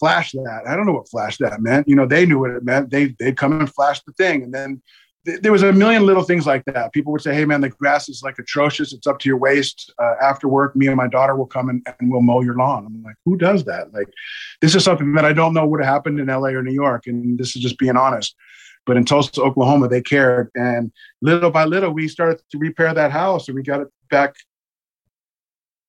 flash that." I don't know what flash that meant. You know, they knew what it meant. They they'd come and flash the thing, and then there was a million little things like that. People would say, "Hey, man, the grass is like atrocious. It's up to your waist." Uh, after work, me and my daughter will come and, and we'll mow your lawn. I'm like, "Who does that?" Like, this is something that I don't know would have happened in LA or New York, and this is just being honest. But in Tulsa, Oklahoma, they cared, and little by little, we started to repair that house, and we got it back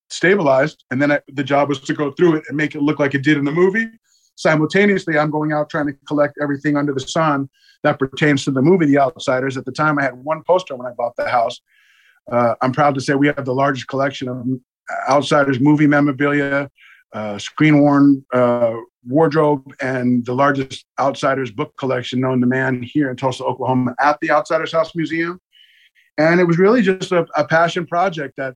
stabilized. And then I, the job was to go through it and make it look like it did in the movie. Simultaneously, I'm going out trying to collect everything under the sun that pertains to the movie The Outsiders. At the time, I had one poster when I bought the house. Uh, I'm proud to say we have the largest collection of Outsiders movie memorabilia, uh, screen worn uh, wardrobe, and the largest Outsiders book collection known to man here in Tulsa, Oklahoma, at the Outsiders House Museum. And it was really just a, a passion project that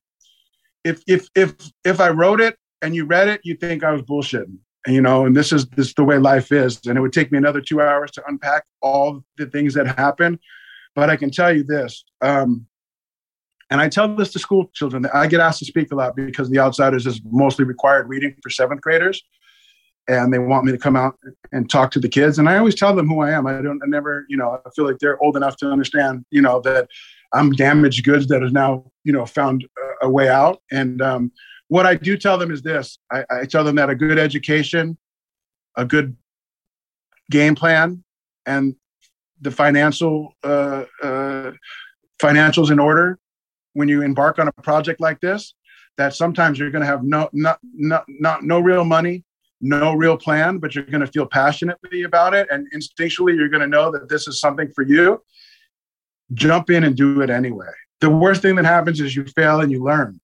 if if if if I wrote it and you read it, you think I was bullshitting you know and this is this is the way life is and it would take me another two hours to unpack all the things that happen but i can tell you this um, and i tell this to school children i get asked to speak a lot because the outsiders is mostly required reading for seventh graders and they want me to come out and talk to the kids. And I always tell them who I am. I don't, I never, you know, I feel like they're old enough to understand, you know, that I'm damaged goods that has now, you know, found a, a way out. And um, what I do tell them is this: I, I tell them that a good education, a good game plan, and the financial uh, uh, financials in order when you embark on a project like this that sometimes you're going to have no not, not, not no real money no real plan but you're going to feel passionately about it and instinctually you're going to know that this is something for you. Jump in and do it anyway. The worst thing that happens is you fail and you learn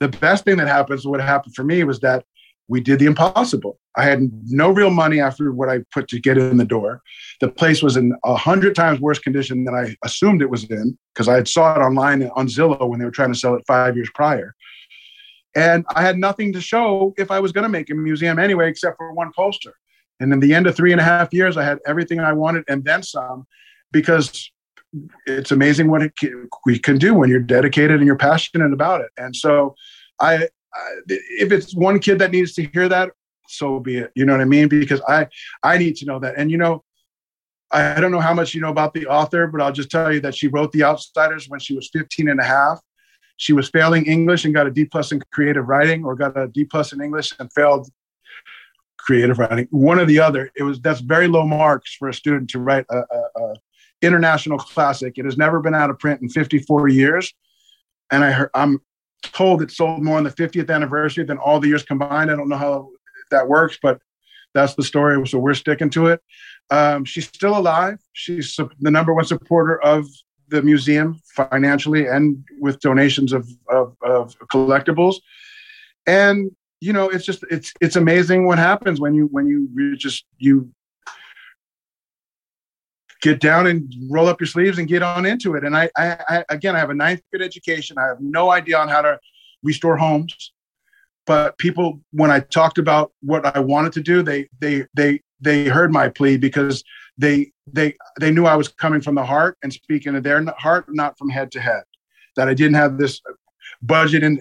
the best thing that happens what happened for me was that we did the impossible. I had no real money after what I put to get in the door. The place was in a hundred times worse condition than I assumed it was in because I had saw it online on Zillow when they were trying to sell it five years prior. And I had nothing to show if I was going to make a museum anyway, except for one poster. And in the end of three and a half years, I had everything I wanted and then some, because it's amazing what it we can do when you're dedicated and you're passionate about it. And so I if it's one kid that needs to hear that, so be it. You know what I mean? Because I I need to know that. And you know, I don't know how much you know about the author, but I'll just tell you that she wrote The Outsiders when she was 15 and a half. She was failing English and got a D plus in creative writing, or got a D plus in English and failed creative writing. One or the other. It was that's very low marks for a student to write a, a, a international classic. It has never been out of print in 54 years, and I heard, I'm told it sold more on the 50th anniversary than all the years combined. I don't know how that works, but that's the story. So we're sticking to it. Um, she's still alive. She's the number one supporter of the museum financially and with donations of, of, of collectibles. And you know, it's just it's it's amazing what happens when you when you just you get down and roll up your sleeves and get on into it. And I, I, I, again, I have a ninth grade education. I have no idea on how to restore homes, but people, when I talked about what I wanted to do, they, they, they, they heard my plea because they, they, they knew I was coming from the heart and speaking to their heart, not from head to head. That I didn't have this budget and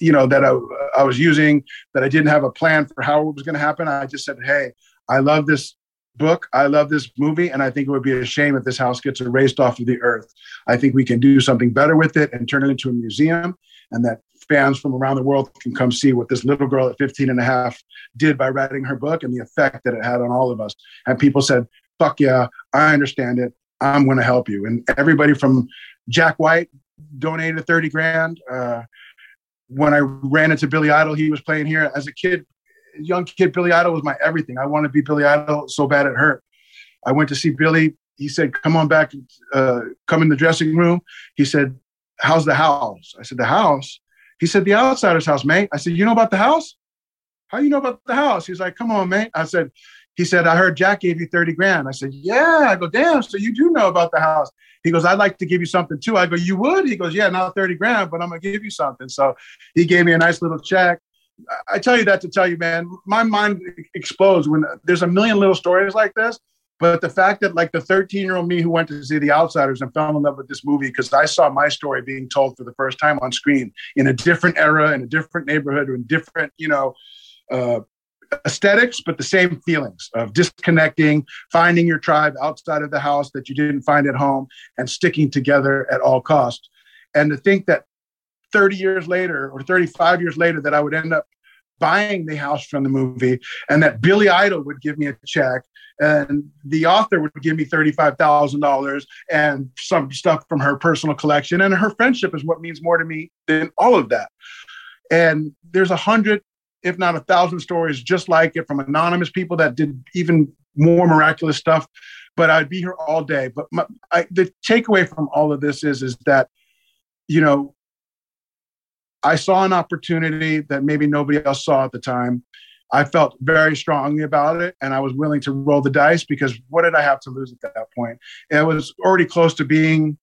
you know that I, I was using that I didn't have a plan for how it was going to happen. I just said, "Hey, I love this book. I love this movie, and I think it would be a shame if this house gets erased off of the earth. I think we can do something better with it and turn it into a museum, and that fans from around the world can come see what this little girl at 15 and a half did by writing her book and the effect that it had on all of us. And people said, fuck yeah, I understand it. I'm going to help you. And everybody from Jack White donated 30 grand. Uh, when I ran into Billy Idol, he was playing here as a kid young kid, Billy Idol was my everything. I wanted to be Billy Idol so bad it hurt. I went to see Billy. He said, "Come on back, uh, come in the dressing room." He said, "How's the house?" I said, "The house." He said, "The outsider's house, mate." I said, "You know about the house? How you know about the house?" He's like, "Come on, mate." I said, "He said I heard Jack gave you thirty grand." I said, "Yeah." I go, "Damn, so you do know about the house?" He goes, "I'd like to give you something too." I go, "You would?" He goes, "Yeah, not thirty grand, but I'm gonna give you something." So he gave me a nice little check. I tell you that to tell you, man, my mind explodes when there's a million little stories like this. But the fact that, like, the 13 year old me who went to see The Outsiders and fell in love with this movie because I saw my story being told for the first time on screen in a different era, in a different neighborhood, in different, you know, uh, aesthetics, but the same feelings of disconnecting, finding your tribe outside of the house that you didn't find at home, and sticking together at all costs. And to think that 30 years later or 35 years later that I would end up buying the house from the movie and that Billy Idol would give me a check and the author would give me $35,000 and some stuff from her personal collection. And her friendship is what means more to me than all of that. And there's a hundred, if not a thousand stories just like it from anonymous people that did even more miraculous stuff. But I'd be here all day. But my, I, the takeaway from all of this is, is that, you know, I saw an opportunity that maybe nobody else saw at the time. I felt very strongly about it and I was willing to roll the dice because what did I have to lose at that point? It was already close to being,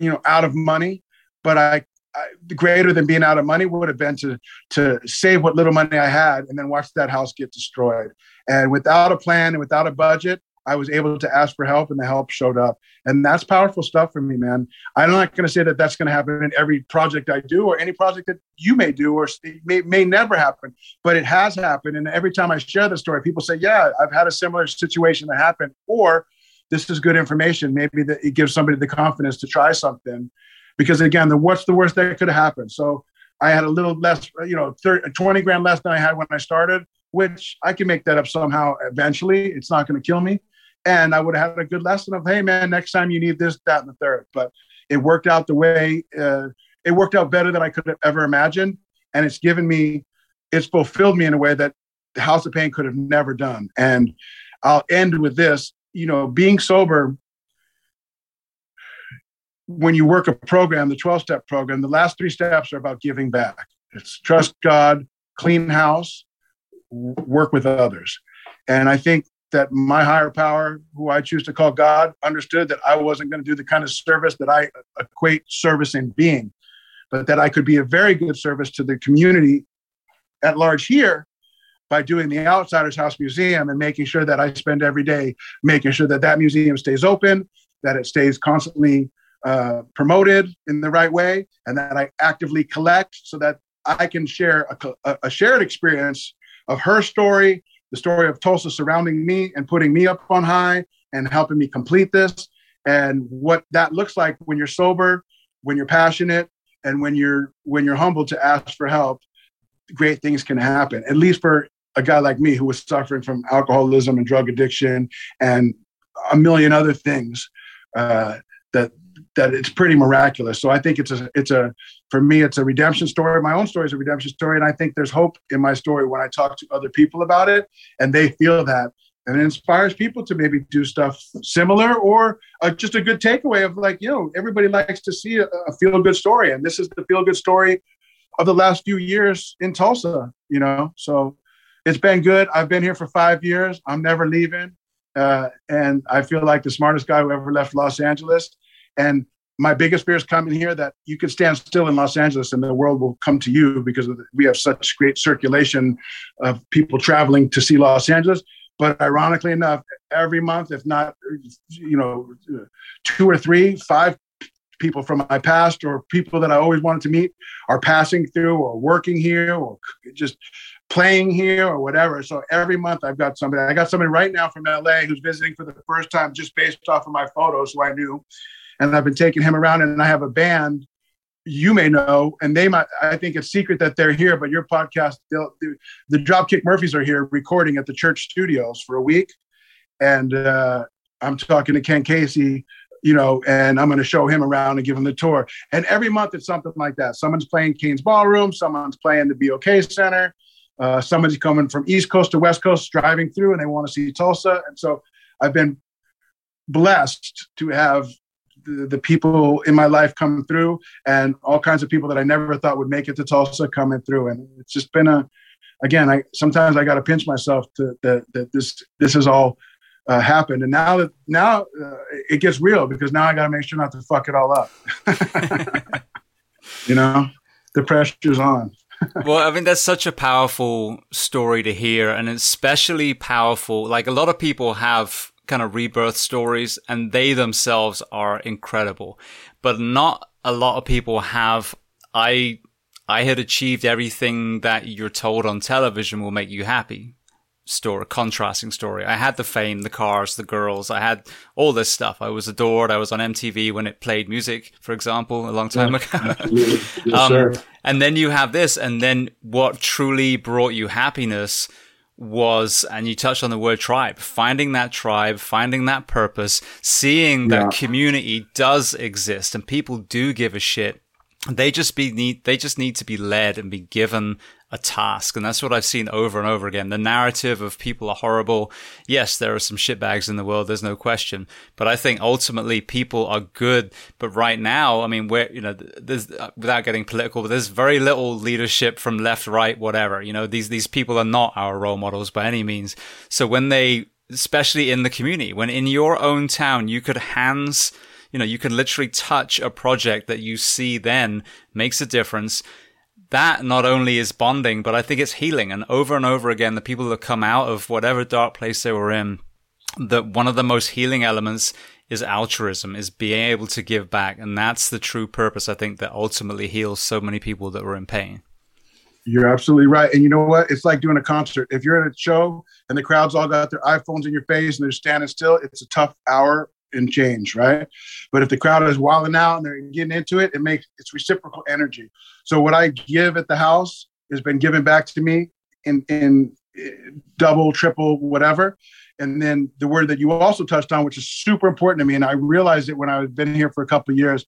you know, out of money, but I, I greater than being out of money would have been to to save what little money I had and then watch that house get destroyed. And without a plan and without a budget, I was able to ask for help and the help showed up. And that's powerful stuff for me, man. I'm not going to say that that's going to happen in every project I do or any project that you may do or may, may never happen, but it has happened. And every time I share the story, people say, yeah, I've had a similar situation that happened. Or this is good information. Maybe that it gives somebody the confidence to try something. Because again, the what's the worst that could have happened? So I had a little less, you know, 30, 20 grand less than I had when I started, which I can make that up somehow eventually. It's not going to kill me and I would have had a good lesson of, hey man, next time you need this, that, and the third. But it worked out the way uh, it worked out better than I could have ever imagined, and it's given me, it's fulfilled me in a way that the House of Pain could have never done. And I'll end with this: you know, being sober. When you work a program, the 12 step program, the last three steps are about giving back. It's trust God, clean house, work with others. And I think that my higher power, who I choose to call God, understood that I wasn't going to do the kind of service that I equate service in being, but that I could be a very good service to the community at large here by doing the Outsiders House Museum and making sure that I spend every day making sure that that museum stays open, that it stays constantly uh, promoted in the right way, and that I actively collect so that I can share a, a shared experience of her story the story of Tulsa surrounding me and putting me up on high and helping me complete this and what that looks like when you're sober, when you're passionate, and when you're when you're humble to ask for help, great things can happen. At least for a guy like me who was suffering from alcoholism and drug addiction and a million other things uh, that that it's pretty miraculous. So I think it's a it's a for me it's a redemption story. My own story is a redemption story, and I think there's hope in my story when I talk to other people about it, and they feel that, and it inspires people to maybe do stuff similar or uh, just a good takeaway of like you know everybody likes to see a, a feel good story, and this is the feel good story of the last few years in Tulsa. You know, so it's been good. I've been here for five years. I'm never leaving. Uh, and I feel like the smartest guy who ever left Los Angeles. And my biggest fear is coming here that you could stand still in Los Angeles and the world will come to you because we have such great circulation of people traveling to see Los Angeles. But ironically enough, every month, if not, you know, two or three, five people from my past or people that I always wanted to meet are passing through or working here or just playing here or whatever. So every month I've got somebody. I got somebody right now from LA who's visiting for the first time just based off of my photos who I knew and I've been taking him around. And I have a band you may know, and they might. I think it's secret that they're here, but your podcast, the, the Dropkick Murphys are here recording at the church studios for a week, and uh, I'm talking to Ken Casey. You know, and I'm going to show him around and give him the tour. And every month it's something like that. Someone's playing Cain's Ballroom, someone's playing the BOK Center, uh, somebody's coming from East Coast to West Coast driving through and they want to see Tulsa. And so I've been blessed to have the, people in my life coming through and all kinds of people that I never thought would make it to Tulsa coming through. And it's just been a, again, I sometimes I got to pinch myself to that, that this, this has all uh, happened. And now that now uh, it gets real because now I got to make sure not to fuck it all up. you know, the pressure's on. well, I mean, that's such a powerful story to hear, and especially powerful. Like a lot of people have kind of rebirth stories and they themselves are incredible. But not a lot of people have, I, I had achieved everything that you're told on television will make you happy story, contrasting story. I had the fame, the cars, the girls. I had all this stuff. I was adored. I was on MTV when it played music, for example, a long time yeah, ago. yes, um, and then you have this, and then what truly brought you happiness was, and you touched on the word tribe, finding that tribe, finding that purpose, seeing yeah. that community does exist and people do give a shit. They just be need, they just need to be led and be given a task. And that's what I've seen over and over again. The narrative of people are horrible. Yes, there are some shitbags in the world. There's no question. But I think ultimately people are good. But right now, I mean, where, you know, there's, uh, without getting political, but there's very little leadership from left, right, whatever. You know, these, these people are not our role models by any means. So when they, especially in the community, when in your own town, you could hands, you know, you can literally touch a project that you see then makes a difference that not only is bonding, but I think it's healing. And over and over again, the people that come out of whatever dark place they were in, that one of the most healing elements is altruism, is being able to give back. And that's the true purpose, I think, that ultimately heals so many people that were in pain. You're absolutely right. And you know what? It's like doing a concert. If you're at a show and the crowd's all got their iPhones in your face and they're standing still, it's a tough hour and change, right? But if the crowd is wilding out and they're getting into it, it makes it's reciprocal energy. So what I give at the house has been given back to me in in eh, double, triple, whatever. And then the word that you also touched on, which is super important to me, and I realized it when I've been here for a couple years.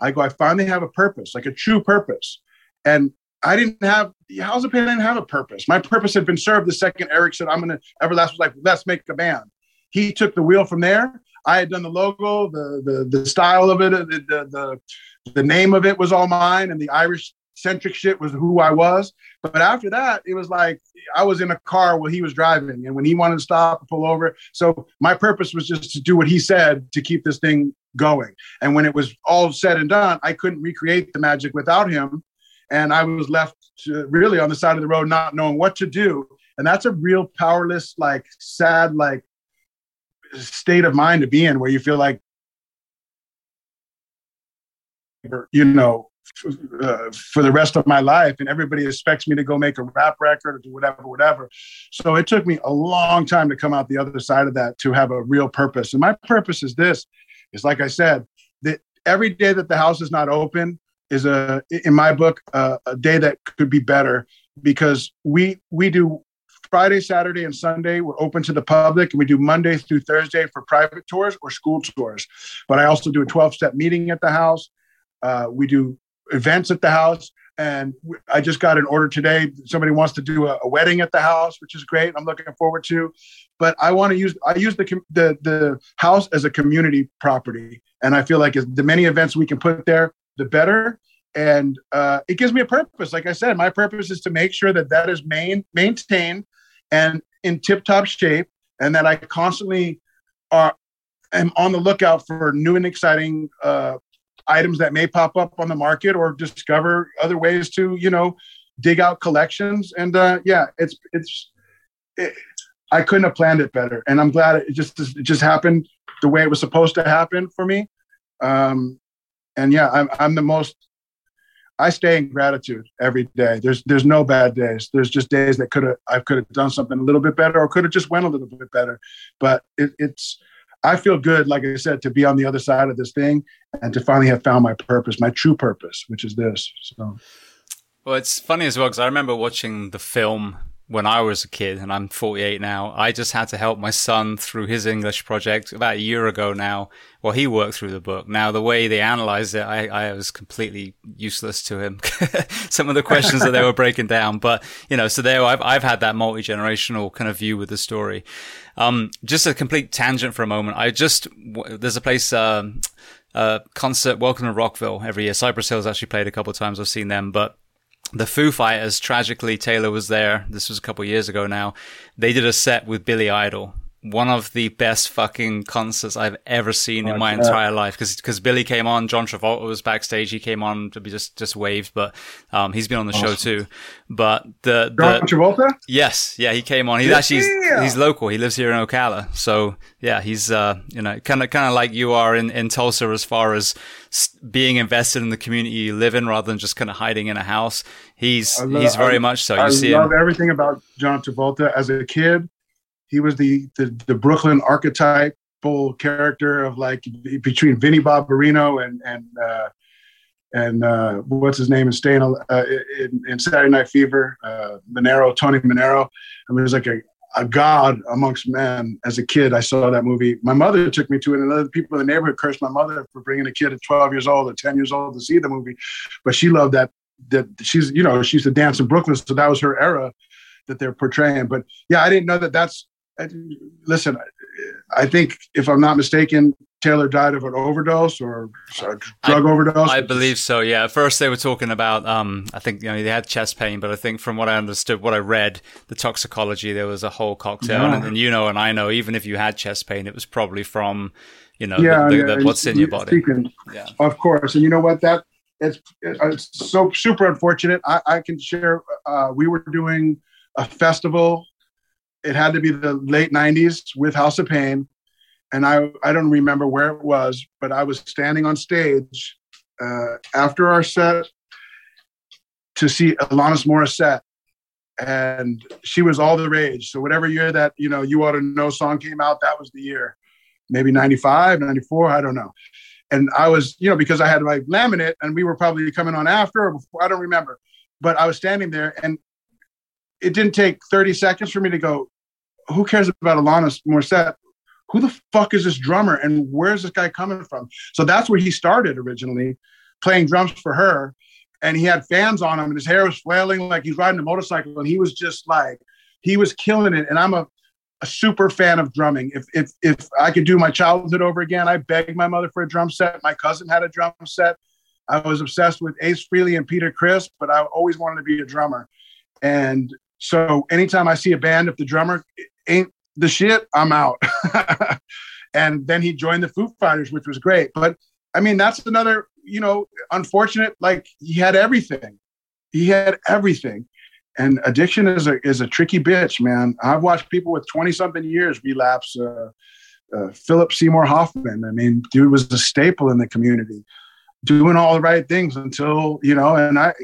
I go, I finally have a purpose, like a true purpose. And I didn't have House of Pain didn't have a purpose. My purpose had been served the second Eric said, I'm gonna Everlast was like, let's make a band. He took the wheel from there. I had done the logo, the the, the style of it, the, the, the the name of it was all mine, and the Irish centric shit was who I was. But after that, it was like I was in a car while he was driving, and when he wanted to stop, and pull over. So my purpose was just to do what he said to keep this thing going. And when it was all said and done, I couldn't recreate the magic without him, and I was left really on the side of the road, not knowing what to do. And that's a real powerless, like sad, like state of mind to be in, where you feel like you know uh, for the rest of my life and everybody expects me to go make a rap record or do whatever whatever. So it took me a long time to come out the other side of that to have a real purpose. And my purpose is this is like i said that every day that the house is not open is a in my book uh, a day that could be better because we we do Friday, Saturday, and Sunday, we're open to the public, and we do Monday through Thursday for private tours or school tours. But I also do a 12 step meeting at the house. Uh, we do events at the house. And I just got an order today. Somebody wants to do a, a wedding at the house, which is great. I'm looking forward to. But I want to use I use the the the house as a community property, and I feel like the many events we can put there, the better. And uh, it gives me a purpose. Like I said, my purpose is to make sure that that is main, maintained and in tip-top shape, and that I constantly are am on the lookout for new and exciting uh, items that may pop up on the market or discover other ways to you know dig out collections. And uh, yeah it's it's it, i couldn't have planned it better. And i'm glad it just it just happened the way it was supposed to happen for me. Um, and yeah I'm, I'm the most i stay in gratitude every day. There's there's no bad days. There's just days that could have i could have done something a little bit better or could have just went a little bit better. But it, it's I feel good, like I said, to be on the other side of this thing and to finally have found my purpose, my true purpose, which is this. So, well, it's funny as well because I remember watching the film when I was a kid, and I'm 48 now. I just had to help my son through his English project about a year ago now. Well, he worked through the book. Now, the way they analyzed it, I, I was completely useless to him. Some of the questions that they were breaking down, but you know, so there, I've I've had that multi generational kind of view with the story. Um, just a complete tangent for a moment. I just there's a place. Um, uh, concert Welcome to Rockville every year. Cypress Hill's actually played a couple of times. I've seen them, but the Foo Fighters, tragically, Taylor was there. This was a couple years ago now. They did a set with Billy Idol, one of the best fucking concerts I've ever seen in my entire life. Because because Billy came on, John Travolta was backstage. He came on to be just just waved, but um, he's been on the awesome. show too. But the, the John Travolta, yes, yeah, he came on. He's yeah. actually he's, he's, local. He lives here in Ocala, so yeah, he's uh, you know kind of kind of like you are in in Tulsa as far as being invested in the community you live in rather than just kind of hiding in a house. He's love, he's very I, much so. You I see love him. everything about John Travolta as a kid he was the the, the Brooklyn archetypal character of like between Vinnie Barbarino and and uh, and uh, what's his name is staying uh, in, in, Saturday Night Fever, uh, Manero, Tony Manero. I mean, it was like a, a god amongst men. As a kid, I saw that movie. My mother took me to it, and other people in the neighborhood cursed my mother for bringing a kid at 12 years old or 10 years old to see the movie. But she loved that. That she's, you know, she used to dance in Brooklyn, so that was her era that they're portraying. But yeah, I didn't know that. That's listen, I think if I'm not mistaken, Taylor died of an overdose or drug I, overdose. I believe so. Yeah. At first, they were talking about. Um, I think you know they had chest pain, but I think from what I understood, what I read, the toxicology, there was a whole cocktail. Yeah. And, and, you know, and I know, even if you had chest pain, it was probably from, you know, yeah, the, the, yeah. What's in your body. Speaking, yeah. Of course, and you know what that it's, it's so super unfortunate. I, I can share. Uh, we were doing a festival it had to be the late 90s with House of Pain. And I, I don't remember where it was, but I was standing on stage uh, after our set to see Alanis Morissette. And she was all the rage. So whatever year that, you know, You Ought to Know song came out, that was the year. Maybe 95, 94, I don't know. And I was, you know, because I had my laminate and we were probably coming on after or before, I don't remember. But I was standing there and it didn't take 30 seconds for me to go, who cares about Alanis Morissette? Who the fuck is this drummer and where's this guy coming from? So that's where he started originally, playing drums for her. And he had fans on him and his hair was flailing like he's riding a motorcycle. And he was just like, he was killing it. And I'm a, a super fan of drumming. If, if, if I could do my childhood over again, I begged my mother for a drum set. My cousin had a drum set. I was obsessed with Ace Frehley and Peter Criss, but I always wanted to be a drummer. And so anytime I see a band, if the drummer ain't the shit, I'm out. and then he joined the Foo Fighters, which was great. But I mean, that's another, you know, unfortunate. Like he had everything. He had everything. And addiction is a is a tricky bitch, man. I've watched people with twenty something years relapse. Uh, uh, Philip Seymour Hoffman. I mean, dude was a staple in the community, doing all the right things until you know. And I,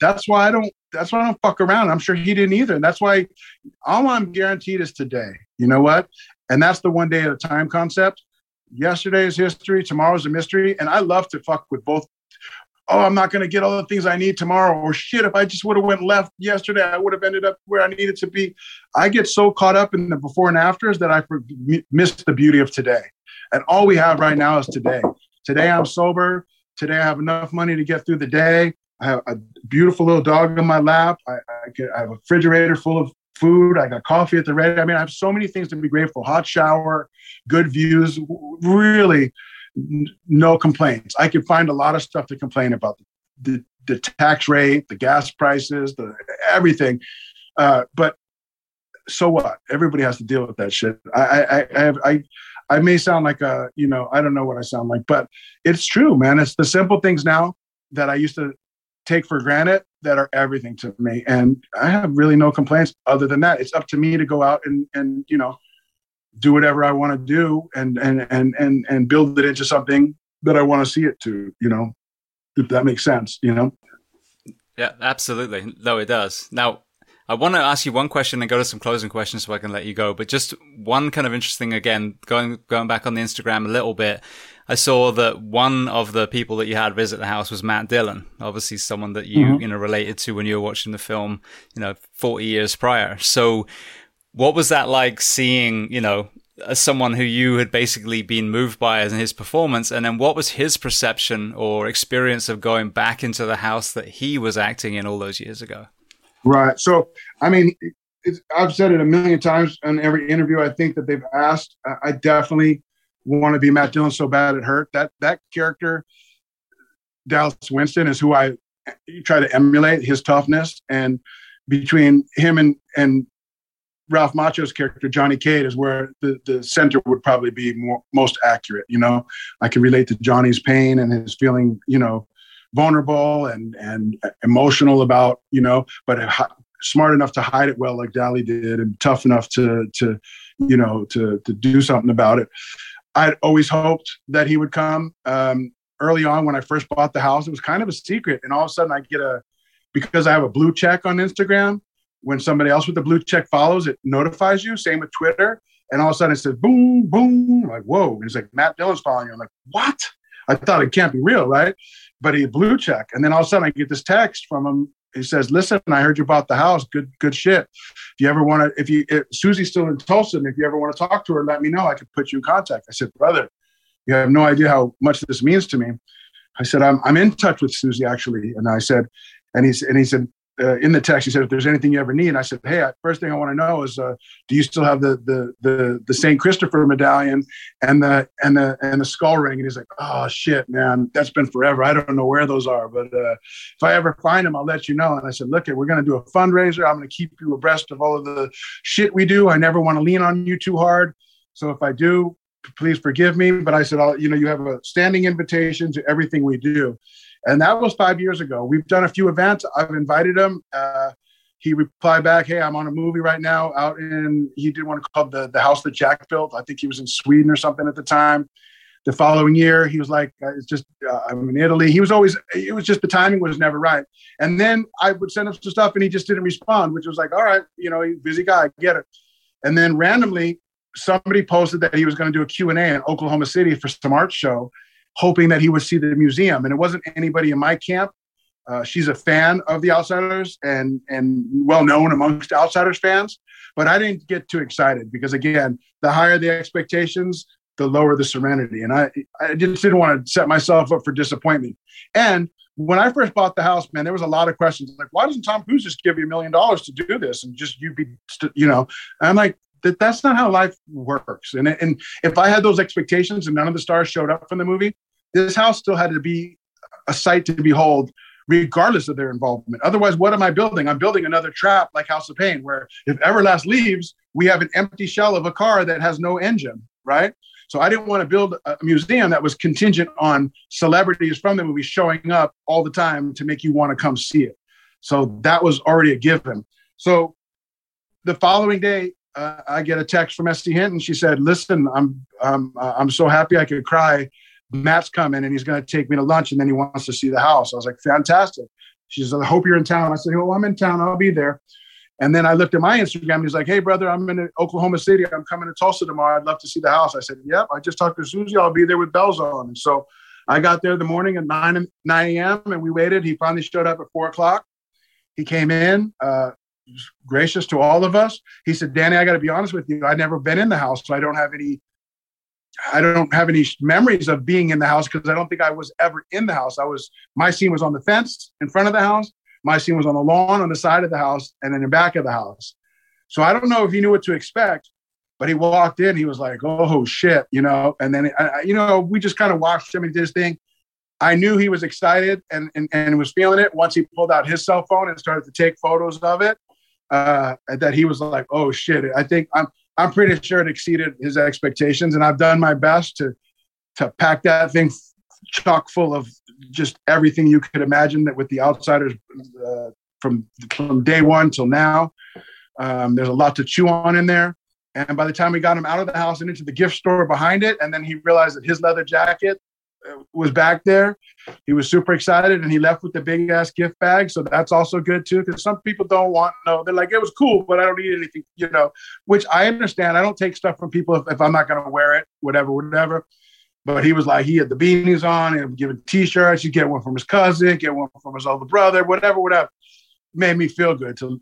that's why I don't that's why I don't fuck around. I'm sure he didn't either. And that's why all I'm guaranteed is today. You know what? And that's the one day at a time concept. Yesterday is history, tomorrow's a mystery. And I love to fuck with both. Oh, I'm not gonna get all the things I need tomorrow. Or shit, if I just would have went left yesterday, I would have ended up where I needed to be. I get so caught up in the before and afters that I miss the beauty of today. And all we have right now is today. Today I'm sober. Today I have enough money to get through the day. I have a beautiful little dog on my lap. I, I, I have a refrigerator full of food. I got coffee at the ready. I mean, I have so many things to be grateful. Hot shower, good views. Really, no complaints. I can find a lot of stuff to complain about. The, the tax rate, the gas prices, the everything. Uh, but so what? Everybody has to deal with that shit. I, I, I have, I, I may sound like a, you know, I don't know what I sound like, but it's true, man. It's the simple things now that I used to take for granted that are everything to me. And I have really no complaints other than that. It's up to me to go out and, and you know, do whatever I want to do and, and, and, and, and build it into something that I want to see it to, you know, if that makes sense, you know? Yeah, absolutely. No, it does. Now, I want to ask you one question and go to some closing questions so I can let you go. But just one kind of interesting again, going going back on the Instagram a little bit. I saw that one of the people that you had visit the house was Matt Dillon, obviously someone that you, mm-hmm. you know, related to when you were watching the film, you know, 40 years prior. So what was that like seeing, you know, as someone who you had basically been moved by in his performance? And then what was his perception or experience of going back into the house that he was acting in all those years ago? Right. So, I mean, I've said it a million times in every interview I think that they've asked. I definitely want to be Matt Dillon so bad it hurt. That that character, Dallas Winston, is who I try to emulate his toughness. And between him and and Ralph Macchio's character, Johnny Cade, is where the, the center would probably be more, most accurate. You know, I can relate to Johnny's pain and his feeling, you know, vulnerable and and emotional about, you know, but smart enough to hide it well, like Dally did, and tough enough to to, you know, to to do something about it. I'd always hoped that he would come. Um, early on, when I first bought the house, it was kind of a secret, and all of a sudden, I get a because I have a blue check on Instagram. When somebody else with the blue check follows, it notifies you. Same with Twitter, and all of a sudden, it says boom, boom. I'm like whoa! And it's like Matt Dillon's following you. I'm like what? I thought it can't be real, right? But he blue check, and then all of a sudden, I get this text from him he says, "Listen, I heard you bought the house. Good, good shit. If you ever want to, if you, if Susie's still in Tulsa, and if you ever want to talk to her, let me know. I could put you in contact." I said, "Brother, you have no idea how much this means to me." I said, "I'm, I'm in touch with Susie actually," and I said, and he and he said, uh, in the text, he said, "If there's anything you ever need," and I said, "Hey, first thing I want to know is, uh, do you still have the the the the Saint Christopher medallion and the and the and the skull ring?" And he's like, "Oh shit, man, that's been forever. I don't know where those are, but uh, if I ever find them, I'll let you know." And I said, "Look, we're going to do a fundraiser. I'm going to keep you abreast of all of the shit we do. I never want to lean on you too hard. So if I do, please forgive me. But I said, I'll, you know, you have a standing invitation to everything we do." And that was five years ago. We've done a few events. I've invited him. Uh, he replied back, "Hey, I'm on a movie right now out in." He did one called the the house that Jack built. I think he was in Sweden or something at the time. The following year, he was like, uh, "It's just uh, I'm in Italy." He was always. It was just the timing was never right. And then I would send him some stuff, and he just didn't respond, which was like, "All right, you know, busy guy, get it." And then randomly, somebody posted that he was going to do a Q and A in Oklahoma City for some art show, hoping that he would see the museum. And it wasn't anybody in my camp uh, she's a fan of the Outsiders and and well known amongst Outsiders fans. But I didn't get too excited because again, the higher the expectations, the lower the serenity. And I I just didn't want to set myself up for disappointment. And when I first bought the house, man, there was a lot of questions like, why doesn't Tom Cruise just give you a million dollars to do this and just you be, you know? And I'm like, that that's not how life works. And and if I had those expectations and none of the stars showed up from the movie, this house still had to be a sight to behold regardless of their involvement. Otherwise, what am I building? I'm building another trap like House of Pain, where if Everlast leaves, we have an empty shell of a car that has no engine, right? So I didn't want to build a museum that was contingent on celebrities from the movie showing up all the time to make you want to come see it. So that was already a given. So the following day, uh, I get a text from S.E. Hinton. She said, "Listen, I'm I'm I'm so happy I could cry Matt's coming and he's going to take me to lunch and then he wants to see the house. I was like, fantastic. She said, I hope you're in town. I said, well, I'm in town. I'll be there. And then I looked at my Instagram. He's like, hey, brother, I'm in Oklahoma City. I'm coming to Tulsa tomorrow. I'd love to see the house. I said, yep. I just talked to Susie. I'll be there with bells on. And so I got there the morning at 9, 9 a.m. and we waited. He finally showed up at 4 o'clock. He came in, uh, gracious to all of us. He said, Danny, I got to be honest with you. I've never been in the house, so I don't have any I don't have any memories of being in the house because I don't think I was ever in the house. I was my scene was on the fence in front of the house. My scene was on the lawn on the side of the house and in the back of the house. So I don't know if he knew what to expect, but he walked in. He was like, "Oh shit," you know. And then I, you know we just kind of watched him and did his thing. I knew he was excited and, and and was feeling it once he pulled out his cell phone and started to take photos of it. Uh, that he was like, "Oh shit!" I think I'm I'm pretty sure it exceeded his expectations, and I've done my best to to pack that thing chock full of just everything you could imagine that with the outsiders uh, from from day one till now. Um, there's a lot to chew on in there. And by the time we got him out of the house and into the gift store behind it, and then he realized that his leather jacket was back there. He was super excited and he left with the big ass gift bag. So that's also good too. Cause some people don't want, no, they're like, it was cool, but I don't need anything, you know, which I understand. I don't take stuff from people if, if I'm not going to wear it, whatever, whatever. But he was like, he had the beanies on and giving t-shirts. You get one from his cousin, get one from his older brother, whatever, whatever. Made me feel good to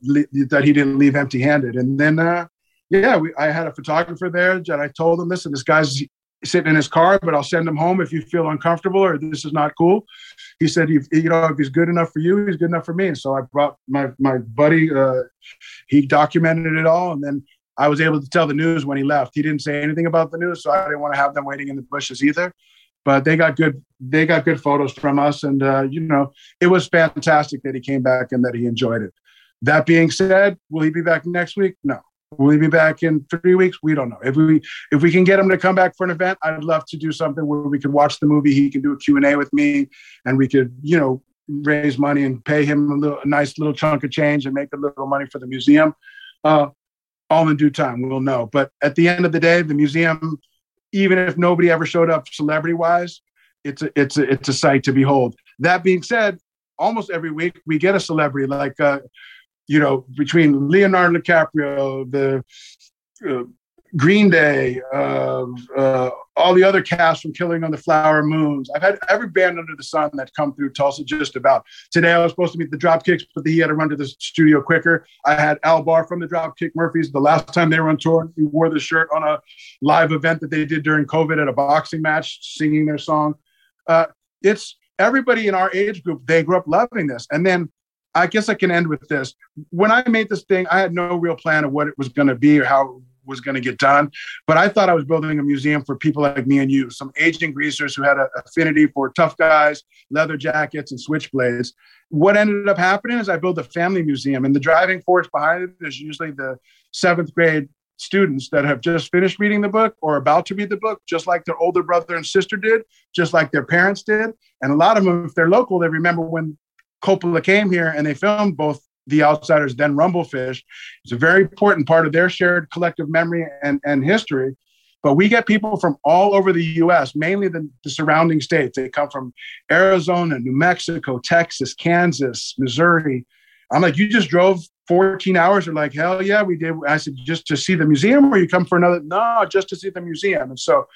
that he didn't leave empty handed. And then, uh, yeah, we, I had a photographer there and I told him, listen, this guy's sitting in his car, but I'll send him home if you feel uncomfortable or this is not cool. He said, you, you know, if he's good enough for you, he's good enough for me. And so I brought my, my buddy, uh, he documented it all. And then I was able to tell the news when he left. He didn't say anything about the news, so I didn't want to have them waiting in the bushes either. But they got good, they got good photos from us. And, uh, you know, it was fantastic that he came back and that he enjoyed it. That being said, will he be back next week? No. Will he be back in three weeks? We don't know. If we if we can get him to come back for an event, I'd love to do something where we could watch the movie. He can do a Q and A with me, and we could, you know, raise money and pay him a little a nice little chunk of change and make a little money for the museum. Uh, all in due time, we'll know. But at the end of the day, the museum, even if nobody ever showed up celebrity wise, it's a it's a it's a sight to behold. That being said, almost every week we get a celebrity like uh, you know, between Leonardo DiCaprio, the uh, Green Day, uh, uh, all the other cast from Killing on the Flower Moons. I've had every band under the sun that come through Tulsa just about. Today I was supposed to meet the Dropkicks, but he had to run to the studio quicker. I had Al Barr from the Dropkick Murphys. The last time they were on tour, he wore the shirt on a live event that they did during COVID at a boxing match, singing their song. Uh, it's everybody in our age group. They grew up loving this, and then I guess I can end with this. When I made this thing, I had no real plan of what it was going to be or how it was going to get done. But I thought I was building a museum for people like me and you, some aging greasers who had an affinity for tough guys, leather jackets, and switchblades. What ended up happening is I built a family museum, and the driving force behind it is usually the seventh grade students that have just finished reading the book or about to read the book, just like their older brother and sister did, just like their parents did. And a lot of them, if they're local, they remember when Coppola came here and they filmed both the Outsiders, then Rumblefish. It's a very important part of their shared collective memory and, and history. But we get people from all over the US, mainly the, the surrounding states. They come from Arizona, New Mexico, Texas, Kansas, Missouri. I'm like, you just drove 14 hours? They're like, hell yeah, we did. I said, just to see the museum or you come for another? No, just to see the museum. And so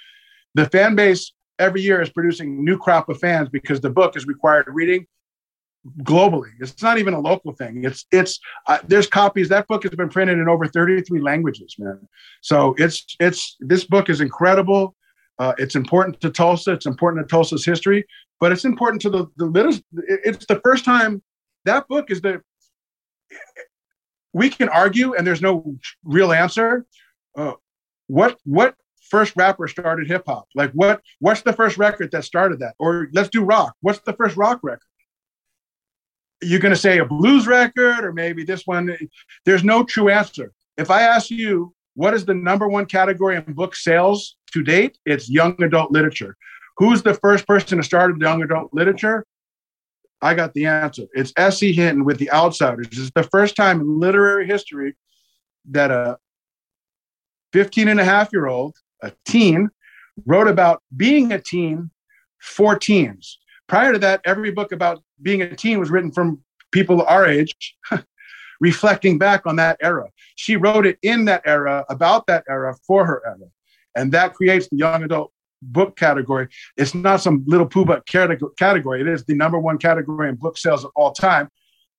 the fan base every year is producing new crop of fans because the book is required reading globally. It's not even a local thing. It's it's uh, there's copies. That book has been printed in over 33 languages, man. So it's it's this book is incredible. Uh, it's important to Tulsa. It's important to Tulsa's history, but it's important to the the It's the first time that book is the. We can argue, and there's no real answer. Uh, what what first rapper started hip hop? Like what what's the first record that started that? Or let's do rock. What's the first rock record? You're going to say a blues record or maybe this one. There's no true answer. If I ask you, what is the number one category in book sales to date? It's young adult literature. Who's the first person to start young adult literature? I got the answer. It's S.E. Hinton with The Outsiders. It's the first time in literary history that a 15 and a half year old, a teen, wrote about being a teen for teens. Prior to that, every book about being a teen was written from people our age, reflecting back on that era. She wrote it in that era, about that era, for her era. And that creates the young adult book category. It's not some little pooh category. It is the number one category in book sales of all time.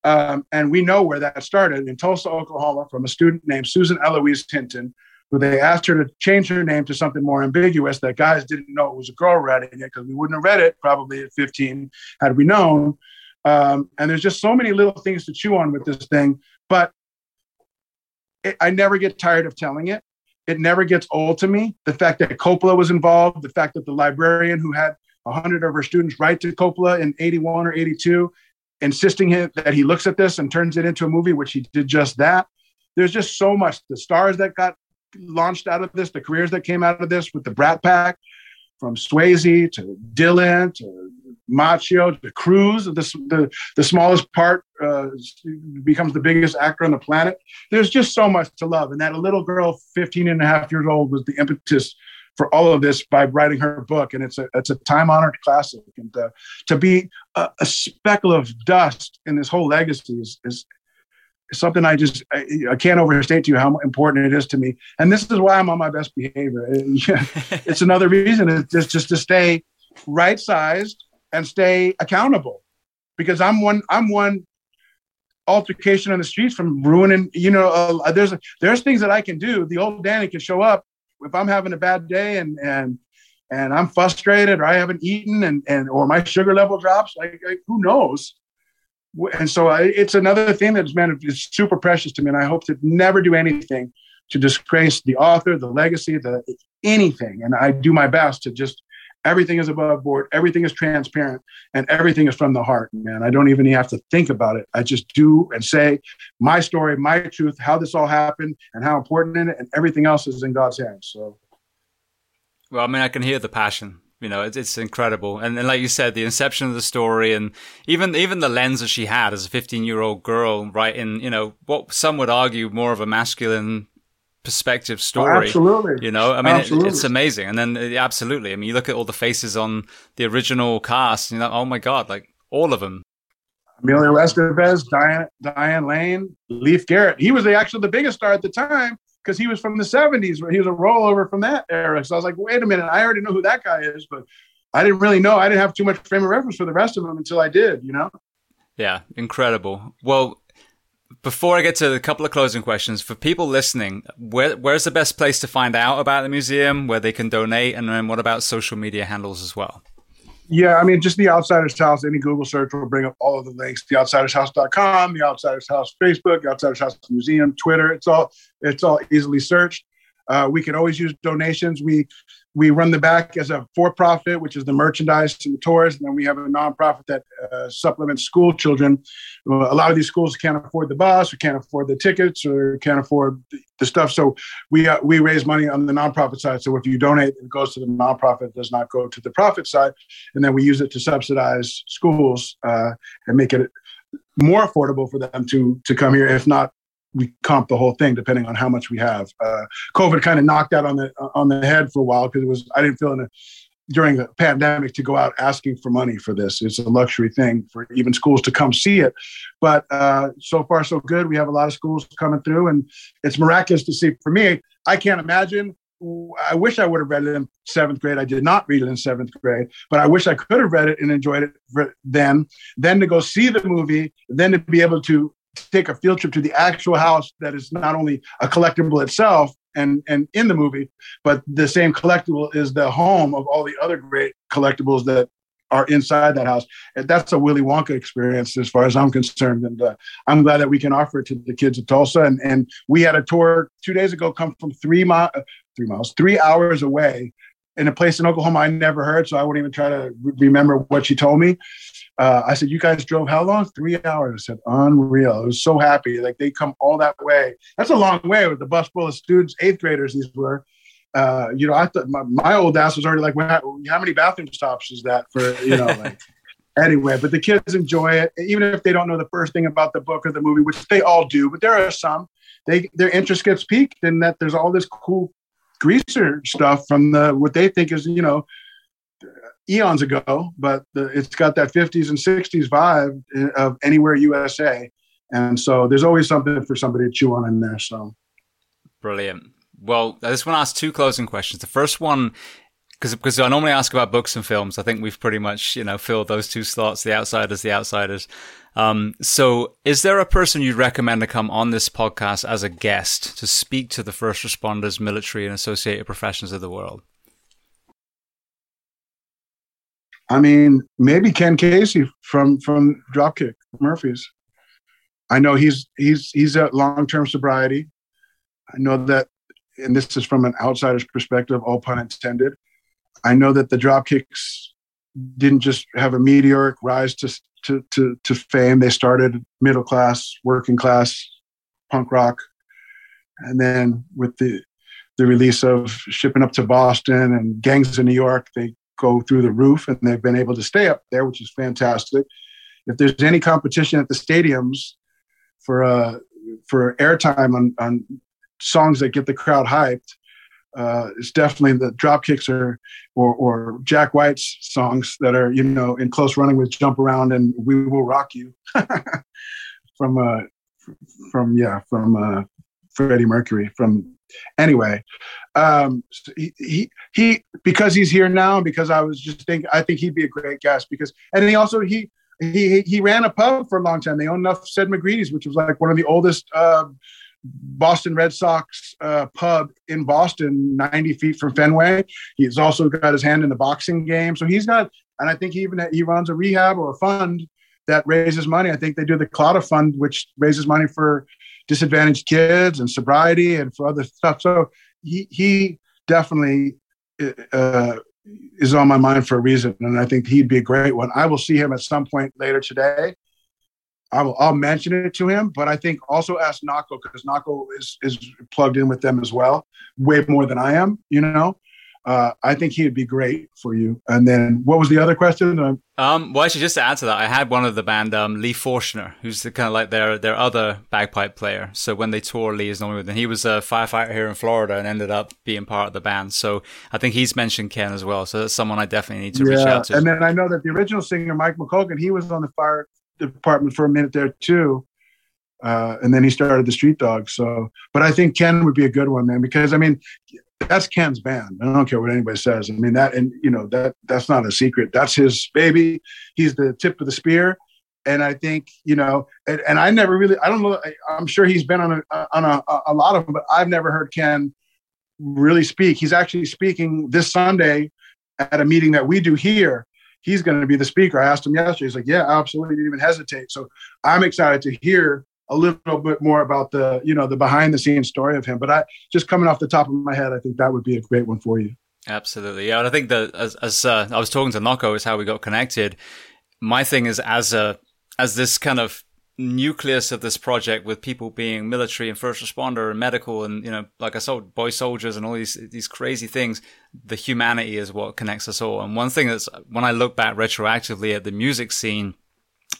Um, and we know where that started in Tulsa, Oklahoma, from a student named Susan Eloise Hinton, who they asked her to change her name to something more ambiguous that guys didn't know it was a girl writing it because we wouldn't have read it probably at 15 had we known. Um, and there's just so many little things to chew on with this thing, but it, I never get tired of telling it. It never gets old to me. The fact that Coppola was involved, the fact that the librarian who had 100 of her students write to Coppola in 81 or 82, insisting him, that he looks at this and turns it into a movie, which he did just that. There's just so much. The stars that got launched out of this, the careers that came out of this with the Brat Pack, from Swayze to Dylan to Macchio to Cruise, the, the, the smallest part uh, becomes the biggest actor on the planet. There's just so much to love. And that little girl, 15 and a half years old, was the impetus for all of this by writing her book. And it's a, it's a time honored classic. And uh, to be a, a, speckle of dust in this whole legacy is, is, something I just I, I, can't overstate to you how important it is to me. And this is why I'm on my best behavior. it's another reason it's just just to stay right sized and stay accountable, because I'm one I'm one altercation on the streets from ruining. You know, uh, there's there's things that I can do. The old Danny can show up if I'm having a bad day and and and I'm frustrated or I haven't eaten and and or my sugar level drops. Like, like who knows? And so I, it's another thing that's man it's super precious to me and i hope to never do anything to disgrace the author the legacy the anything. And i do my best to just everything is above board everything is transparent and everything is from the heart man. I don't even have to think about it. I just do and say my story my truth how this all happened and how important it and everything else is in god's hands so. Well i mean i can hear the passion you know, it's, it's incredible. And then, like you said, the inception of the story and even, even the lens that she had as a 15 year old girl, right? In, you know, what some would argue more of a masculine perspective story. Oh, absolutely. You know, I mean, it, it's amazing. And then, uh, absolutely. I mean, you look at all the faces on the original cast, you know, oh my God, like all of them. Emilio Estevez, Diane, Diane Lane, Leif Garrett. He was the, actually the biggest star at the time because he was from the 70s where he was a rollover from that era. So I was like, wait a minute, I already know who that guy is, but I didn't really know. I didn't have too much frame of reference for the rest of them until I did, you know? Yeah, incredible. Well, before I get to a couple of closing questions, for people listening, where, where's the best place to find out about the museum, where they can donate, and then what about social media handles as well? Yeah, I mean, just the Outsiders House. Any Google search will bring up all of the links. the TheOutsidersHouse.com, the Outsiders House Facebook, the Outsiders House Museum, Twitter. It's all it's all easily searched. Uh, we can always use donations. We we run the back as a for-profit, which is the merchandise and the tours, and then we have a nonprofit that uh, supplements school children. A lot of these schools can't afford the bus, or can't afford the tickets, or can't afford the stuff. So we uh, we raise money on the nonprofit side. So if you donate, it goes to the nonprofit, it does not go to the profit side, and then we use it to subsidize schools uh, and make it more affordable for them to to come here. If not, we comp the whole thing depending on how much we have. Uh, COVID kind of knocked out on the on the head for a while because it was I didn't feel in a during the pandemic to go out asking for money for this. It's a luxury thing for even schools to come see it. But uh, so far, so good. We have a lot of schools coming through, and it's miraculous to see. For me, I can't imagine. I wish I would have read it in seventh grade. I did not read it in seventh grade, but I wish I could have read it and enjoyed it then. Then to go see the movie, then to be able to take a field trip to the actual house that is not only a collectible itself, and and in the movie, but the same collectible is the home of all the other great collectibles that are inside that house. And that's a Willy Wonka experience as far as I'm concerned. And uh, I'm glad that we can offer it to the kids of Tulsa. And, and we had a tour two days ago come from three, mi- uh, three miles, three hours away in a place in Oklahoma I never heard. So I wouldn't even try to remember what she told me uh, I said, "You guys drove how long? Three hours." I said, "Unreal." I was so happy. Like they come all that way. That's a long way with the bus full of students, eighth graders. These were. Uh, you know, I thought my, my old ass was already like, well, "How many bathroom stops is that for?" You know, like. anyway, but the kids enjoy it, even if they don't know the first thing about the book or the movie, which they all do. But there are some. They their interest gets piqued in that there's all this cool greaser stuff from the what they think is you know eons ago, but the, it's got that 50s and 60s vibe of anywhere USA. And so there's always something for somebody to chew on in there. So brilliant. Well, I just want to ask two closing questions. The first one, because because I normally ask about books and films. I think we've pretty much you know filled those two slots. The outsiders, the outsiders. Um, so, is there a person you'd recommend to come on this podcast as a guest to speak to the first responders, military, and associated professions of the world? I mean, maybe Ken Casey from from Dropkick Murphys. I know he's he's he's at long term sobriety. I know that, and this is from an outsider's perspective, all pun intended. I know that the Dropkicks didn't just have a meteoric rise to to to, to fame. They started middle class, working class, punk rock, and then with the the release of shipping up to Boston and gangs in New York, they go through the roof, and they've been able to stay up there, which is fantastic. If there's any competition at the stadiums for uh, for airtime on, on songs that get the crowd hyped, uh, it's definitely the Dropkicks or, or or Jack White's songs that are you know in close running with Jump Around and We Will Rock You from uh from yeah from uh Freddie Mercury from anyway um, he, he, he because he's here now because I was just thinking I think he'd be a great guest because and he also he he he ran a pub for a long time. They owned Nuff Said McGreevy's, which was like one of the oldest uh, Boston Red Sox uh, pub in Boston, 90 feet from Fenway. He's also got his hand in the boxing game, so he's got. And I think he even he runs a rehab or a fund that raises money. I think they do the Claddagh Fund, which raises money for disadvantaged kids and sobriety and for other stuff. So he he definitely uh, is on my mind for a reason, and I think he'd be a great one. I will see him at some point later today. I will, I'll mention it to him, but I think also ask Nako because Nako is is plugged in with them as well, way more than I am. You know, uh, I think he'd be great for you. And then what was the other question? Um, well, actually, just to add to that, I had one of the band, um, Lee Forshner, who's the, kind of like their their other bagpipe player. So when they tour, Lee is normally with them. He was a firefighter here in Florida and ended up being part of the band. So I think he's mentioned Ken as well. So that's someone I definitely need to yeah. reach out to. And then I know that the original singer, Mike McColgan, he was on the fire department for a minute there too. Uh, and then he started the Street Dogs. So, but I think Ken would be a good one, man, because I mean, that's Ken's band. I don't care what anybody says. I mean that, and you know that that's not a secret. That's his baby. He's the tip of the spear, and I think you know. And, and I never really. I don't know. I, am sure he's been on a on a, a lot of them, but I've never heard Ken really speak. He's actually speaking this Sunday at a meeting that we do here. He's going to be the speaker. I asked him yesterday. He's like, "Yeah, absolutely, didn't even hesitate." So I'm excited to hear a little bit more about the you know the behind the scenes story of him. But I just coming off the top of my head, I think that would be a great one for you. Absolutely, yeah. And I think that as, as uh, I was talking to Nako, is how we got connected. My thing is as a as this kind of nucleus of this project with people being military and first responder and medical and you know like I saw boy soldiers and all these these crazy things the humanity is what connects us all and one thing that's when I look back retroactively at the music scene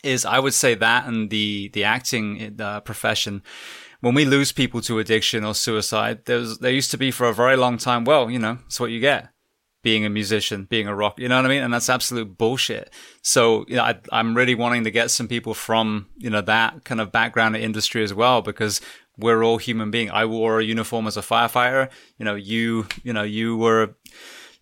is I would say that and the the acting uh, profession. When we lose people to addiction or suicide, there's there used to be for a very long time. Well, you know, it's what you get being a musician, being a rock, you know what I mean? And that's absolute bullshit. So, you know, I, am really wanting to get some people from, you know, that kind of background industry as well, because we're all human beings. I wore a uniform as a firefighter. You know, you, you know, you were,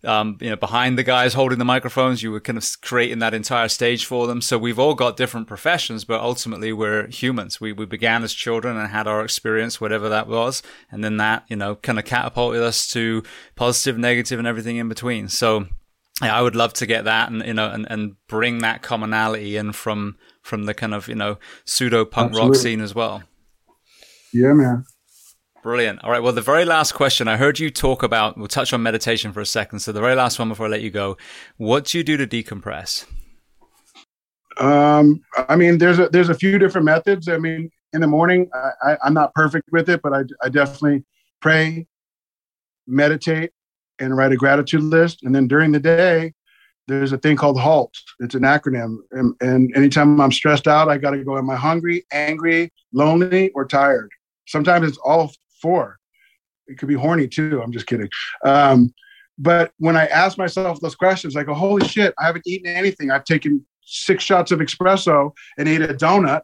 um, you know, behind the guys holding the microphones. You were kind of creating that entire stage for them. So we've all got different professions, but ultimately we're humans. We, we began as children and had our experience, whatever that was. And then that, you know, kind of catapulted us to positive, negative and everything in between. So yeah, I would love to get that and, you know, and, and bring that commonality in from, from the kind of, you know, pseudo punk rock scene as well. Yeah, man. Brilliant. All right. Well, the very last question I heard you talk about, we'll touch on meditation for a second. So, the very last one before I let you go, what do you do to decompress? Um, I mean, there's a, there's a few different methods. I mean, in the morning, I, am not perfect with it, but I, I definitely pray, meditate, and write a gratitude list. And then during the day, there's a thing called HALT. It's an acronym. And, and anytime I'm stressed out, I got to go, am I hungry, angry, lonely, or tired? Sometimes it's all four. It could be horny too. I'm just kidding. Um, but when I ask myself those questions, I go, holy shit, I haven't eaten anything. I've taken six shots of espresso and ate a donut.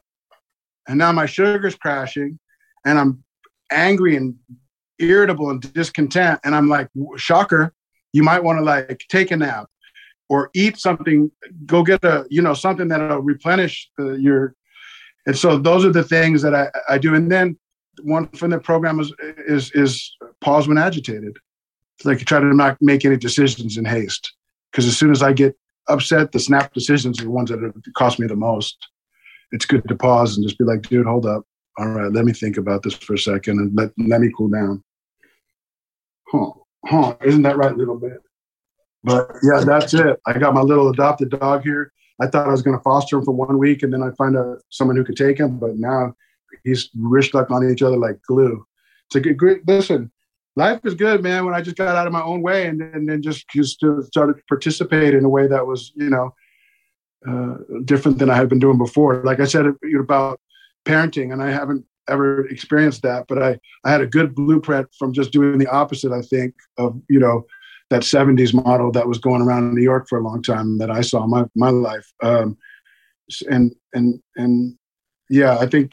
And now my sugar's crashing and I'm angry and irritable and discontent. And I'm like, shocker, you might want to like take a nap or eat something, go get a, you know, something that'll replenish the, your. And so those are the things that I, I do. And then one from the program is is is pause when agitated. Like try to not make any decisions in haste. Because as soon as I get upset, the snap decisions are the ones that cost me the most. It's good to pause and just be like, dude, hold up. All right, let me think about this for a second and let, let me cool down. Huh, huh, isn't that right, little bit? But yeah, that's it. I got my little adopted dog here. I thought I was going to foster him for one week and then I'd find a, someone who could take him. But now he's we're stuck on each other like glue. It's a good, great. Listen, life is good, man. When I just got out of my own way and, and then just just started to participate in a way that was, you know, uh, different than I had been doing before. Like I said about parenting, and I haven't ever experienced that, but I I had a good blueprint from just doing the opposite. I think of you know that 70s model that was going around in New York for a long time that I saw my my life. Um, and and and yeah, I think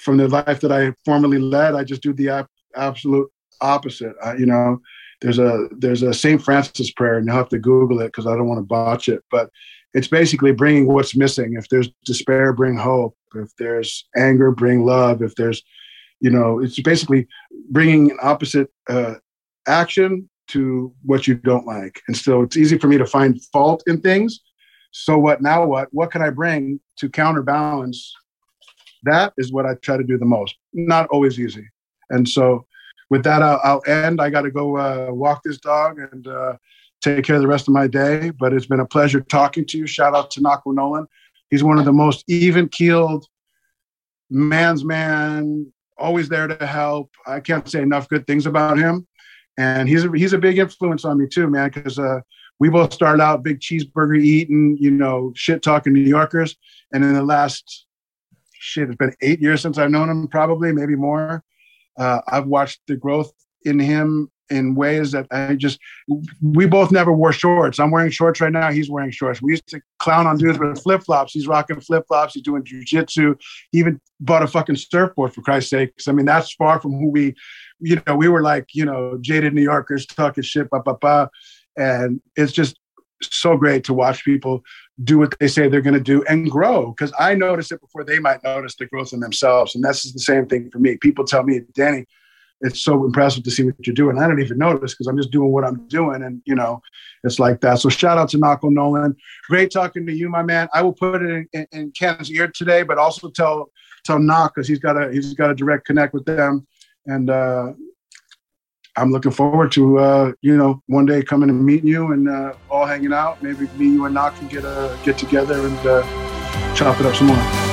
from the life that I formerly led, I just do the ap- absolute opposite. I, you know, there's a there's a St. Francis prayer, and you'll have to Google it because I don't want to botch it. But it's basically bringing what's missing. If there's despair, bring hope. If there's anger, bring love. If there's, you know, it's basically bringing an opposite uh, action to what you don't like. And so it's easy for me to find fault in things. So what now? What what can I bring to counterbalance that is what I try to do the most. Not always easy. And so with that, I'll, I'll end. I got to go uh, walk this dog and uh, take care of the rest of my day. But it's been a pleasure talking to you. Shout out to Nako Nolan. He's one of the most even keeled man's man, always there to help. I can't say enough good things about him. And he's a, he's a big influence on me too, man, because uh, we both started out big cheeseburger eating, you know, shit talking New Yorkers. And in the last shit, it's been eight years since I've known him, probably, maybe more. Uh, I've watched the growth in him in ways that I just, we both never wore shorts. I'm wearing shorts right now. He's wearing shorts. We used to clown on dudes with flip flops. He's rocking flip flops. He's doing jujitsu. He even bought a fucking surfboard for Christ's sake. I mean, that's far from who we, you know, we were like, you know, jaded New Yorkers talking shit, ba ba ba. And it's just so great to watch people do what they say they're going to do and grow because I notice it before they might notice the growth in themselves. And that's the same thing for me. People tell me, Danny, it's so impressive to see what you're doing. I don't even notice because I'm just doing what I'm doing. And, you know, it's like that. So shout out to Nako Nolan. Great talking to you, my man. I will put it in, in, in Ken's ear today, but also tell, tell Knock because he's got a, he's got a direct connect with them. And, uh, I'm looking forward to uh, you know one day coming and meeting you and uh, all hanging out. Maybe me, you, and Knock can get uh, get together and uh, chop it up some more.